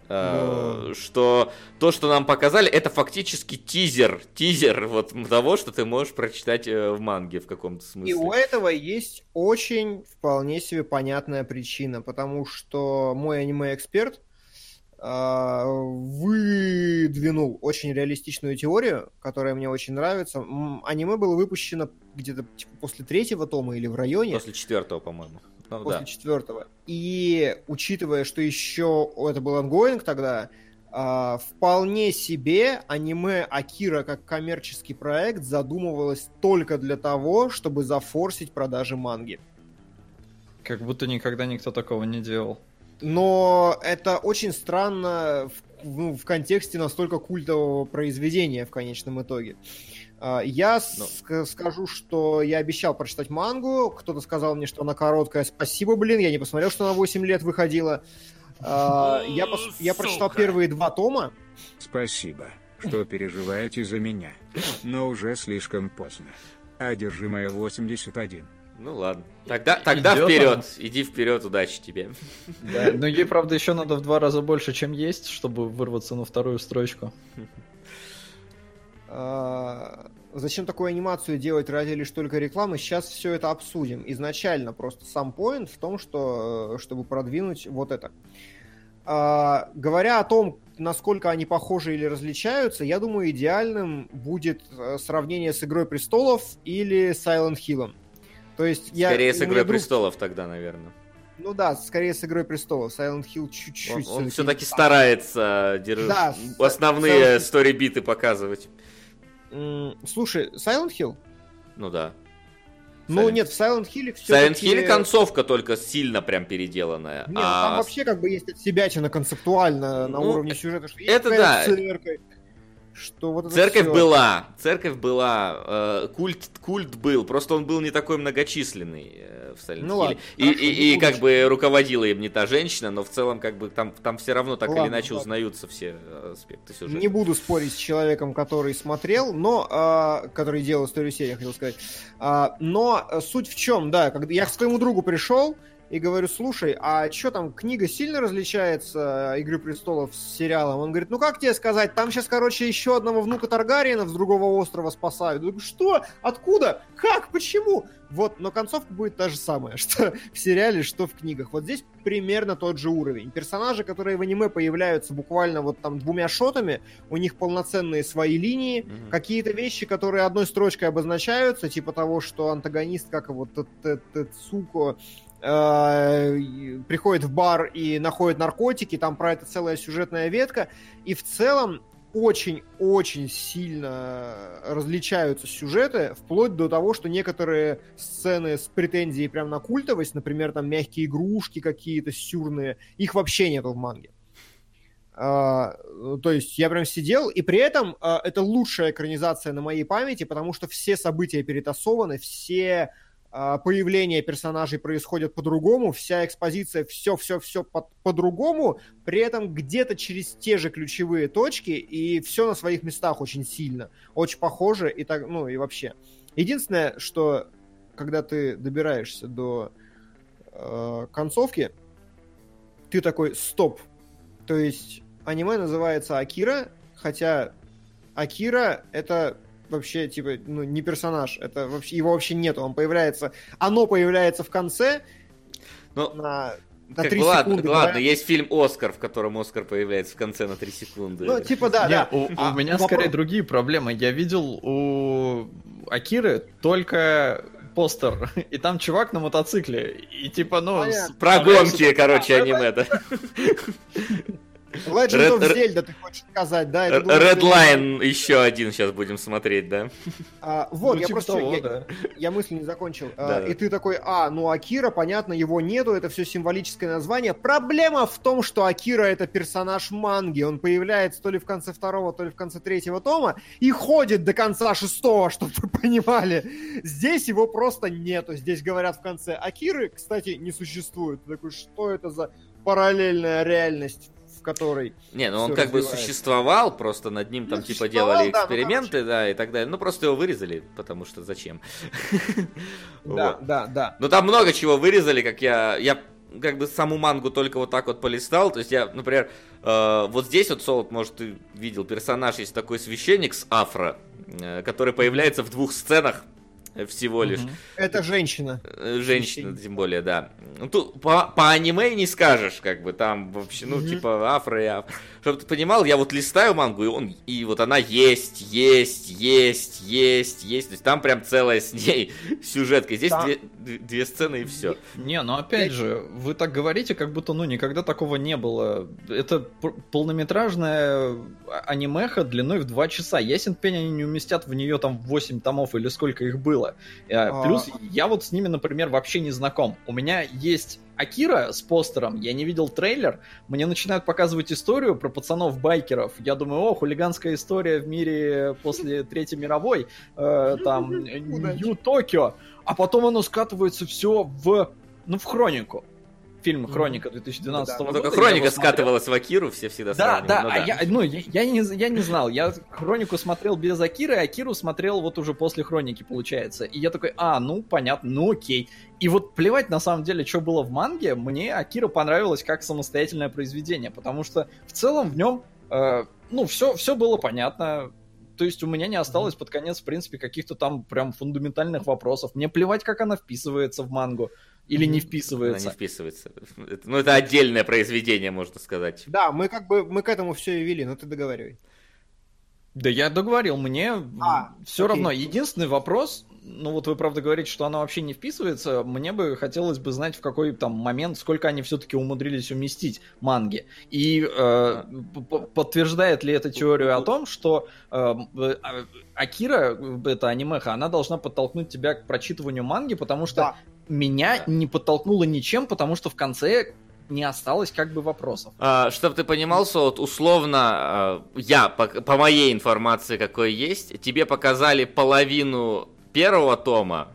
э, что то, что нам показали, это фактически тизер, тизер вот того, что ты можешь прочитать э, в манге в каком-то смысле. И у этого есть очень вполне себе понятная причина, потому что мой аниме-эксперт а, выдвинул очень реалистичную теорию, которая мне очень нравится. Аниме было выпущено где-то типа, после третьего тома или в районе. После четвертого, по-моему. Ну, после да. четвертого. И учитывая, что еще это был ongoing тогда, а, вполне себе аниме Акира как коммерческий проект задумывалось только для того, чтобы зафорсить продажи манги. Как будто никогда никто такого не делал. Но это очень странно в, ну, в контексте настолько культового произведения в конечном итоге. А, Я Ну. ск- скажу, что я обещал прочитать мангу. Кто-то сказал мне, что она короткая. Спасибо, блин. Я не посмотрел, что она 8 лет выходила. А, Я, пос- я прочитал первые два тома. Спасибо, что переживаете за меня. Но уже слишком поздно. Одержимая 81. Ну ладно. Тогда, тогда Идёт вперед. она. Иди вперед, удачи тебе. Да, но ей, правда, еще надо в два раза больше, чем есть, чтобы вырваться на вторую строчку. <laughs> А, Зачем такую анимацию делать ради лишь только рекламы? Сейчас все это обсудим. Изначально просто сам поинт в том, что э, чтобы продвинуть вот это. А, Говоря о том, насколько они похожи или различаются, я думаю, идеальным будет э, сравнение с Игрой престолов или Silent Hill. То есть я Скорее с у меня Игрой друг- престолов тогда, наверное. Ну да, скорее с Игрой престолов. Silent Hill Он, чуть-чуть. он всё-таки- все-таки старается держ- Да, с- основные стори-биты показывать. Слушай, Silent Hill? Ну да. Ну Silent- нет, в Silent Hill В все Silent Hill концовка только сильно прям переделанная. Не, ну там а вообще как бы есть отсебятина концептуально на Ну, уровне сюжета, что это да. церковь, что вот Церковь всё. была, церковь была, э, культ, культ был, просто он был не такой многочисленный э, в Silent Ну Hill. ладно, и, хорошо, и, и как бы руководила им не та женщина, но в целом как бы там, там все равно так или Ладно, иначе ладно. узнаются все э, аспекты сюжета. Не буду спорить с человеком, который смотрел, но а, который делал историю серии, я хотел сказать. А, но э, суть в чем, да, когда я к своему другу пришел и говорю, слушай, а что там, книга сильно различается э, Игры престолов с сериалом? Он говорит, ну как тебе сказать, там сейчас, короче, еще одного внука Таргариена с другого острова спасают. Я говорю, что? Откуда? Как? Почему? Вот, но концовка будет та же самая, <laughs> что в сериале, что в книгах. Вот здесь примерно тот же уровень. Персонажи, которые в аниме появляются буквально вот там двумя шотами, у них полноценные свои линии, Мгм. какие-то вещи, которые одной строчкой обозначаются, типа того, что антагонист, как его Тецуко, приходит в бар и находит наркотики, там про это целая сюжетная ветка, и в целом очень-очень сильно различаются сюжеты, вплоть до того, что некоторые сцены с претензией прям на культовость, например, там мягкие игрушки какие-то сюрные, их вообще нету в манге. А, то есть я прям сидел, и при этом а, это лучшая экранизация на моей памяти, потому что все события перетасованы, все а, появления персонажей происходят по-другому, вся экспозиция, все-все-все по-другому, при этом где-то через те же ключевые точки, и все на своих местах очень сильно, очень похоже, и так, ну и вообще. Единственное, что когда ты добираешься до э, концовки, ты такой, стоп, то есть аниме называется Акира, хотя Акира это вообще типа ну, не персонаж, это вообще его вообще нет, он появляется, оно появляется в конце Ну, на на как три бы ладно, секунды. ладно, говоря. есть фильм Оскар, в котором Оскар появляется в конце на 3 секунды. Ну типа да, да. у, у А меня вопрос- скорее другие проблемы. Я видел у Акиры только постер, <laughs> и там чувак на мотоцикле, и типа, ну... Понятно. с- Про гонки, короче, аниме, да. <laughs> Legend Red- of Zelda, ты хочешь сказать, да? это Redline еще один сейчас будем смотреть, да? А, вот, Ну, я типа просто... того, я, да. я мысль не закончил. А, Да-да. и ты такой, а, ну Акира, понятно, его нету, это все символическое название. Проблема в том, что Акира это персонаж манги. Он появляется то ли в конце второго, то ли в конце третьего тома и ходит до конца шестого, <laughs> чтобы вы понимали. Здесь его просто нету. Здесь говорят в конце Акиры, кстати, не существует. Ты такой, что это за параллельная реальность, которой... Не, ну он как бы существовал, просто над ним там Ну, типа делали да, ну, эксперименты, да, и так далее. Ну просто его вырезали, потому что зачем? <laughs> Да, да, да. Ну там много чего вырезали, как я, я как бы саму мангу только вот так вот полистал. То есть я, например, э, вот здесь вот Солод, может, ты видел персонаж, есть такой священник с афро, э, который появляется в двух сценах <laughs> всего лишь. Это женщина. Э, Женщина, Священник. тем более, да. Ну, тут по, по аниме не скажешь, как бы, там вообще, ну, типа, афро и афро. Чтобы ты понимал, я вот листаю мангу, и, он, и вот она есть, есть, есть, есть, есть. То есть там прям целая с ней <laughs> сюжетка. Здесь Там- две, две- сцены и все. Не, ну опять же, вы так говорите, как будто, ну, никогда такого не было. Это полнометражная анимеха длиной в 2 часа. Ясен пень, они не уместят в нее там 8 томов или сколько их было. А, А. Плюс я вот с ними, например, вообще не знаком. У меня есть Акира с постером, я не видел трейлер, мне начинают показывать историю про пацанов-байкеров. Я думаю, о, хулиганская история в мире после <laughs> Третьей мировой, э, там. <laughs> Нью-Токио. А потом оно скатывается все в, ну, в хронику. Фильм «Хроника» 2012 Да, года. Ну, только хроника скатывалась в Акиру, все всегда Да, да, Ну а я, ну, я, я не, я не знал. Я хронику смотрел без Акиры, а Акиру смотрел вот уже после хроники, получается. И я такой, а, ну, понятно, ну окей. И вот плевать на самом деле, что было в манге, мне Акира понравилось как самостоятельное произведение, потому что в целом в нем, э, ну, все, все было понятно. То есть у меня не осталось под конец, в принципе, каких-то там прям фундаментальных вопросов. Мне плевать, как она вписывается в мангу или не Она не вписывается. вписывается. Это- ну, это отдельное произведение, можно сказать. Да, мы как бы мы к этому все и вели, но ты договаривай. Да я договорил, мне А, все окей. равно. Единственный вопрос, ну вот вы правда говорите, что она вообще не вписывается, мне бы хотелось бы знать, в какой там момент, сколько они все-таки умудрились уместить манги. И э, подтверждает ли это теорию о том, что э, э, Акира, э, это анимеха, она должна подтолкнуть тебя к прочитыванию манги, потому что Да. меня не подтолкнуло ничем, потому что в конце не осталось как бы вопросов. А, чтобы ты понимал, Солод, условно, а, я, по, по моей информации, какой есть, тебе показали половину первого тома,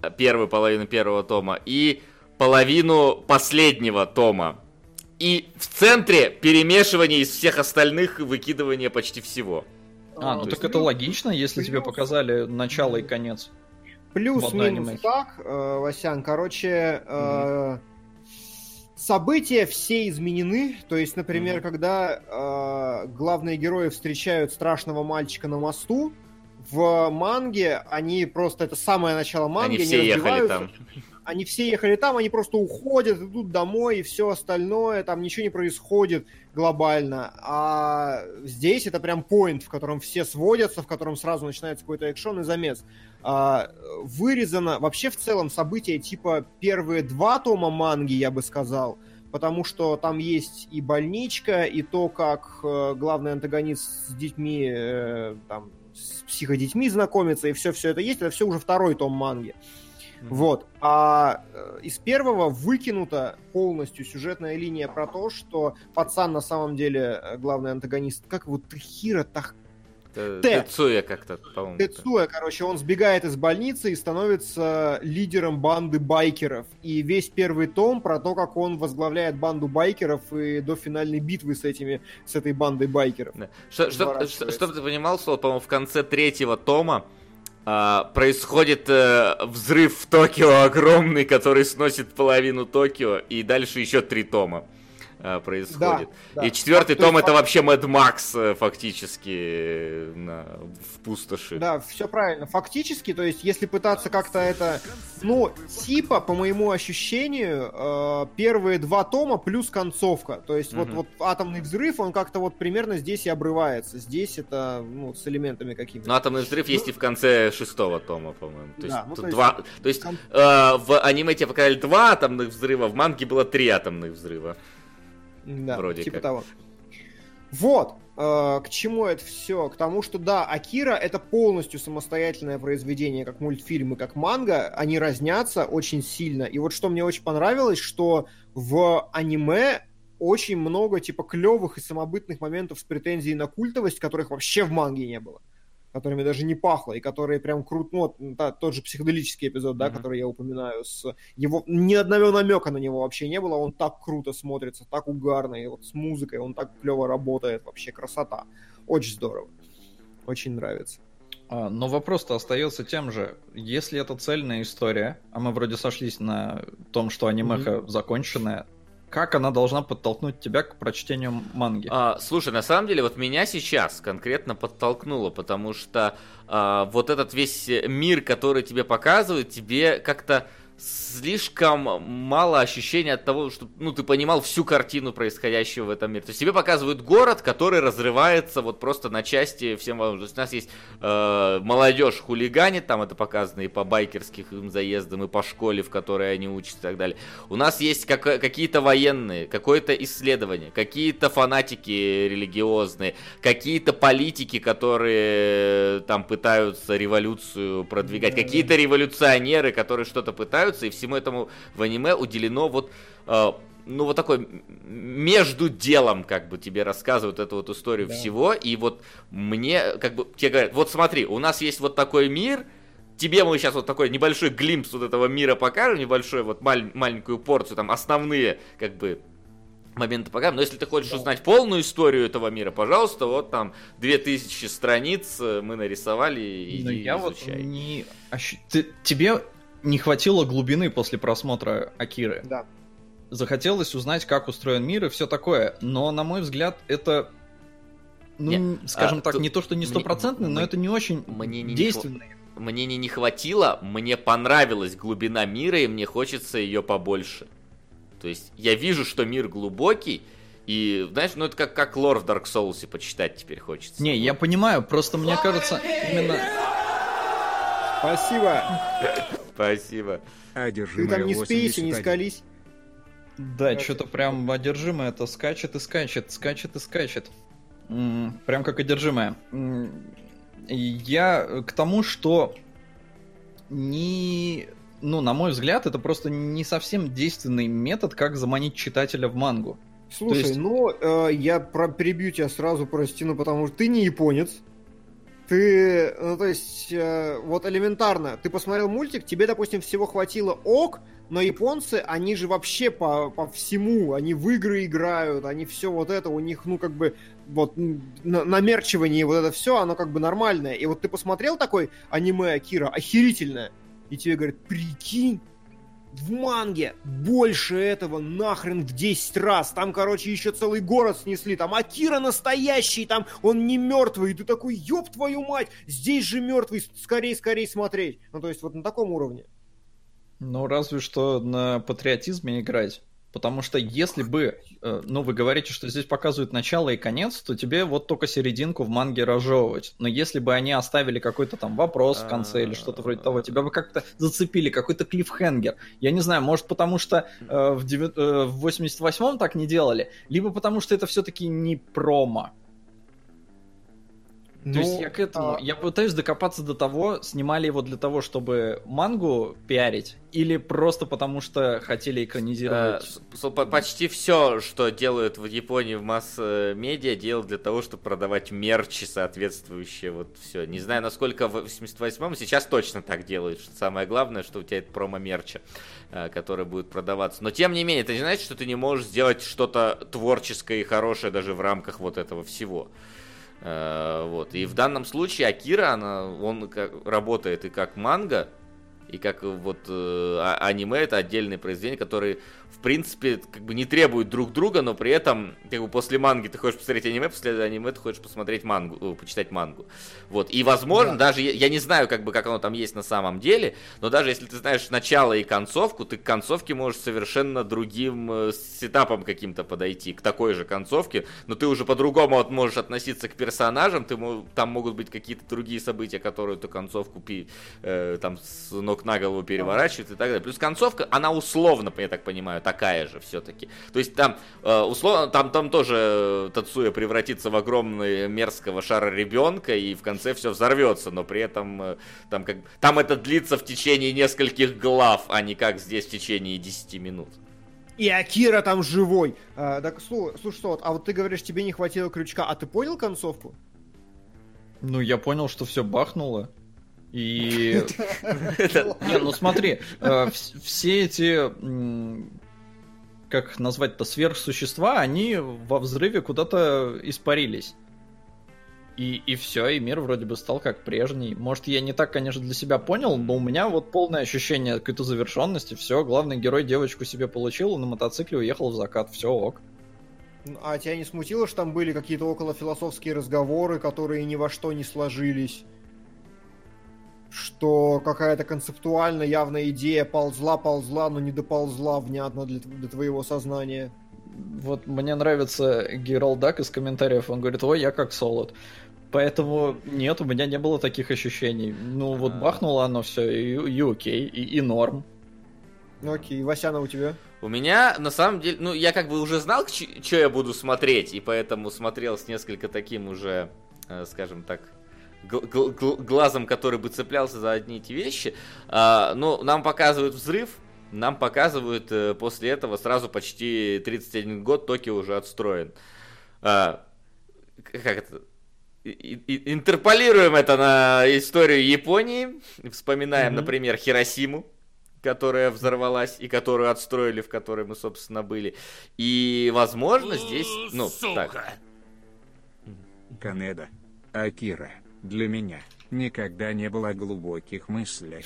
а, первую половину первого тома, и половину последнего тома. И в центре перемешивание из всех остальных и выкидывание почти всего. А, ну то так есть- это логично, если тебе плюс- показали начало и конец. Плюс-минус так, э, Васян. Короче, э, события все изменены. То есть, например, Мгм. когда э, главные герои встречают страшного мальчика на мосту, в манге они просто это самое начало манги, Они все ехали разбиваются, там. они все ехали там, они просто уходят, идут домой, и все остальное, там ничего не происходит глобально. А здесь это прям поинт, в котором все сводятся, в котором сразу начинается какой-то экшон и замес. А, вырезано вообще в целом события типа первые два тома манги, я бы сказал, потому что там есть и больничка, и то, как э, главный антагонист с детьми, э, там, с психодетьми знакомится, и все-все это есть, это все уже второй том манги. Вот. А э, из первого выкинута полностью сюжетная линия про то, что пацан на самом деле э, главный антагонист, как его Тахира Тах... Т-. Тецуя как-то, по-моему. Тецуя, короче, он сбегает из больницы и становится лидером банды байкеров. И весь первый том про то, как он возглавляет банду байкеров и до финальной битвы с этими, с этой бандой байкеров. Да. Что- Чтоб Разворачивается. чтоб ты понимал, Сол, по-моему, в конце третьего тома а, происходит э, взрыв в Токио огромный, который сносит половину Токио, и дальше еще три тома происходит. Да, и да. четвертый То том есть, это вообще Мэд Макс э, фактически э, на- в пустоши. Да, все правильно. Фактически, то есть, если пытаться как-то это, ну, типа, по моему ощущению, э, первые два тома плюс концовка. То есть, вот, Мгм. вот атомный взрыв, он как-то вот примерно здесь и обрывается. Здесь это, ну, с элементами какими-то. Но атомный взрыв есть и в конце шестого тома, по-моему. То есть, Да, ну, тут то есть- два, то есть э, в аниме тебе показали два атомных взрыва, в манге было три атомных взрыва. Да, Вроде типа как. того. Вот, э, к чему это все? К тому, что да, Акира это полностью самостоятельное произведение, как мультфильм и как манга. Они разнятся очень сильно. И вот что мне очень понравилось, что в аниме очень много типа клевых и самобытных моментов с претензией на культовость, которых вообще в манге не было. Которыми даже не пахло, и которые прям крут, ну, вот, та- тот же психоделический эпизод, да, Мгм. который я упоминаю, с его ни одного намека на него вообще не было, он так круто смотрится, так угарно, и вот с музыкой он так клево работает, вообще красота. Очень здорово. Очень нравится. А, Но вопрос-то остается тем же. Если это цельная история, а мы вроде сошлись на том, что анимеха законченная, как она должна подтолкнуть тебя к прочтению манги? А, слушай, на самом деле, вот меня сейчас конкретно подтолкнуло, потому что а, вот этот весь мир, который тебе показывают, тебе как-то слишком мало ощущения от того, что ну, ты понимал всю картину происходящего в этом мире. То есть тебе показывают город, который разрывается вот просто на части всем возможным. То есть у нас есть э, молодежь хулиганит, там это показано и по байкерским заездам, и по школе, в которой они учатся и так далее. У нас есть как- какие-то военные, какое-то исследование, какие-то фанатики религиозные, какие-то политики, которые там пытаются революцию продвигать, какие-то революционеры, которые что-то пытаются, и всему этому в аниме уделено вот э, ну, вот такой между делом, как бы, тебе рассказывают эту вот историю Да. всего, и вот мне, как бы, тебе говорят, вот смотри, у нас есть вот такой мир, тебе мы сейчас вот такой небольшой глимпс вот этого мира покажем, небольшой вот маль- маленькую порцию, там основные как бы моменты покажем. Но если ты хочешь узнать полную историю этого мира, пожалуйста, вот там 2000 страниц э, мы нарисовали, Но иди я вот изучай. не... ощу- Ты- тебе не хватило глубины после просмотра Акиры. Да. Захотелось узнать, как устроен мир и все такое. Но, на мой взгляд, это... Ну, Не, скажем а, так, тут не то, что не стопроцентный, но это не очень мне не- не действенный. Мне не, не хватило, мне понравилась глубина мира, и мне хочется ее побольше. То есть я вижу, что мир глубокий, и, знаешь, ну это как, как лор в Dark Souls почитать теперь хочется. Не, я понимаю, просто мне кажется, именно... Спасибо. Спасибо. Ты Одержимая там не спейся, не 81. скались. Да, что-то прям одержимое, это скачет и скачет, скачет и скачет. Прям как одержимое. Я к тому, что не... Ну, на мой взгляд, это просто не совсем действенный метод, как заманить читателя в мангу. Слушай, есть- ну, э, я про перебью тебя сразу, прости, ну, потому что ты не японец. Ты, ну, то есть, э, вот элементарно, ты посмотрел мультик, тебе, допустим, всего хватило ок, но японцы, они же вообще по, по всему, они в игры играют, они все вот это, у них, ну, как бы, вот, на, намерчивание, вот это все, оно как бы нормальное. И вот ты посмотрел такой аниме Акира, охерительное, и тебе говорят, прикинь, в манге больше этого нахрен в 10 раз. Там, короче, еще целый город снесли. Там Акира настоящий, там он не мертвый. И ты такой, ёб твою мать, здесь же мертвый, скорей, скорей смотреть. Ну, то есть вот на таком уровне. Ну, разве что на патриотизме играть. Потому что если бы, ну, вы говорите, что здесь показывают начало и конец, то тебе вот только серединку в манге разжевывать. Но если бы они оставили какой-то там вопрос в конце или что-то вроде того, тебя бы как-то зацепили, какой-то клиффхенгер. Я не знаю, может потому что э, в, девя- э, в 88-м так не делали, либо потому что это все-таки не промо. То есть я к этому, а, я пытаюсь докопаться до того, снимали его для того, чтобы мангу пиарить, или просто потому что хотели Э, экранизировать. по- почти все, что делают в Японии в масс-медиа, делают для того, чтобы продавать мерчи соответствующие. Вот все. Не знаю, насколько в 88-м сейчас точно так делают. Что самое главное, что у тебя это промо-мерча, э, который будет продаваться. Но тем не менее, это не значит, что ты не можешь сделать что-то творческое и хорошее даже в рамках вот этого всего. Э, Вот. И в данном случае Акира, она, он как- работает и как манга, и как э, вот э, а- аниме это отдельные произведения, которые в принципе как бы не требуют друг друга, но при этом как бы после манги ты хочешь посмотреть аниме, после аниме ты хочешь посмотреть мангу, э, почитать мангу. Вот. И возможно, даже я, я не знаю, как бы как оно там есть на самом деле, но даже если ты знаешь начало и концовку, ты к концовке можешь совершенно другим э, сетапом каким-то подойти, к такой же концовке, но ты уже по-другому от- можешь относиться к персонажам, ты, там могут быть какие-то другие события, которые эту концовку пи- э, там с ног на голову переворачивают и так далее. Плюс концовка, она условно, я так понимаю, такая же все-таки. То есть там э, условно, там, там тоже э, Тацуя превратится в огромного мерзкого шара ребенка и в конце все взорвется, но при этом э, там, как, там это длится в течение нескольких глав, а не как здесь в течение 10 минут. И Акира там живой. А, так, слу- слушай, что вот, а вот ты говоришь, тебе не хватило крючка, а ты понял концовку? Ну, я понял, что все бахнуло. И... <laughs> <laughs> Не, ну смотри, э, вс- все эти, как их назвать-то, сверхсущества, они во взрыве куда-то испарились. И, и все, и мир вроде бы стал как прежний. Может, я не так, конечно, для себя понял, но у меня вот полное ощущение какой-то завершенности. Все, главный герой девочку себе получил, на мотоцикле уехал в закат. Все, ок. А тебя не смутило, что там были какие-то околофилософские разговоры, которые ни во что не сложились? Что какая-то концептуально явная идея ползла-ползла, но не доползла внятно для, для твоего сознания. Вот мне нравится Гералдак из комментариев, он говорит, ой, я как солод. Поэтому нет, у меня не было таких ощущений. Ну вот А. бахнуло оно все, и, и окей, и, и норм. Ну окей, Васяна у тебя? У меня, на самом деле, ну, я как бы уже знал, что я буду смотреть, и поэтому смотрел с несколько таким уже, э, скажем так, глазом, который бы цеплялся за одни и те вещи. А, ну, нам показывают взрыв, нам показывают э, после этого сразу почти 31 год Токио уже отстроен. А, как это? и- и- интерполируем это на историю Японии. Вспоминаем, Мгм. например, Хиросиму, которая взорвалась и которую отстроили, в которой мы, собственно, были. И, возможно, здесь... Ну, так. Канеда. Акира. Для меня никогда не было глубоких мыслей.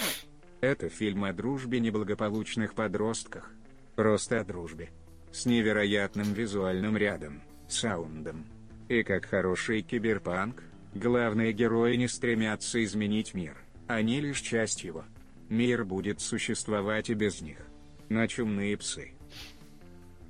Это фильм о дружбе неблагополучных подростках. Просто о дружбе. С невероятным визуальным рядом, саундом. И как хороший киберпанк, главные герои не стремятся изменить мир. Они лишь часть его. Мир будет существовать и без них. На чумные псы.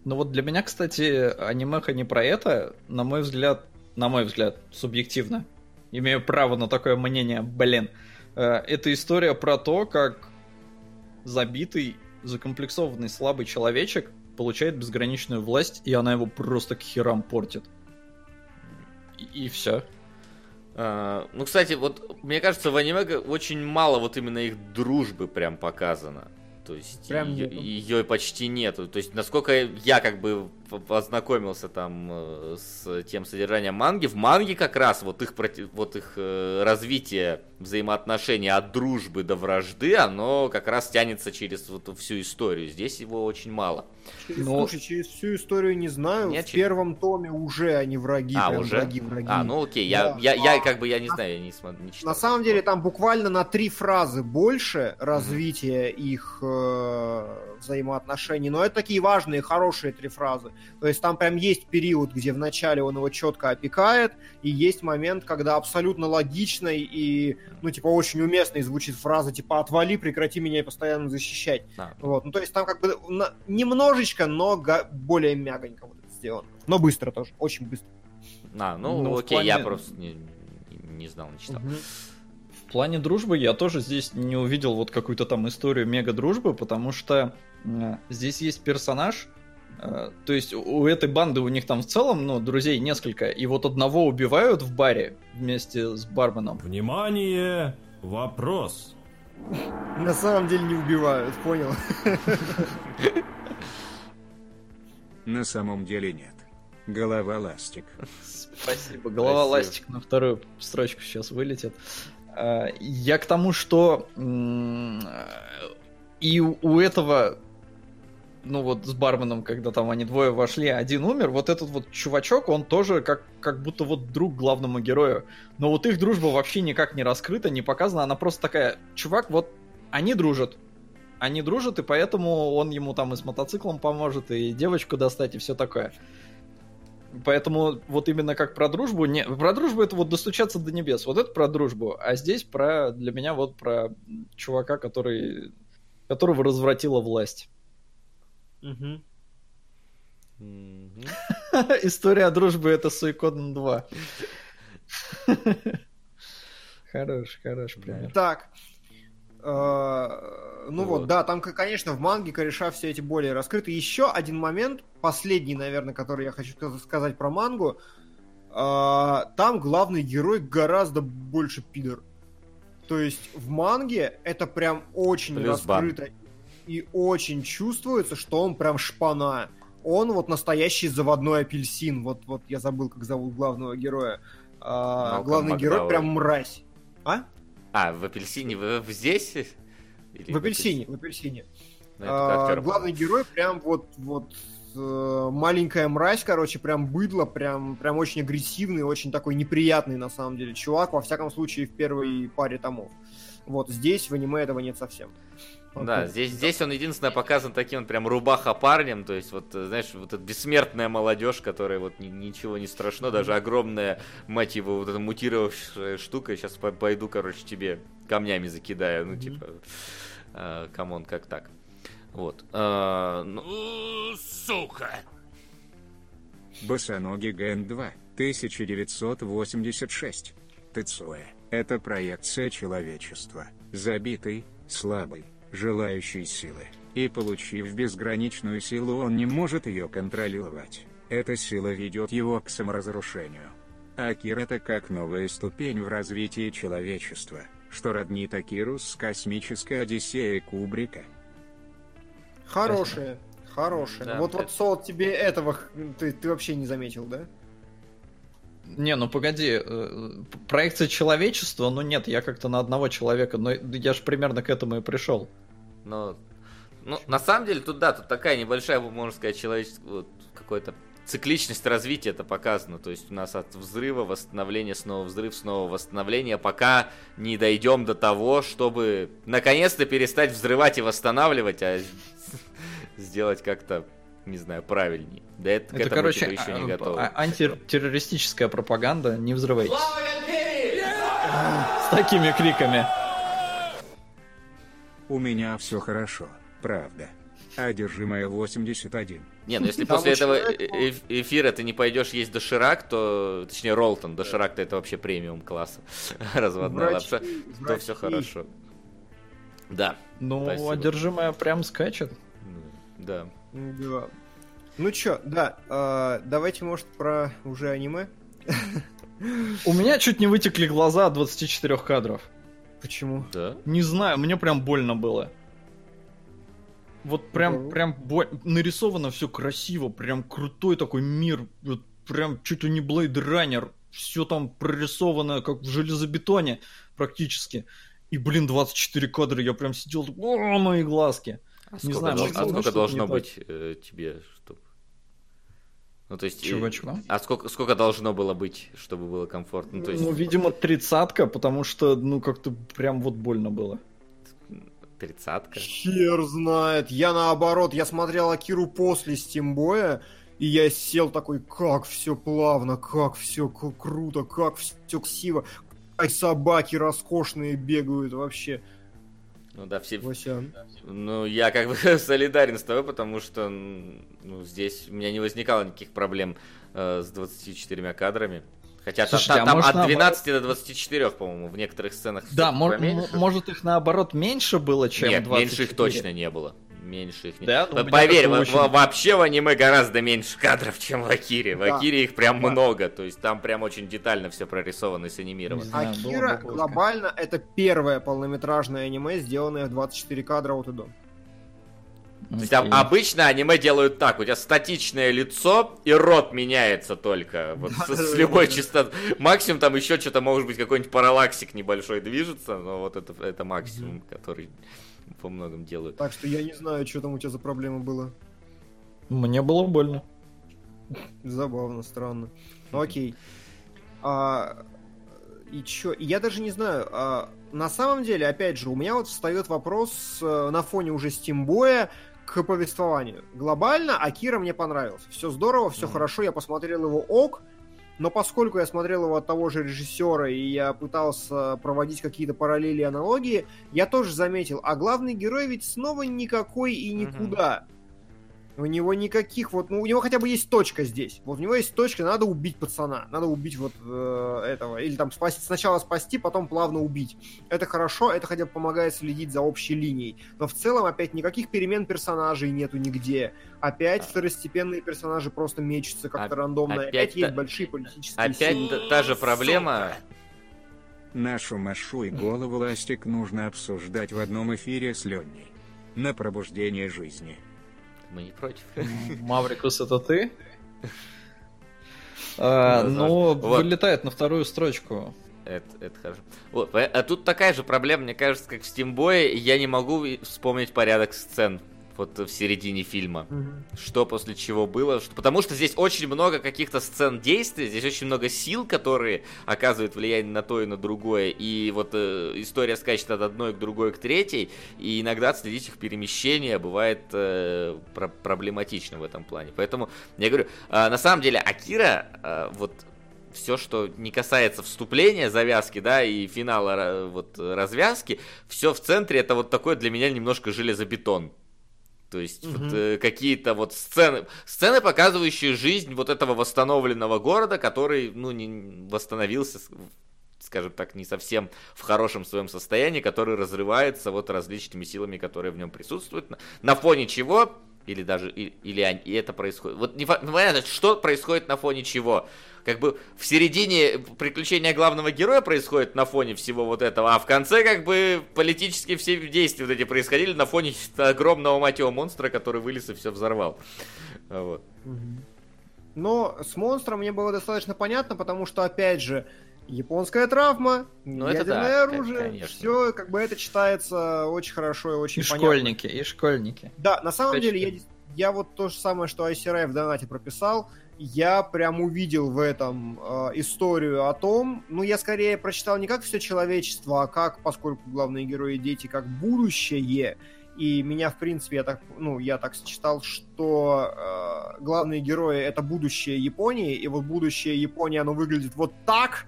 Ну вот для меня, кстати, анимеха не про это, на мой взгляд, на мой взгляд, субъективно. Имею право на такое мнение, блин. Э, Это история про то, как забитый, закомплексованный, слабый человечек получает безграничную власть, и она его просто к херам портит. И, все. А, ну, кстати, вот мне кажется, в аниме очень мало вот именно их дружбы прям показано. То есть Прям ее, нету. ее почти нету. То есть, насколько я как бы познакомился там э, с тем содержанием манги, в манге как раз вот их, вот их э, развитие взаимоотношений от дружбы до вражды, оно как раз тянется через вот всю историю. Здесь его очень мало. Через- Но- Слушай, через всю историю не знаю. Нет, в через- первом томе уже они враги, а, уже? враги, враги. А, ну окей, я, Да. я, я А, как бы, я не знаю, я не, смо- не читал. На самом деле там буквально на три фразы больше развития их э, взаимоотношений, но это такие важные, хорошие три фразы. То есть там прям есть период, где вначале он его четко опекает, и есть момент, когда абсолютно логичной и, ну, типа, очень уместной звучит фраза, типа, отвали, прекрати меня постоянно защищать. А, Вот, ну, то есть там как бы на- немножечко, но га- более мягонько вот это сделано. Но быстро тоже, очень быстро. а, ну, Ну, окей, я плане- просто не, не- знал, не читал. В плане дружбы я тоже здесь не увидел вот какую-то там историю мега дружбы, потому что здесь есть персонаж, э, то есть у- этой банды у них там в целом, ну, друзей несколько, и вот одного убивают в баре вместе с барменом. Внимание! Вопрос. На самом деле не убивают, понял? На самом деле нет. Голова ластик. Спасибо. Голова Спасибо. ластик на вторую строчку сейчас вылетит. А, Я к тому, что м, и у этого, ну вот с барменом, когда там они двое вошли, один умер, вот этот вот чувачок, он тоже как, как будто вот друг главному герою. Но вот их дружба вообще никак не раскрыта, не показана, она просто такая, чувак, вот они дружат. Они дружат, и поэтому он ему там и с мотоциклом поможет, и девочку достать, и все такое. Поэтому вот именно как про дружбу, не, про дружбу это вот достучаться до небес, вот это про дружбу, а здесь про, для меня вот про чувака, который, которого развратила власть. <laughs> История дружбы это Суикоден 2. <laughs> Хорош, хорош, пример. Так. Э, Ну вот, да, там, конечно, в манге кореша все эти более раскрыты. Еще один момент, последний, наверное, который я хочу сказ- сказать про мангу. Э, Там главный герой гораздо больше пидор. То есть в манге это прям очень Плюс бан. И очень чувствуется, что он прям шпана. Он вот настоящий заводной апельсин. Вот, вот я забыл, как зовут главного героя. А, главный герой Макдауэлл. прям мразь. А? А, в апельсине, в, в здесь? Или В апельсине, в апельсине. Ну, это А, главный герой прям вот, вот э, маленькая мразь, короче, прям быдло, прям, прям очень агрессивный, очень такой неприятный на самом деле чувак, во всяком случае в первой паре томов. Вот здесь в аниме этого нет совсем. Да, здесь, здесь он единственное показан таким прям рубаха парнем, то есть вот, знаешь, вот эта бессмертная молодежь, которая вот ни- ничего не страшно, даже огромная, мать его, вот эта мутировавшая штука, сейчас пойду, короче, тебе камнями закидаю, ну, типа, э, come on, как так? Вот. э, ну, Сука! Босоногий Ген 2, 1986. Тецуэ. Это проекция человечества. Забитый, слабый, желающий силы. И получив безграничную силу, он не может ее контролировать. Эта сила ведет его к саморазрушению. Акир это как новая ступень в развитии человечества, что роднит Акиру с космической Одиссеей Кубрика. Хорошие, хорошие. Да, вот это- вот Сол тебе этого ты, ты вообще не заметил, да? Не, ну погоди, э, проекция человечества, ну нет, я как-то на одного человека, но я же примерно к этому и пришел. Но, ну, на самом деле, тут да, тут такая небольшая, можно сказать, человеческая, вот, какой-то цикличность развития это показано. То есть у нас от взрыва, восстановления, снова взрыв, снова восстановление, пока не дойдем до того, чтобы наконец-то перестать взрывать и восстанавливать, а <laughs> сделать как-то, не знаю, правильнее. Да это, к Это, этому короче, типа, еще не а- готово. а- антитеррористическая пропаганда, не взрывайтесь. С такими криками. У меня все хорошо, правда. Одержимая 81. Не, ну если Там после этого э- эфира ты не пойдешь есть доширак, то, точнее, Ролтон, доширак-то это вообще премиум класса <laughs> разводная лапша, то все хорошо. Да, Ну, Спасибо. одержимая прям скачет. да. Да. Ну чё, да, э, давайте, может, про уже аниме? У меня чуть не вытекли глаза от 24 кадров. Почему? Да? Не знаю, мне прям больно было. Вот прям, Мгм. прям боль... нарисовано все красиво, прям крутой такой мир, вот прям чуть ли не Blade Runner, все там прорисовано как в железобетоне практически. И, блин, 24 кадра, я прям сидел, о, мои глазки. А Не сколько, знаю, дол- может, а сколько должно быть э, тебе. Ну, то есть... э, Чувачка. А сколько, сколько должно было быть, чтобы было комфортно? Ну, то есть, Ну, видимо, тридцатка, потому что, ну, как-то прям вот больно было. тридцатка? Хер знает. Я наоборот, я смотрел Акиру после Стимбоя, и я сел такой, как все плавно, как все круто, как все красиво. Как собаки роскошные бегают вообще. Ну да, все... Вася. Ну, я как бы <laughs> солидарен с тобой, потому что ну, здесь у меня не возникало никаких проблем э, с 24 кадрами. Хотя Слушайте, та- а там может, от наоборот? 12 до 24, по-моему, в некоторых сценах. Да, всё-таки мо- поменьше. м- может их наоборот меньше было, чем Нет, 24? меньше их точно не было. Меньше их Да? Поверь, во- очень- во- вообще в аниме гораздо меньше кадров, чем в Акире. В Да. Акире их прям Да. много. То есть там прям очень детально все прорисовано и санимировано. Знаю, было Акира бы глобально это первое полнометражное аниме, сделанное в 24 кадра от и до. То есть Окей. обычно аниме делают так, у тебя статичное лицо и рот меняется только. Вот с, с любой частотой. Максимум там еще что-то может быть какой-нибудь параллаксик небольшой движется, но вот это, это максимум, который по многом делают. Так что я не знаю, что там у тебя за проблема была. Мне было больно. Забавно, странно. Ну окей. А, и чё? Я даже не знаю. а, на самом деле, опять же, у меня вот встает вопрос э, на фоне уже Стимбоя к повествованию. Глобально Акира мне понравился. Все здорово, все Мгм. хорошо, я посмотрел его ок, но поскольку я смотрел его от того же режиссера, и я пытался проводить какие-то параллели и аналогии, я тоже заметил, а главный герой ведь снова никакой и никуда. У него никаких вот, ну у него хотя бы есть точка здесь. Вот у него есть точка, надо убить пацана, надо убить вот э, этого, или там спасти, сначала спасти, потом плавно убить. Это хорошо, это хотя бы помогает следить за общей линией. Но в целом опять никаких перемен персонажей нету нигде. Опять А. второстепенные персонажи просто мечутся как-то Оп- рандомно. опять Опять, есть та- большие политические Опять силы. та, та же проблема. Нашу Машу и голову ластик нужно обсуждать в одном эфире с Леней. На пробуждение жизни. Мы не против. <laughs> Маврикус, это ты? А, Да, Ну, вот. вылетает на вторую строчку. Это, это хорошо. Вот, а тут такая же проблема, мне кажется, как в Стимбое, я не могу вспомнить порядок сцен вот в середине фильма. Мгм. что после чего было, что... потому что здесь очень много каких-то сцен действий, здесь очень много сил, которые оказывают влияние на то и на другое, и вот э, история скачет от одной к другой к третьей, и иногда отследить их перемещение бывает э, про- проблематично в этом плане. Поэтому я говорю, э, на самом деле Акира э, вот все, что не касается вступления, завязки, да, и финала ра- вот развязки, все в центре это вот такой для меня немножко железобетон. То есть Мгм. вот, э, какие-то вот сцены, сцены, показывающие жизнь вот этого восстановленного города, который, ну, не восстановился, скажем так, не совсем в хорошем своем состоянии, который разрывается вот различными силами, которые в нем присутствуют. На, на фоне чего, или даже, или они- и это происходит. Вот не понятно, что происходит на фоне чего. Как бы в середине приключения главного героя происходит на фоне всего вот этого, а в конце как бы политические все действия вот эти происходили на фоне <laughs> огромного мать его монстра, который вылез и все взорвал. А Вот. Но с монстром мне было достаточно понятно, потому что, опять же, японская травма, Ну, это ядерное да, оружие, конечно. все как бы это читается очень хорошо и очень И понятно. школьники, и школьники. Да, на самом Точно. деле я, я вот то же самое, что ICRI в донате прописал, я прям увидел в этом э, историю о том, ну я скорее прочитал не как все человечество, а как, поскольку главные герои дети, как будущее, и меня, в принципе, я так, ну, я так считал, что э, главные герои это будущее Японии, и вот будущее Японии, оно выглядит вот так,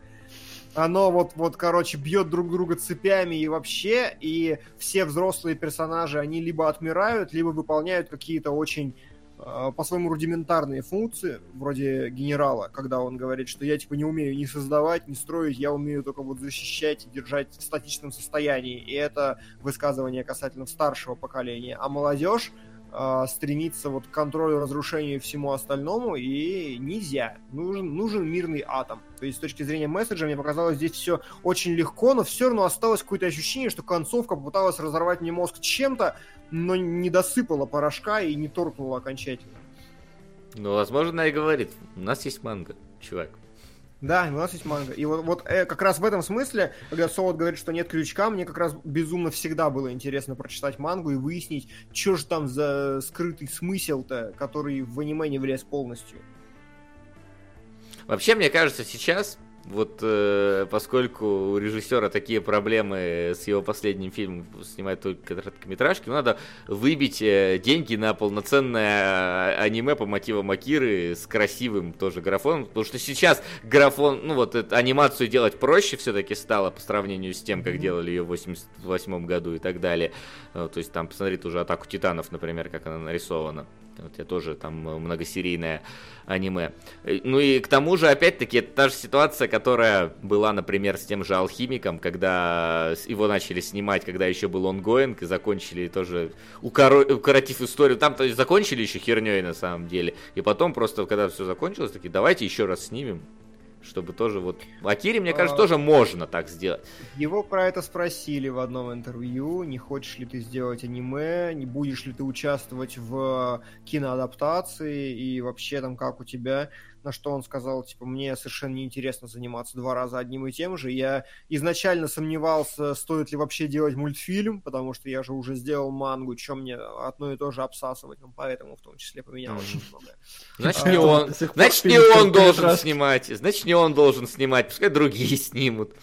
оно вот, вот, короче, бьет друг друга цепями и вообще, и все взрослые персонажи, они либо отмирают, либо выполняют какие-то очень э, по-своему рудиментарные функции, вроде генерала, когда он говорит, что я типа не умею ни создавать, ни строить, я умею только вот защищать и держать в статичном состоянии. И это высказывание касательно старшего поколения. А молодежь э, стремится вот к контролю, разрушению и всему остальному, и нельзя. Нужен, нужен мирный атом. То есть с точки зрения месседжа мне показалось здесь все очень легко, но все равно осталось какое-то ощущение, что концовка попыталась разорвать мне мозг чем-то, но не досыпала порошка и не торкнула окончательно. Ну, возможно, она и говорит, у нас есть манга, чувак. Да, у нас есть манга. И вот, вот э, как раз в этом смысле, когда Солод говорит, что нет крючка, мне как раз безумно всегда было интересно прочитать мангу и выяснить, что же там за скрытый смысл-то, который в аниме не влез полностью. Вообще, мне кажется, сейчас, вот э, поскольку у режиссера такие проблемы с его последним фильмом, снимать только короткометражки, надо выбить э, деньги на полноценное э, аниме по мотивам Акиры с красивым тоже графоном, потому что сейчас графон, ну вот эту анимацию делать проще все-таки стало по сравнению с тем, как делали ее в 88 году и так далее. Э, То есть там, посмотри, уже «Атаку Титанов», например, как она нарисована. Вот я тоже там э, многосерийное аниме. Э, Ну и к тому же, опять-таки, это та же ситуация, которая была, например, с тем же Алхимиком, когда его начали снимать, когда еще был онгоинг, и закончили тоже, укоро- укоротив историю. Там то есть закончили еще херней на самом деле. И потом просто, когда все закончилось, такие, давайте еще раз снимем. Чтобы тоже вот... Акире, мне кажется, А. тоже можно так сделать. Его про это спросили в одном интервью, не хочешь ли ты сделать аниме, не будешь ли ты участвовать в киноадаптации и вообще там как у тебя, на что он сказал, типа, мне совершенно неинтересно заниматься два раза одним и тем же. Я изначально сомневался, стоит ли вообще делать мультфильм, потому что я же уже сделал мангу, чем мне одно и то же обсасывать, ну, поэтому в том числе поменял очень многое. Значит, А, не он. Значит, не он должен снимать. Значит, не он должен снимать. Пускай другие снимут.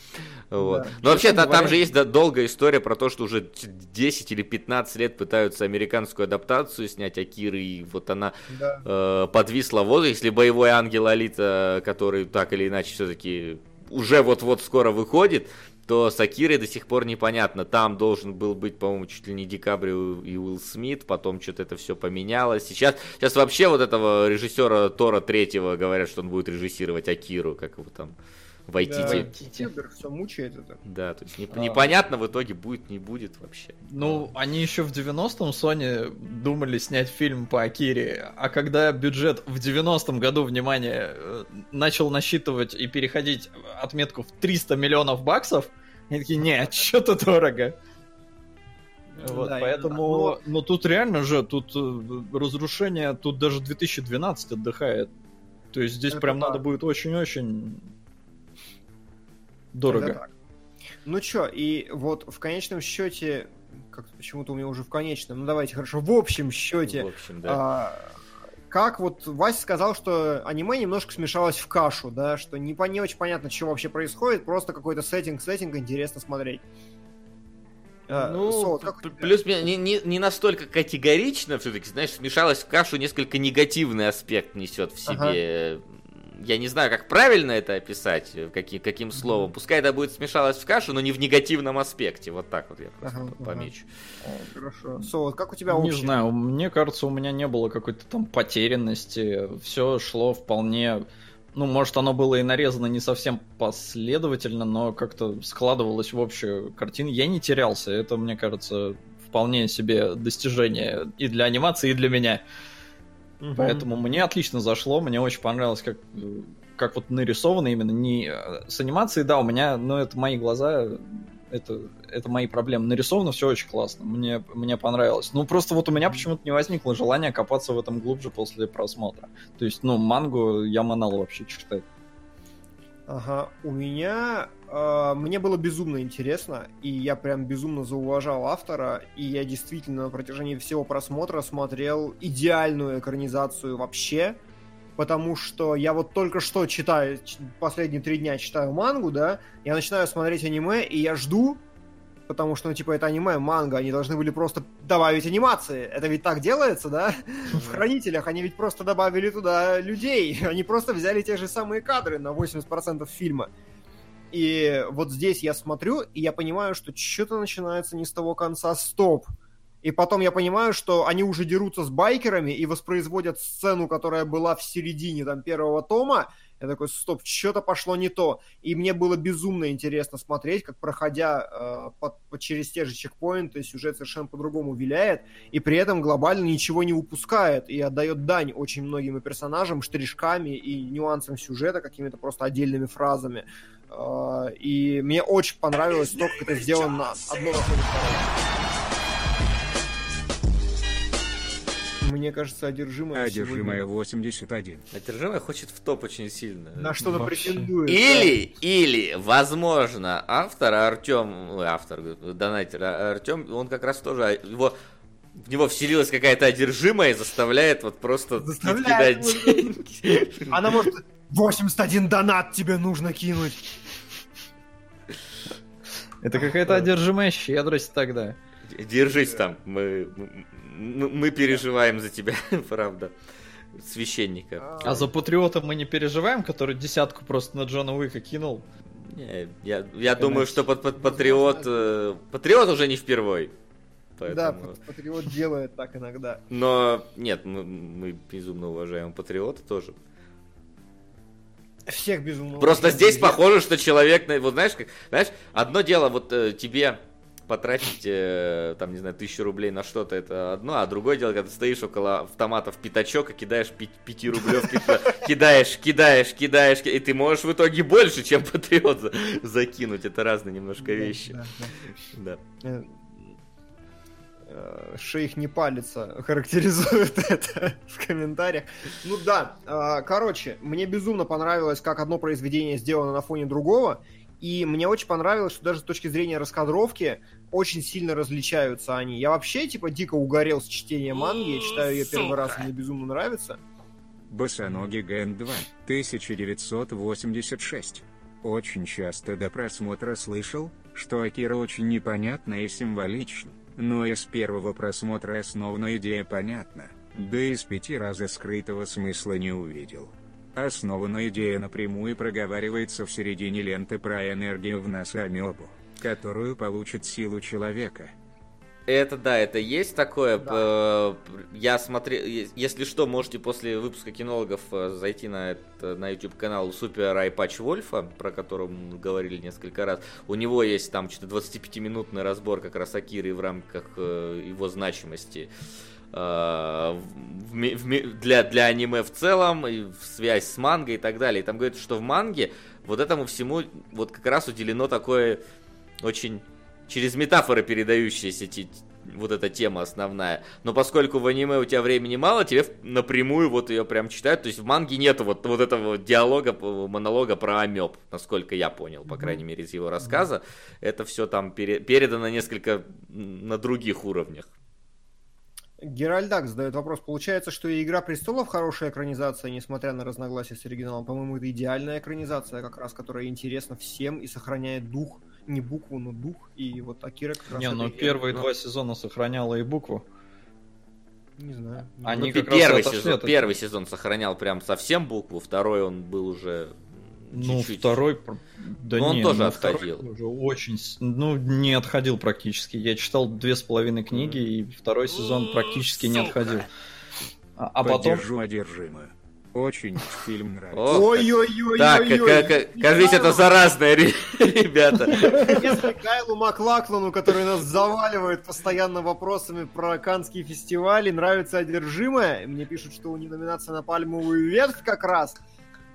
Вот. Да. Но вообще, Честно да, там говоря- же есть да, долгая история про то, что уже т- 10 или 15 лет пытаются американскую адаптацию снять Акиры, и вот она Да. э, подвисла в воздухе. Если боевой ангел Алита, который так или иначе все-таки уже вот-вот скоро выходит, то с Акирой до сих пор непонятно. Там должен был быть, по-моему, чуть ли не Ди Каприо и Уилл Смит, потом что-то это все поменялось. Сейчас, сейчас вообще вот этого режиссера Тора третьего говорят, что он будет режиссировать Акиру, как его там, Вайтити. Кибер все мучает это. Да, то есть не- А. непонятно в итоге будет, не будет вообще. Ну, они еще в 90-м Sony думали снять фильм по Акире, а когда бюджет в 90-м году, внимание, э, начал насчитывать и переходить отметку в 300 миллионов баксов, они такие, нет, что-то дорого. Вот, Да, поэтому, ну тут реально же, тут э, разрушение, тут даже 2012 отдыхает. То есть здесь Это прям так. надо будет очень-очень дорого. Ну чё, и вот в конечном счете, как почему-то у меня уже в конечном, ну давайте, хорошо, в общем счете, В общем, да. а, как вот Вася сказал, что аниме немножко смешалось в кашу, да, что не, по- не очень понятно, что вообще происходит, просто какой-то сеттинг-сеттинг, интересно смотреть. А, Ну, Солод, плюс не, не, не настолько категорично все-таки, знаешь, смешалось в кашу несколько негативный аспект несет в Ага. Я не знаю, как правильно это описать, э, каким, каким словом. Пускай это будет смешалось в кашу, но не в негативном аспекте. Вот так вот я просто Ага, по- ага. помечу. Хорошо. Солод, как у тебя Не общее? знаю, мне кажется, у меня не было какой-то там потерянности. Все шло вполне. Ну, может, оно было и нарезано не совсем последовательно, но как-то складывалось в общую картину. Я не терялся. Это, мне кажется, вполне себе достижение и для анимации, и для меня. Мгм. Поэтому мне отлично зашло, мне очень понравилось, как, как вот нарисовано именно. Не э, с анимацией, да, у меня, ну, это мои глаза, это, это мои проблемы. Нарисовано все очень классно, мне, мне понравилось. Ну, просто вот у меня почему-то не возникло желания копаться в этом глубже после просмотра. То есть, ну, мангу я манал вообще читать. Ага, у меня... э, мне было безумно интересно, и я прям безумно зауважал автора, и я действительно на протяжении всего просмотра смотрел идеальную экранизацию вообще, потому что я вот только что читаю, последние три дня читаю мангу, да, я начинаю смотреть аниме, и я жду, потому что, ну, типа, это аниме, манга, они должны были просто добавить анимации. Это ведь так делается, да? В Хранителях они ведь просто добавили туда людей. <laughs> Они просто взяли те же самые кадры на 80% фильма. И вот здесь я смотрю, и я понимаю, что что-то начинается не с того конца, стоп. И потом я понимаю, что они уже дерутся с байкерами и воспроизводят сцену, которая была в середине там первого тома. Я такой, стоп, что-то пошло не то. И мне было безумно интересно смотреть, как проходя э, под- по- через те же чекпоинты, сюжет совершенно по-другому виляет, и при этом глобально ничего не упускает, и отдает дань очень многим и персонажам, штришками и нюансам сюжета, какими-то просто отдельными фразами. Э, и мне очень понравилось то, как это сделано одно на фоне. Мне кажется, одержимое Одержимая 81. Одержимая хочет в топ очень сильно. на что-то претендует. Или, или, возможно, автор Артем, автор, донатер Артем, он как раз тоже, а, его, в него вселилась какая-то одержимая и заставляет вот просто Заставляет кидать деньги. да. Она может... 81 донат тебе нужно кинуть. Это какая-то одержимая щедрость тогда. Держись там, мы, мы, мы переживаем за тебя, <laughs> правда, священника. А за Патриота мы не переживаем, который десятку просто на Джона Уика кинул. Не, я, я думаю, что под, под Патриот, э, Патриот уже не впервой. Да, Поэтому... Пат- Патриот делает так иногда. Но нет, мы, мы безумно уважаем Патриота тоже. Всех безумно. Просто здесь Я- похоже, что человек, вот знаешь, как, знаешь, одно дело вот э, тебе потратить, э, там, не знаю, тысячу рублей на что-то, это одно, а другое дело, когда ты стоишь около автомата в пятачок и кидаешь пи- пятирублевки, кидаешь, кидаешь, кидаешь, ки- и ты можешь в итоге больше, чем патриот за- закинуть. Это разные немножко вещи. Да. Э, э, Шейх не палится характеризует <laughs> это в комментариях. Ну да, э, короче, мне безумно понравилось, как одно произведение сделано на фоне другого, и мне очень понравилось, что даже с точки зрения раскадровки очень сильно различаются они. Я вообще, типа, дико угорел с чтения манги, я читаю ее первый раз, мне безумно нравится. Босоногий Ген 2, 1986. Очень часто до просмотра слышал, что Акира очень непонятна и символична, но из первого просмотра основная идея понятна, да и с пяти раза скрытого смысла не увидел. Основная идея напрямую проговаривается в середине ленты про энергию в нас амебу, которую получит силу человека. Это да, это есть такое. Да. э, Я смотрел, если что, можете после выпуска кинологов э, зайти на, это, на YouTube канал Супер Айпач Вольфа, про которого мы говорили несколько раз. У него есть там что-то 25-минутный разбор как раз Акиры в рамках э, его значимости э, для, для аниме в целом, и в связь с мангой и так далее. И там говорится, что в манге вот этому всему вот как раз уделено такое очень через метафоры передающиеся те- вот эта тема основная. Но поскольку в аниме у тебя времени мало, тебе напрямую вот ее прям читают. То есть в манге нету вот, вот этого диалога, монолога про амеб, насколько я понял, по крайней мере, из его рассказа. Это все там пере- передано несколько на других уровнях. Геральдак задает вопрос. Получается, что и «Игра престолов» хорошая экранизация, несмотря на разногласия с оригиналом. По-моему, это идеальная экранизация, как раз, которая интересна всем и сохраняет дух. Не букву, но дух. И вот Акира как раз Не, это ну первые ну. два сезона сохраняла и букву. Не знаю. Они Ну, как раз первый, отошли сезон, первый сезон сохранял прям совсем букву, второй он был уже Ну, чуть-чуть. второй... Да Но он не, тоже ну, отходил. тоже очень... Ну, не отходил практически. Я читал две с половиной книги, и второй сезон практически не отходил. А, а потом... Поддержу одержимую. Очень фильм нравится. Ой-ой-ой. Так, как- как- кажись, это заразное, ре- ребята. Если Кайлу Маклаклану, который нас заваливает постоянно вопросами про канские фестивали, нравится одержимое, мне пишут, что у них номинация на пальмовую ветвь как раз.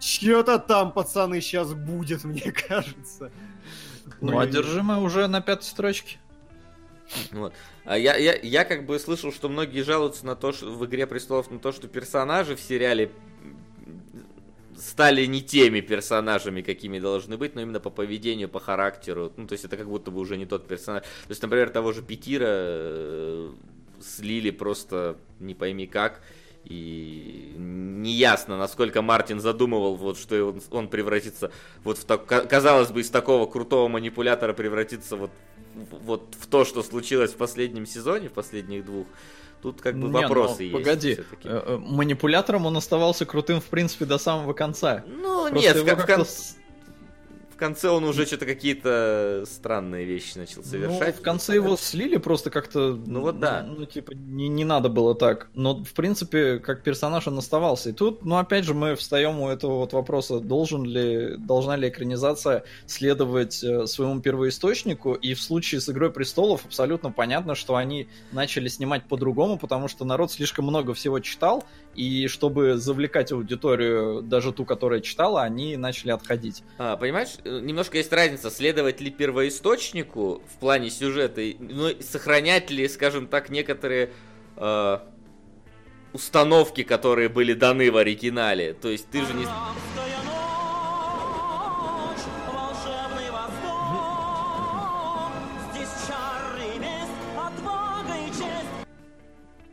Чё-то там, пацаны, сейчас будет, мне кажется. Ну, одержимая уже на пятой строчке. Вот. А я, я, я как бы слышал, что многие жалуются на то, что в Игре престолов на то, что персонажи в сериале стали не теми персонажами, какими должны быть, но именно по поведению, по характеру. Ну, то есть это как будто бы уже не тот персонаж. То есть, например, того же Петира э, слили просто не пойми как. И неясно, насколько Мартин задумывал, вот, что он, он превратится, вот в так, казалось бы, из такого крутого манипулятора превратится вот, вот в то, что случилось в последнем сезоне, в последних двух. Тут как бы Не, вопросы ну, есть. Погоди, э, э, манипулятором он оставался крутым, в принципе, до самого конца. Ну, Просто нет, в, как-то кон- с- конце он уже что-то какие-то странные вещи начал совершать. Ну, в конце его слили просто как-то... Ну вот да. Ну, типа, не, не надо было так. Но, в принципе, как персонаж он оставался. И тут, ну, опять же, мы встаем у этого вот вопроса, должен ли, должна ли экранизация следовать э, своему первоисточнику. И в случае с «Игрой престолов» абсолютно понятно, что они начали снимать по-другому, потому что народ слишком много всего читал, и чтобы завлекать аудиторию, даже ту, которая читала, они начали отходить. А, понимаешь, немножко есть разница, следовать ли первоисточнику в плане сюжета, и- ну, сохранять ли, скажем так, некоторые э, установки, которые были даны в оригинале. То есть ты же не...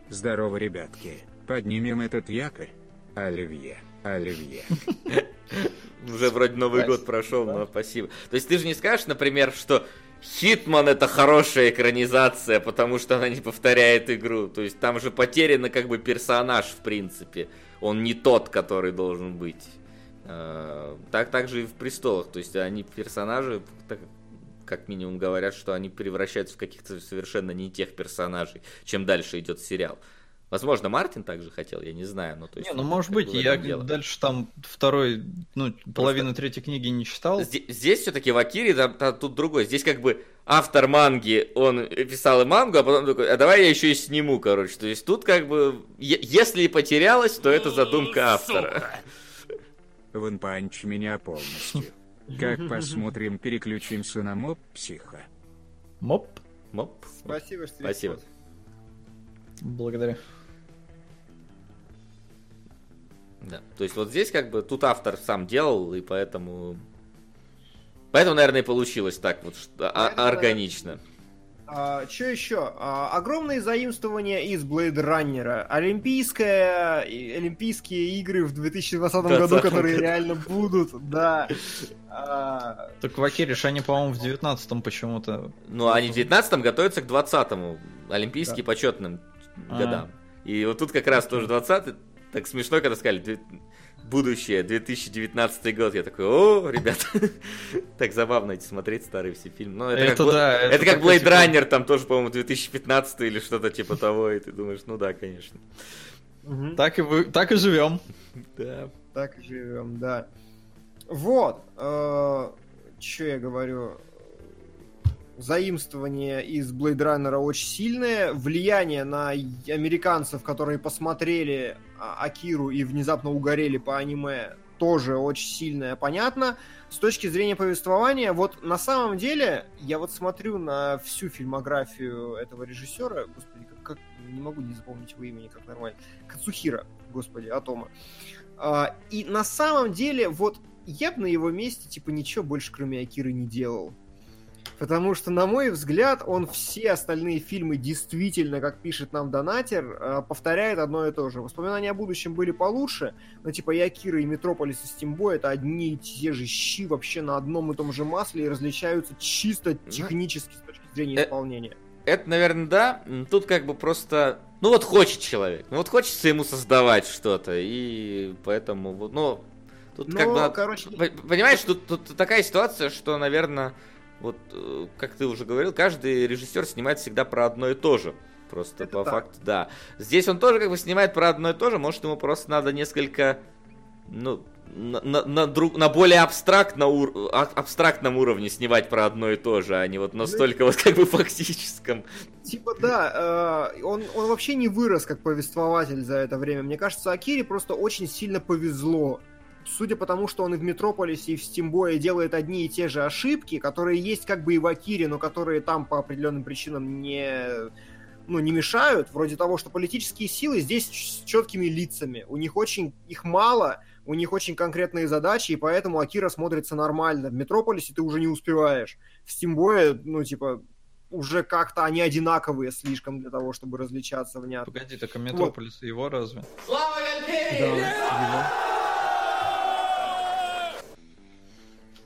Здорово, ребятки. Поднимем этот якорь. Оливье, Оливье. <laughs> Уже вроде Новый Спасибо. год прошел, но спасибо. То есть ты же не скажешь, например, что Хитман это хорошая экранизация, потому что она не повторяет игру. То есть там же потерян как бы персонаж, в принципе. Он не тот, который должен быть. Э, Так, так же и в престолах. То есть они персонажи, так, как минимум говорят, что они превращаются в каких-то совершенно не тех персонажей, чем дальше идет сериал. Возможно, Мартин также хотел, я не знаю. Но, то есть, Не, ну вот может быть, я дело. дальше там второй, ну, половину третьей книги не читал. Здесь, здесь все-таки в Акире там, там тут другой. Здесь как бы автор манги, он писал и мангу, а потом такой, а давай я еще и сниму, короче. То есть тут как бы, если и потерялось, то это задумка автора. Ван Панч меня полностью. Как посмотрим, переключимся на моб психа. Моп, Моп. Спасибо, что Спасибо. благодарю. Да. То есть вот здесь как бы тут автор сам делал, и поэтому... Поэтому, наверное, и получилось так вот что- а- органично. А, что еще? А, огромные заимствования из Blade Runner. Олимпийская, и- Олимпийские игры в 2020 году, 2020 которые реально будут, да. А, Так в Акириш они, по-моему, в 19-м почему-то. Ну, они в 19-м готовятся к 20-му, олимпийским почетным А. годам. И вот тут как раз тоже 20-й, так смешно, когда сказали, «Две- будущее, 2019 год. Я такой, о, ребят, <laughs> так забавно эти смотреть старые все фильмы. Ну, это, Это как, да, это это как Blade типа- Runner, там тоже, по-моему, 2015 или что-то типа того, и ты думаешь, ну да, конечно. Так и, вы, так и живем. Да. Так и живем, да. Вот. Что я говорю? Заимствование из Blade Runner очень сильное. Влияние на американцев, которые посмотрели а, Акиру и внезапно угорели по аниме, тоже очень сильное, понятно. С точки зрения повествования, вот на самом деле, я вот смотрю на всю фильмографию этого режиссера, господи, как, как- не могу не запомнить его имени, как нормально, Кацухира, господи, Атома. А, и на самом деле, вот я бы на его месте, типа, ничего больше, кроме Акиры, не делал. Потому что, на мой взгляд, он все остальные фильмы действительно, как пишет нам донатер, э, повторяет одно и то же. Воспоминания о будущем были получше, но типа и Акира, и Метрополис, и Стимбой это одни и те же щи вообще на одном и том же масле и различаются чисто технически с точки зрения Э, исполнения. Это, наверное, да. Тут как бы просто... Ну вот хочет человек. Ну вот хочется ему создавать что-то. И поэтому... вот, Ну, тут Ну, как бы... короче, Понимаешь, тут, тут такая ситуация, что, наверное, вот, э, как ты уже говорил, каждый режиссер снимает всегда про одно и то же. Просто Это по так. факту, да. Здесь он тоже как бы снимает про одно и то же, может ему просто надо несколько, ну, на, на, на друг- на более абстрактно ур- а- абстрактном уровне снимать про одно и то же, а не вот настолько вот как бы фактическом. Типа, да, э, он, он вообще не вырос как повествователь за это время. Мне кажется, Акире просто очень сильно повезло. Судя по тому, что он и в Метрополисе, и в Стимбое делает одни и те же ошибки, которые есть как бы и в Акире, но которые там по определенным причинам не, ну, не мешают, вроде того, что политические силы здесь с четкими лицами. У них очень, их мало, у них очень конкретные задачи, и поэтому Акира смотрится нормально. В Метрополисе ты уже не успеваешь. В Стимбое, ну, типа, уже как-то они одинаковые слишком для того, чтобы различаться внятно. Погоди, так а Метрополис его разве?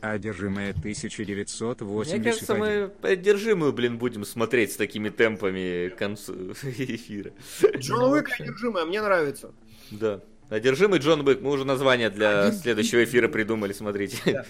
Одержимая Мне 1981. кажется, мы одержимую, блин, будем смотреть с такими темпами к концу <laughs> эфира. Джон Уик одержимая, мне нравится. Да. Одержимый Джон Уик. Мы уже название для следующего эфира придумали, смотрите. Да.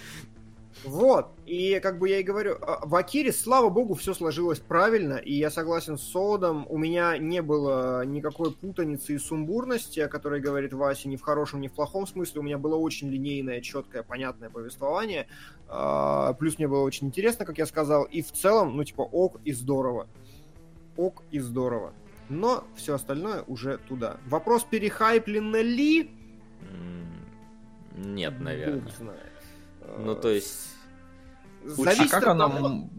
Вот, и как бы я и говорю, а, в Акире, слава богу, все сложилось правильно, и я согласен с Солодом, у меня не было никакой путаницы и сумбурности, о которой говорит Вася, ни в хорошем, ни в плохом смысле, у меня было очень линейное, четкое, понятное повествование, А, плюс мне было очень интересно, как я сказал, и в целом, ну типа, ок и здорово. Ок и здорово. Но все остальное уже туда. Вопрос, перехайплено ли? Нет, наверное. Ну, то есть... Зависит а как от она... того-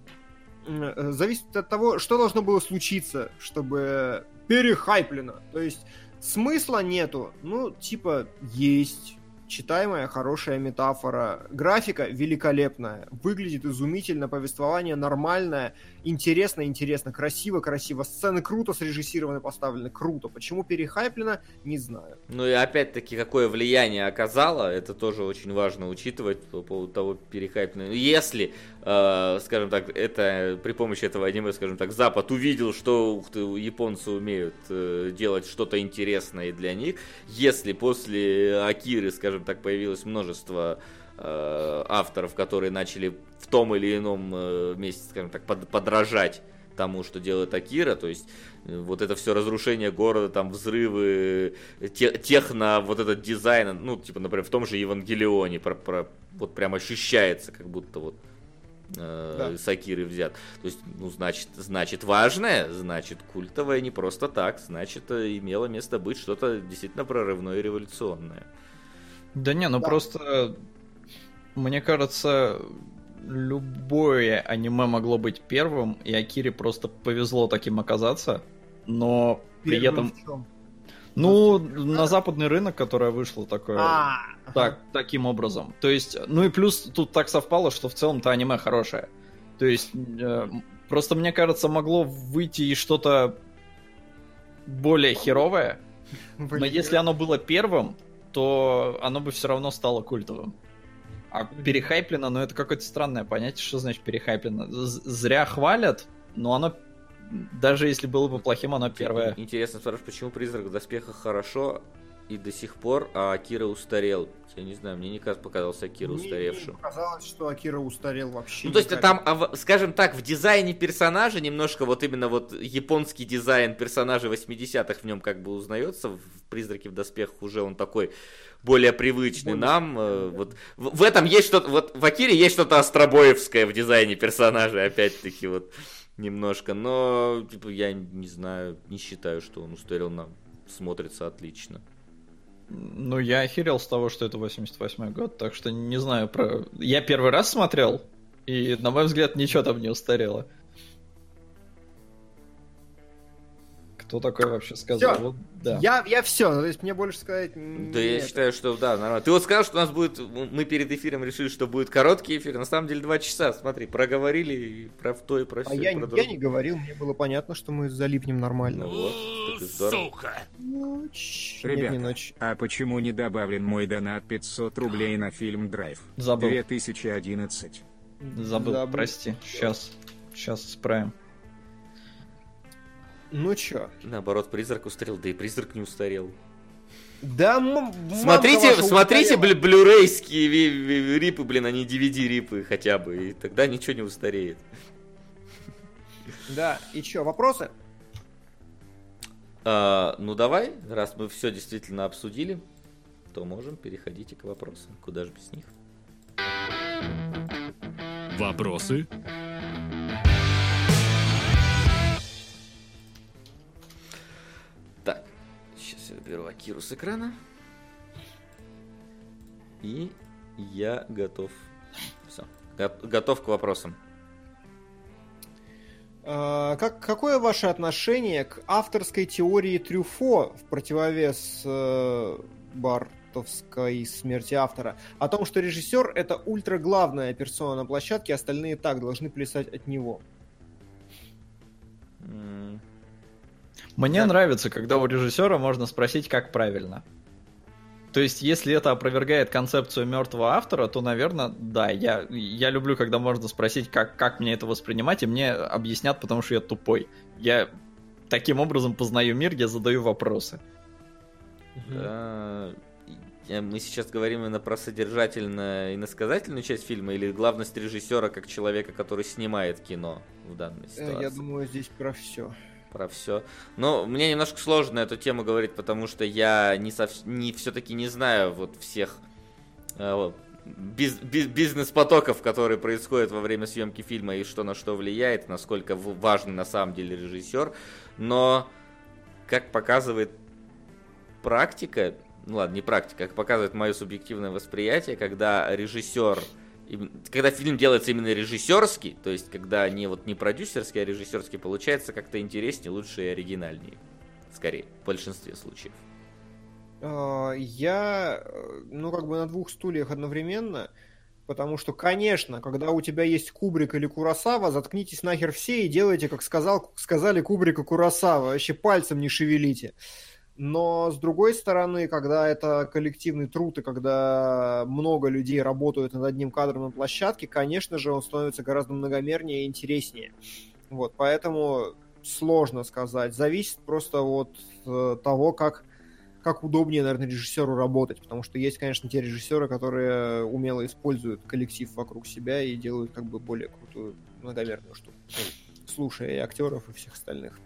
М, зависит от того, что должно было случиться, чтобы перехайплено. То есть смысла нету. Ну, типа, есть читаемая, хорошая метафора. Графика великолепная. Выглядит изумительно, повествование нормальное. Интересно, интересно, красиво, красиво. Сцены круто срежиссированы, поставлены. Круто. Почему перехайплено, не знаю. Ну и опять-таки, какое влияние оказало, это тоже очень важно учитывать по поводу того перехайпного. Если, э, скажем так, это при помощи этого аниме, скажем так, Запад увидел, что ух ты, японцы умеют э, делать что-то интересное для них, если после Акиры, скажем так, появилось множество авторов, которые начали в том или ином э, месте, скажем так, под- подражать тому, что делает Акира, то есть э, вот это все разрушение города, там взрывы, э, те- техно, вот этот дизайн, ну, типа, например, в том же Евангелионе, про, про- вот прям ощущается, как будто вот э, Да. с Акиры взят. То есть, ну, значит, значит важное, значит культовое не просто так, значит э, имело место быть что-то действительно прорывное и революционное. Да не, ну Да. просто... Мне кажется, любое аниме могло быть первым, и Акире просто повезло таким оказаться, но при Первым этом... в чём? Ну, на западный рынок, которое вышло такое... А, Так, таким образом. То есть, ну и плюс тут так совпало, что в целом-то аниме хорошее. То есть, э, просто мне кажется, могло выйти и что-то более херовое, <laughs> но если оно было первым, то оно бы все равно стало культовым. А перехайплено, ну это какое-то странное понятие, что значит перехайплено. Зря хвалят, но оно, даже если было бы плохим, оно первое. Интересно спрашиваешь, почему призрак в доспехах хорошо и до сих пор, а Акира устарел? Я не знаю, мне не каз- показался Акира Мне- устаревшим. Мне показалось, что Акира устарел вообще. Ну, то есть, никак. там, а скажем так, в дизайне персонажа немножко вот именно вот японский дизайн персонажа 80-х в нем как бы узнается. В «Призраке в доспехах» уже он такой более привычный Более нам. э, Вот в, в этом есть что-то, вот в Акире есть что-то астробоевское в дизайне персонажа, опять-таки вот немножко. Но, типа, я не знаю, не считаю, что он устарел нам. Смотрится отлично. Ну, я охерел с того, что это 88 год, так что не знаю про... Я первый раз смотрел, и, на мой взгляд, ничего там не устарело. Кто такой вообще сказал? Всё. Вот, да. Я, я все, то есть мне больше сказать... Да я нет. считаю, что да, нормально. Ты вот сказал, что у нас будет, мы перед эфиром решили, что будет короткий эфир, на самом деле два часа, смотри, проговорили и про то, и про А все, я, про я не говорил, мне было понятно, что мы залипнем Ну нормально. вот, так и здорово. Сука! Ночь. Нет, Ребята, не ночь. а почему не добавлен мой донат 500 рублей на фильм «Драйв»? Забыл. 2011. Забыл, прости. Сейчас. Сейчас исправим. Ну чё? Наоборот, призрак устарел, да и призрак не устарел. Да, м- Смотрите, мамка ваша смотрите блю- блюрейские ви- ви- рипы, блин, а не DVD рипы хотя бы, и тогда ничего не устареет. Да, и чё, вопросы? А, ну давай, раз мы все действительно обсудили, то можем переходить и к вопросам. Куда же без них? Вопросы? Я беру Акиру с экрана. И я готов. Все. Готов к вопросам. А, как, какое ваше отношение к авторской теории Трюфо в противовес э, Бартовской смерти автора? О том, что режиссер это ультраглавная персона на площадке, остальные так должны плясать от него. Мне Да. нравится, когда у режиссера можно спросить, как правильно. То есть, если это опровергает концепцию мертвого автора, то, наверное, да, я, я люблю, когда можно спросить, как, как мне это воспринимать, и мне объяснят, потому что я тупой. Я таким образом познаю мир, я задаю вопросы. А, я- Мы сейчас говорим именно про содержательно-иносказательную часть фильма или главность режиссера как человека, который снимает кино в данной Э, ситуации? Я думаю, здесь про все. Про все. Но мне немножко сложно эту тему говорить, потому что я не, сов- не все-таки не знаю вот всех э, биз- би- бизнес-потоков, которые происходят во время съемки фильма и что на что влияет, насколько в- важный на самом деле режиссер. Но, как показывает практика, ну ладно, не практика, как показывает мое субъективное восприятие, когда режиссер когда фильм делается именно режиссерский, то есть когда не вот не продюсерский, а режиссерский, получается как-то интереснее, лучше и оригинальнее. Скорее, в большинстве случаев. А, Я, э, ну, как бы на двух стульях одновременно, потому что, конечно, когда у тебя есть Кубрик или Курасава, заткнитесь нахер все и делайте, как сказал, сказали Кубрик и Курасава, вообще пальцем не шевелите. Но, с другой стороны, когда это коллективный труд, и когда много людей работают над одним кадром на площадке, конечно же, он становится гораздо многомернее и интереснее. Вот, поэтому сложно сказать. Зависит просто от э, того, как как удобнее, наверное, режиссеру работать, потому что есть, конечно, те режиссеры, которые умело используют коллектив вокруг себя и делают как бы более крутую многомерную штуку, слушая и актеров, и всех остальных.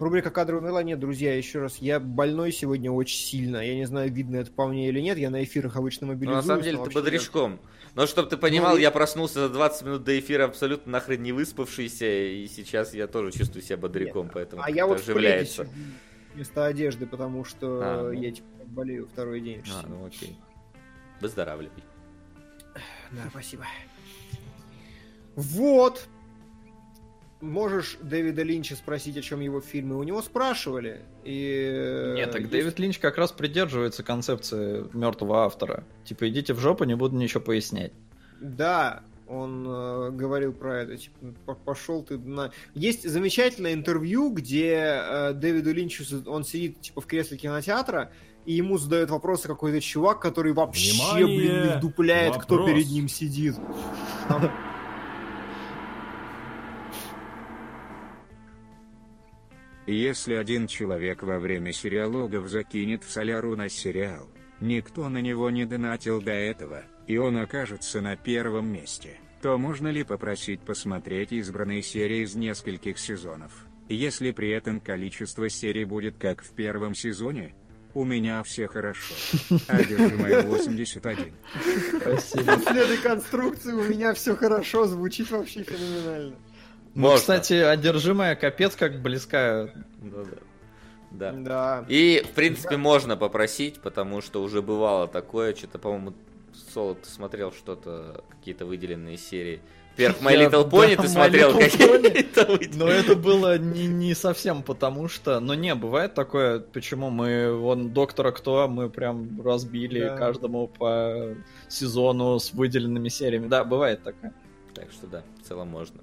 Рубрика «Кадровые дела» нет, друзья, еще раз, я больной сегодня очень сильно, я не знаю, видно это по мне или нет, я на эфирах обычно Но мобилизуюсь. на самом деле ты бодрячком. Но чтобы ты понимал, Ну, я проснулся за 20 минут до эфира абсолютно нахрен не выспавшийся, и сейчас я тоже чувствую себя бодряком, Нет, поэтому А я вот оживляется. вместо одежды, потому что А, ну. я типа болею второй день. А, ну окей. Выздоравливай. Да, спасибо. Вот. Можешь Дэвида Линча спросить, о чем его фильмы. У него спрашивали. И... Нет, так есть- Дэвид Линч как раз придерживается концепции мертвого автора. Типа, идите в жопу, не буду ничего пояснять. Да, он э, говорил про это. Типа, «П- пошел ты на... Есть замечательное интервью, где э, Дэвиду Линчу, он сидит типа в кресле кинотеатра, и ему задает вопросы какой-то чувак, который вообще, блин, не Внимание! вдупляет, кто Вопрос. перед ним сидит. Там Если один человек во время сериалогов закинет в соляру на сериал, никто на него не донатил до этого, и он окажется на первом месте, то можно ли попросить посмотреть избранные серии из нескольких сезонов, если при этом количество серий будет как в первом сезоне? У меня все хорошо. <laughs> Одержимая 81. Спасибо. После этой конструкции у меня все хорошо, звучит вообще феноменально. Ну, Можно. кстати, одержимая капец как близка. Ну да. Да. Да. И, в принципе, можно попросить, потому что уже бывало такое, что-то, по-моему, Соло, ты смотрел что-то, какие-то выделенные серии. Вверх <laughs> My Я- Little Pony да, ты смотрел какие-то <laughs> Но это было не, не совсем потому что... Но не, бывает такое, почему мы... Вон Доктора Кто мы прям разбили Да. каждому по сезону с выделенными сериями. Да, бывает такое. Так что да, в целом можно.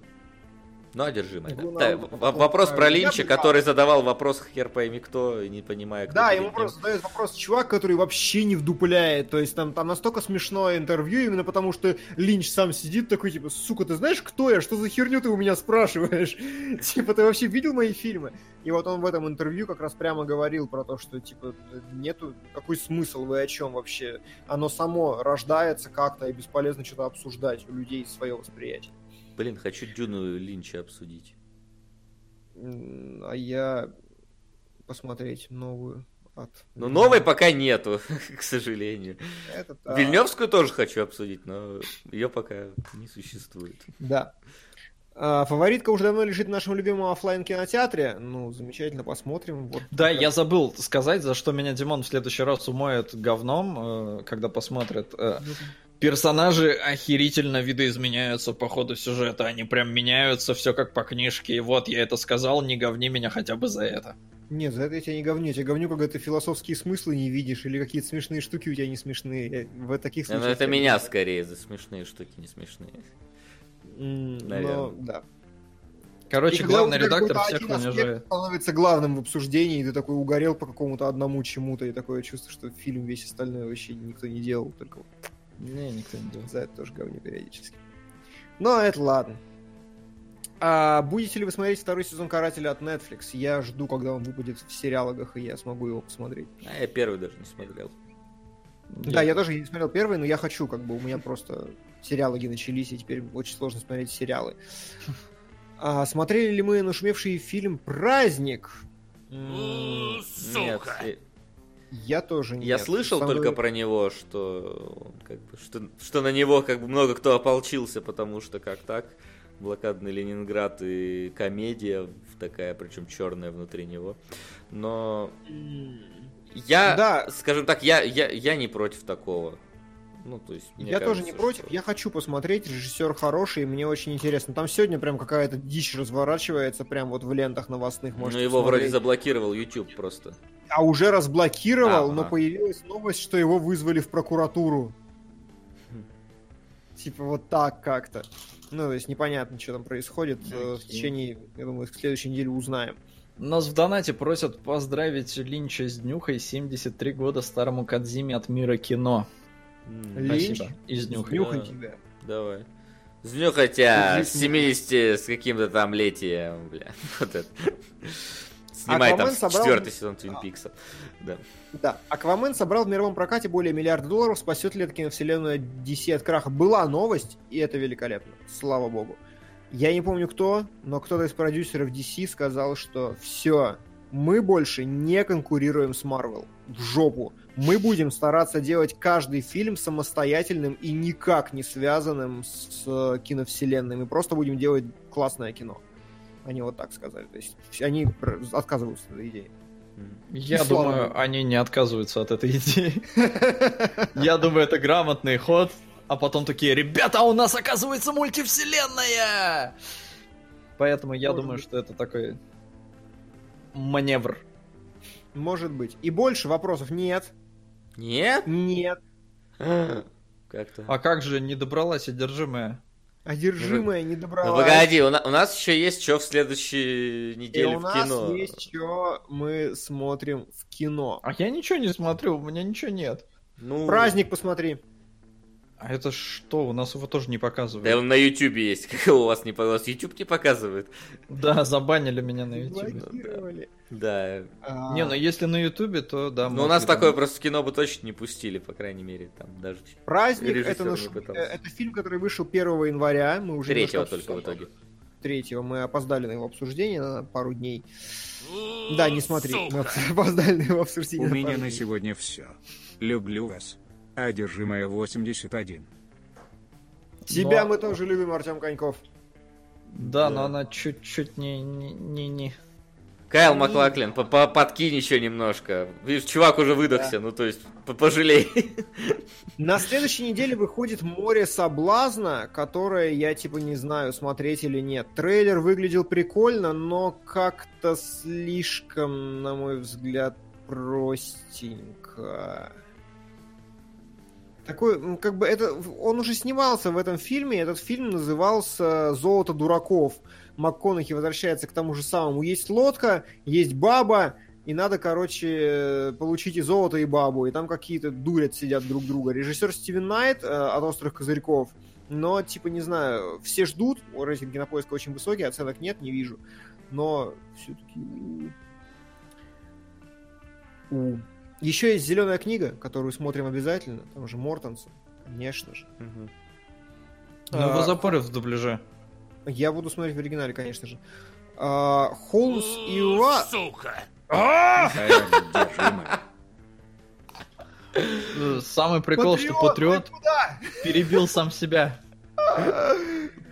Ну, одержимый. да. Ну, в- вопрос про Линча, бы- который задавал вопрос хер пойми кто, не понимая, кто Да, ему просто задает вопрос чувак, который вообще не вдупляет. То есть там, там настолько смешное интервью, именно потому что Линч сам сидит такой, типа, сука, ты знаешь, кто я? Что за херню ты у меня спрашиваешь? <laughs> Типа, ты вообще видел мои фильмы? И вот он в этом интервью как раз прямо говорил про то, что, типа, нету... Какой смысл вы о чем вообще? Оно само рождается как-то, и бесполезно что-то обсуждать у людей свое восприятие. Блин, хочу Дюну Линча обсудить. А я посмотреть новую от... Ну, новой пока нету, <laughs> к сожалению. Это так. Вильневскую тоже хочу обсудить, но ее пока не существует. Да. А, фаворитка уже давно лежит в нашем любимом оффлайн кинотеатре. Ну, замечательно, посмотрим. Вот. Да, я забыл сказать, за что меня Димон в следующий раз умоет говном, э, когда посмотрит. Персонажи охерительно видоизменяются по ходу сюжета, они прям меняются, все как по книжке. И вот я это сказал, не говни меня хотя бы за это. Нет, за это я тебя не говню. Я тебя говню, когда ты философские смыслы не видишь, или какие-то смешные штуки у тебя не смешные. Я В таких Ну, случаях... это я меня не- скорее за смешные штуки, не смешные. М, наверное. но, да. Короче, И главный редактор всех унижает. становится главным в обсуждении, и ты такой угорел по какому-то одному чему-то, и такое чувство, что фильм весь остальной вообще никто не делал, только вот Не, никто не делает. за это тоже говню периодически. Но это ладно. А будете ли вы смотреть второй сезон Карателя от Netflix? Я жду, когда он выпадет в сериалогах, и я смогу его посмотреть. А я первый даже не смотрел. Да, я тоже не смотрел первый, но я хочу, как бы у меня просто сериалоги начались, и теперь очень сложно смотреть сериалы. <laughs> А, смотрели ли мы нашумевший фильм «Праздник»? Нет, Сука! э, Я тоже не. я слышал только про него, что, как бы, что что на него как бы много кто ополчился, потому что как так блокадный Ленинград и комедия такая, причем черная внутри него. Но я, Да. скажем так, я, я, я не против такого. Ну, то есть, Я тоже кажется, не против, что- я хочу посмотреть, режиссер хороший, и мне очень интересно. Там сегодня прям какая-то дичь разворачивается, прям вот в лентах новостных. Ну, можете его вроде посмотреть. заблокировал YouTube просто. А уже разблокировал, Ага. но появилась новость, что его вызвали в прокуратуру. Хм. Типа вот так как-то. Ну, то есть непонятно, что там происходит. Э, В течение, я думаю, следующей недели узнаем. Нас в донате просят поздравить Линча с днюхой 73 года старому Кадзиме от мира кино. Линч? Спасибо. И с днюхой. Нюхай Да. тебя. Давай. Знюхай тебя Иди с 70 с каким-то там летием, бля. <laughs> Вот это. Снимай там Аквамен собрал- четвертый сезон Твин Пикса. Да. Да, Аквамен собрал в мировом прокате более миллиарда долларов, спасет ли это киновселенную DC от краха. Была новость, и это великолепно, слава богу. Я не помню кто, но кто-то из продюсеров DC сказал, что все, мы больше не конкурируем с Marvel. В жопу. Мы будем стараться делать каждый фильм самостоятельным и никак не связанным с э, киновселенной. Мы просто будем делать классное кино. Они вот так сказали. То есть они отказываются от этой идеи. Я Слава думаю, богу. они не отказываются от этой идеи. <laughs> Я думаю, это грамотный ход. А потом такие, ребята, у нас оказывается мультивселенная! Поэтому я думаю, что это такой маневр. Может быть. И больше вопросов нет. Нет? Нет. <gasps> Как-то. А как же не добралась одержимая? Одержимая не Ну добралась. погоди, у, на- у нас еще есть что в следующей И неделе у в нас кино. есть что мы смотрим в кино. А я ничего не смотрю, у меня ничего нет. Ну, Праздник посмотри. А это что? У нас его тоже не Да показывают. он на Ютубе есть. <laughs> Как у вас не у вас YouTube не показывает? Да, забанили меня на YouTube. Блокировали. Да. А, Не, ну если на Ютубе, то да. Ну, у нас такое да. просто кино бы точно не пустили, по крайней мере, там даже Праздник это, наш- это фильм, который вышел 1 января. Мы уже третьего только в итоге. Третьего. Мы опоздали на его обсуждение на пару дней. Да, не смотри. Мы <laughs> опоздали на его обсуждение. У меня на сегодня все. Люблю вас. Одержимая 81. Тебя Но- мы тоже любим, Артем Коньков. Да, Да. но она чуть-чуть не... не, не, не. Кайл Маклаклин, по- по- подкинь еще немножко. Видишь, чувак уже выдохся, ну то есть по- пожалей. На следующей неделе выходит «Море соблазна», которое я типа не знаю, смотреть или нет. Трейлер выглядел прикольно, но как-то слишком, на мой взгляд, простенько. Такой, как бы это, он уже снимался в этом фильме, этот фильм назывался «Золото дураков». МакКонахи возвращается к тому же самому. Есть лодка, есть баба, и надо, короче, получить и золото, и бабу. И там какие-то дурят сидят друг друга. Режиссер Стивен Найт э, от «Острых козырьков». Но, типа, не знаю, все ждут. Рейтинг кинопоиска очень высокий, оценок нет, не вижу. Но все-таки... Еще есть зеленая книга, которую смотрим обязательно. Там же Мортенсон, конечно же. Ну, его А, запорят в дубляже. Я буду смотреть в оригинале, конечно же. А, Холмс и Уа... Сука! Э, Самый прикол, что Патриот, перебил сам себя.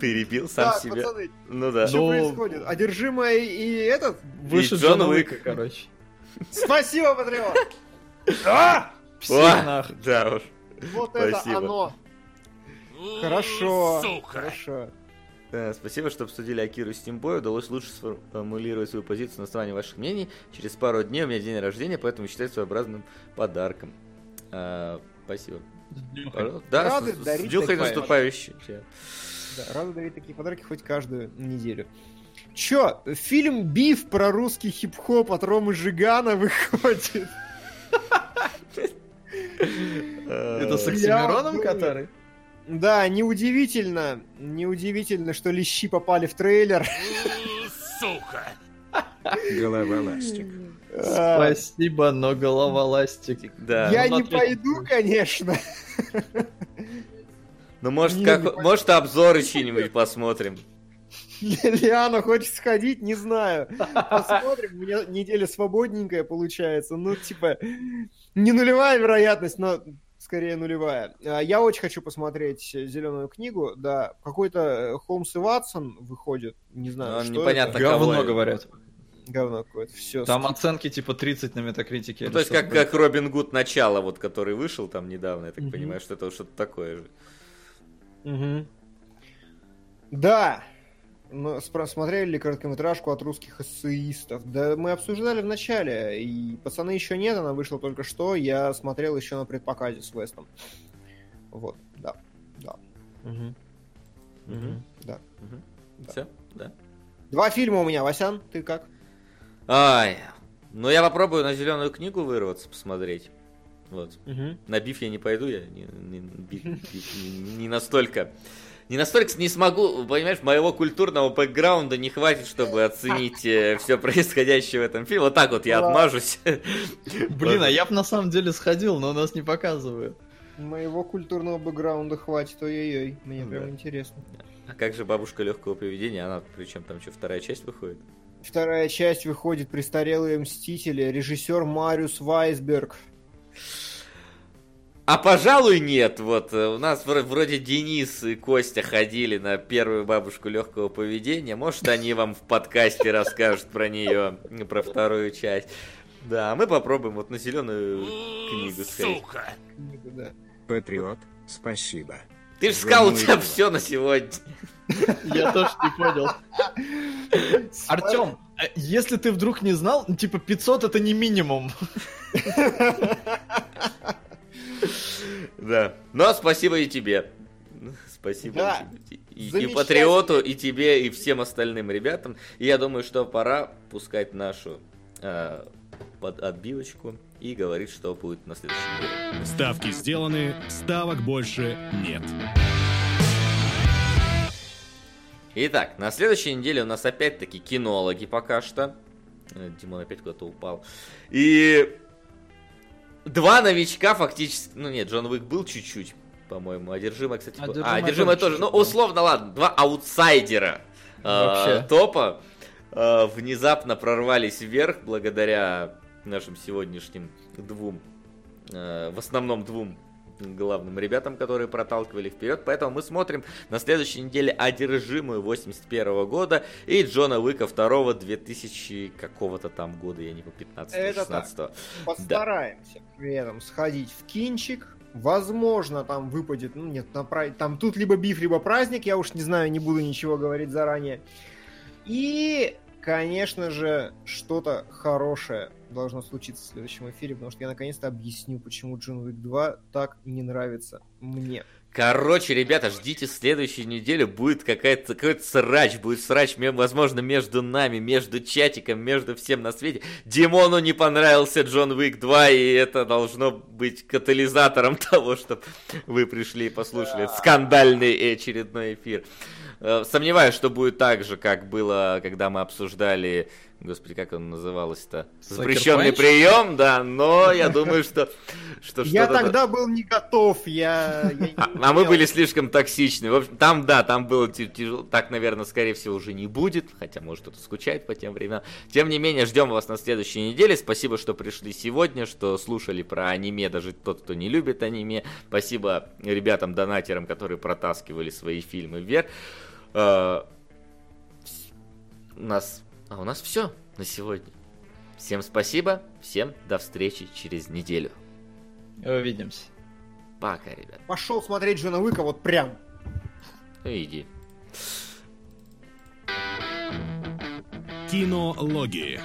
Перебил сам Так, себя. пацаны, Ну да. что Ну- происходит? Одержимая и этот? Выше Джона. Уика, короче. Спасибо, Патриот! А! Нахуй. Да уж. Вот Спасибо. это оно! Хорошо, Сука. хорошо. Спасибо, что обсудили Акиру с Тимбой. Удалось лучше сформулировать свою позицию на основании ваших мнений. Через пару дней у меня день рождения, поэтому считаю своеобразным подарком. А, спасибо. Пожалуйста. Да, Рады с, с дарить Дюхой такое. наступающий. Да, рада дарить такие подарки хоть каждую неделю. Чё, фильм «Биф» про русский хип-хоп от Ромы Жигана выходит. Это с Оксимироном, который? Да, неудивительно, неудивительно, что лещи попали в трейлер. Сука. Голова ластик. Спасибо, но голова ластик. Да. Я ну, не пойду, конечно. Ну, может, как, может, обзоры чьи-нибудь посмотрим. <laughs> Лиана хочет сходить, не знаю. Посмотрим, у меня неделя свободненькая получается. Ну, типа, не нулевая вероятность, но скорее нулевая. А, Я очень хочу посмотреть зеленую книгу. Да, какой-то э, Холмс и Ватсон выходит. Не знаю, Ну, что непонятно, это. кого Говно говорят. Говно какое-то. Все. Там оценки типа 30 на метакритике. Ну, то есть, как, как Робин Гуд начало, вот, который вышел там недавно, я так Мгм. понимаю, что это что-то такое же. Мгм. Да. Ну, спра- смотрели ли короткометражку от русских эссеистов? Да мы обсуждали в начале, и пацаны еще нет, она вышла только что. Я смотрел еще на предпоказе с Вестом. Вот, да, да. Мгм. Мгм, Да. Да. Все? Да. Два фильма у меня, Васян, ты как? Ай, ну я попробую на зеленую книгу вырваться, посмотреть. Вот. На биф я не пойду, я не, не- биф- биф не- не настолько... Не настолько не смогу, понимаешь, моего культурного бэкграунда не хватит, чтобы оценить все происходящее в этом фильме. Вот так вот я отмажусь. Блин, а я бы на самом деле сходил, но нас не показывают. Моего культурного бэкграунда хватит, ой-ой-ой, мне Ну прям интересно. А как же бабушка легкого поведения? Она, причем там что, вторая часть выходит? Вторая часть выходит «Престарелые мстители», режиссер Мариус Вайсберг. А пожалуй нет, вот э, у нас вро- вроде Денис и Костя ходили на первую бабушку легкого поведения, может они вам в подкасте расскажут про нее, про вторую часть. Да, а мы попробуем вот на зеленую книгу сходить. Сука. Патриот, спасибо. Ты же сказал, у тебя все на сегодня. Я тоже не понял. Артем, а если ты вдруг не знал, типа 500 это не минимум. <laughs> Да. Но спасибо и тебе. Спасибо Да. и, и-. Патриоту, и тебе, и всем остальным ребятам. И я думаю, что пора пускать нашу э, под отбивочку и говорить, что будет на следующей неделе. Ставки сделаны, ставок больше нет. Итак, на следующей неделе у нас опять-таки кинологи пока что. Э, Димон опять куда-то упал. И два новичка фактически... Ну нет, Джон Уик был чуть-чуть, по-моему. Одержимая, кстати... был- Одержимая А, Одержимая тоже. Ну, условно, ладно. Два аутсайдера э, топа э, внезапно прорвались вверх благодаря нашим сегодняшним двум, э, в основном двум главным ребятам, которые проталкивали вперед. Поэтому мы смотрим на следующей неделе «Одержимую» 81 года и Джона Уика 2 2000 какого-то там года, я не по 15 Это 16 Постараемся при этом сходить в кинчик. Возможно, там выпадет, ну нет, на пра- там тут либо биф, либо праздник, я уж не знаю, не буду ничего говорить заранее. И, конечно же, что-то хорошее должно случиться в следующем эфире, потому что я наконец-то объясню, почему Джон Уик 2 так не нравится мне. Короче, ребята, ждите следующую неделю, будет какая-то какой-то срач, будет срач, возможно, между нами, между чатиком, между всем на свете. Димону не понравился Джон Уик 2, и это должно быть катализатором <laughs> того, чтобы вы пришли и послушали этот скандальный очередной эфир. Э, Сомневаюсь, что будет так же, как было, когда мы обсуждали, господи, как он называлось-то? Запрещенный прием, да, но я думаю, что, что Я что-то... тогда был не готов, я... А, а мы были слишком токсичны. В общем, там, да, там было тяжело. Так, наверное, скорее всего, уже не будет. Хотя, может, кто-то скучает по тем временам. Тем не менее, ждем вас на следующей неделе. Спасибо, что пришли сегодня, что слушали про аниме, даже тот, кто не любит аниме. Спасибо ребятам-донатерам, которые протаскивали свои фильмы вверх. Э, У нас... А у нас все на сегодня. Всем спасибо, всем до встречи через неделю. Увидимся. Пока, ребят. Пошел смотреть Джона Уика вот прям. Ну иди. Кинологии.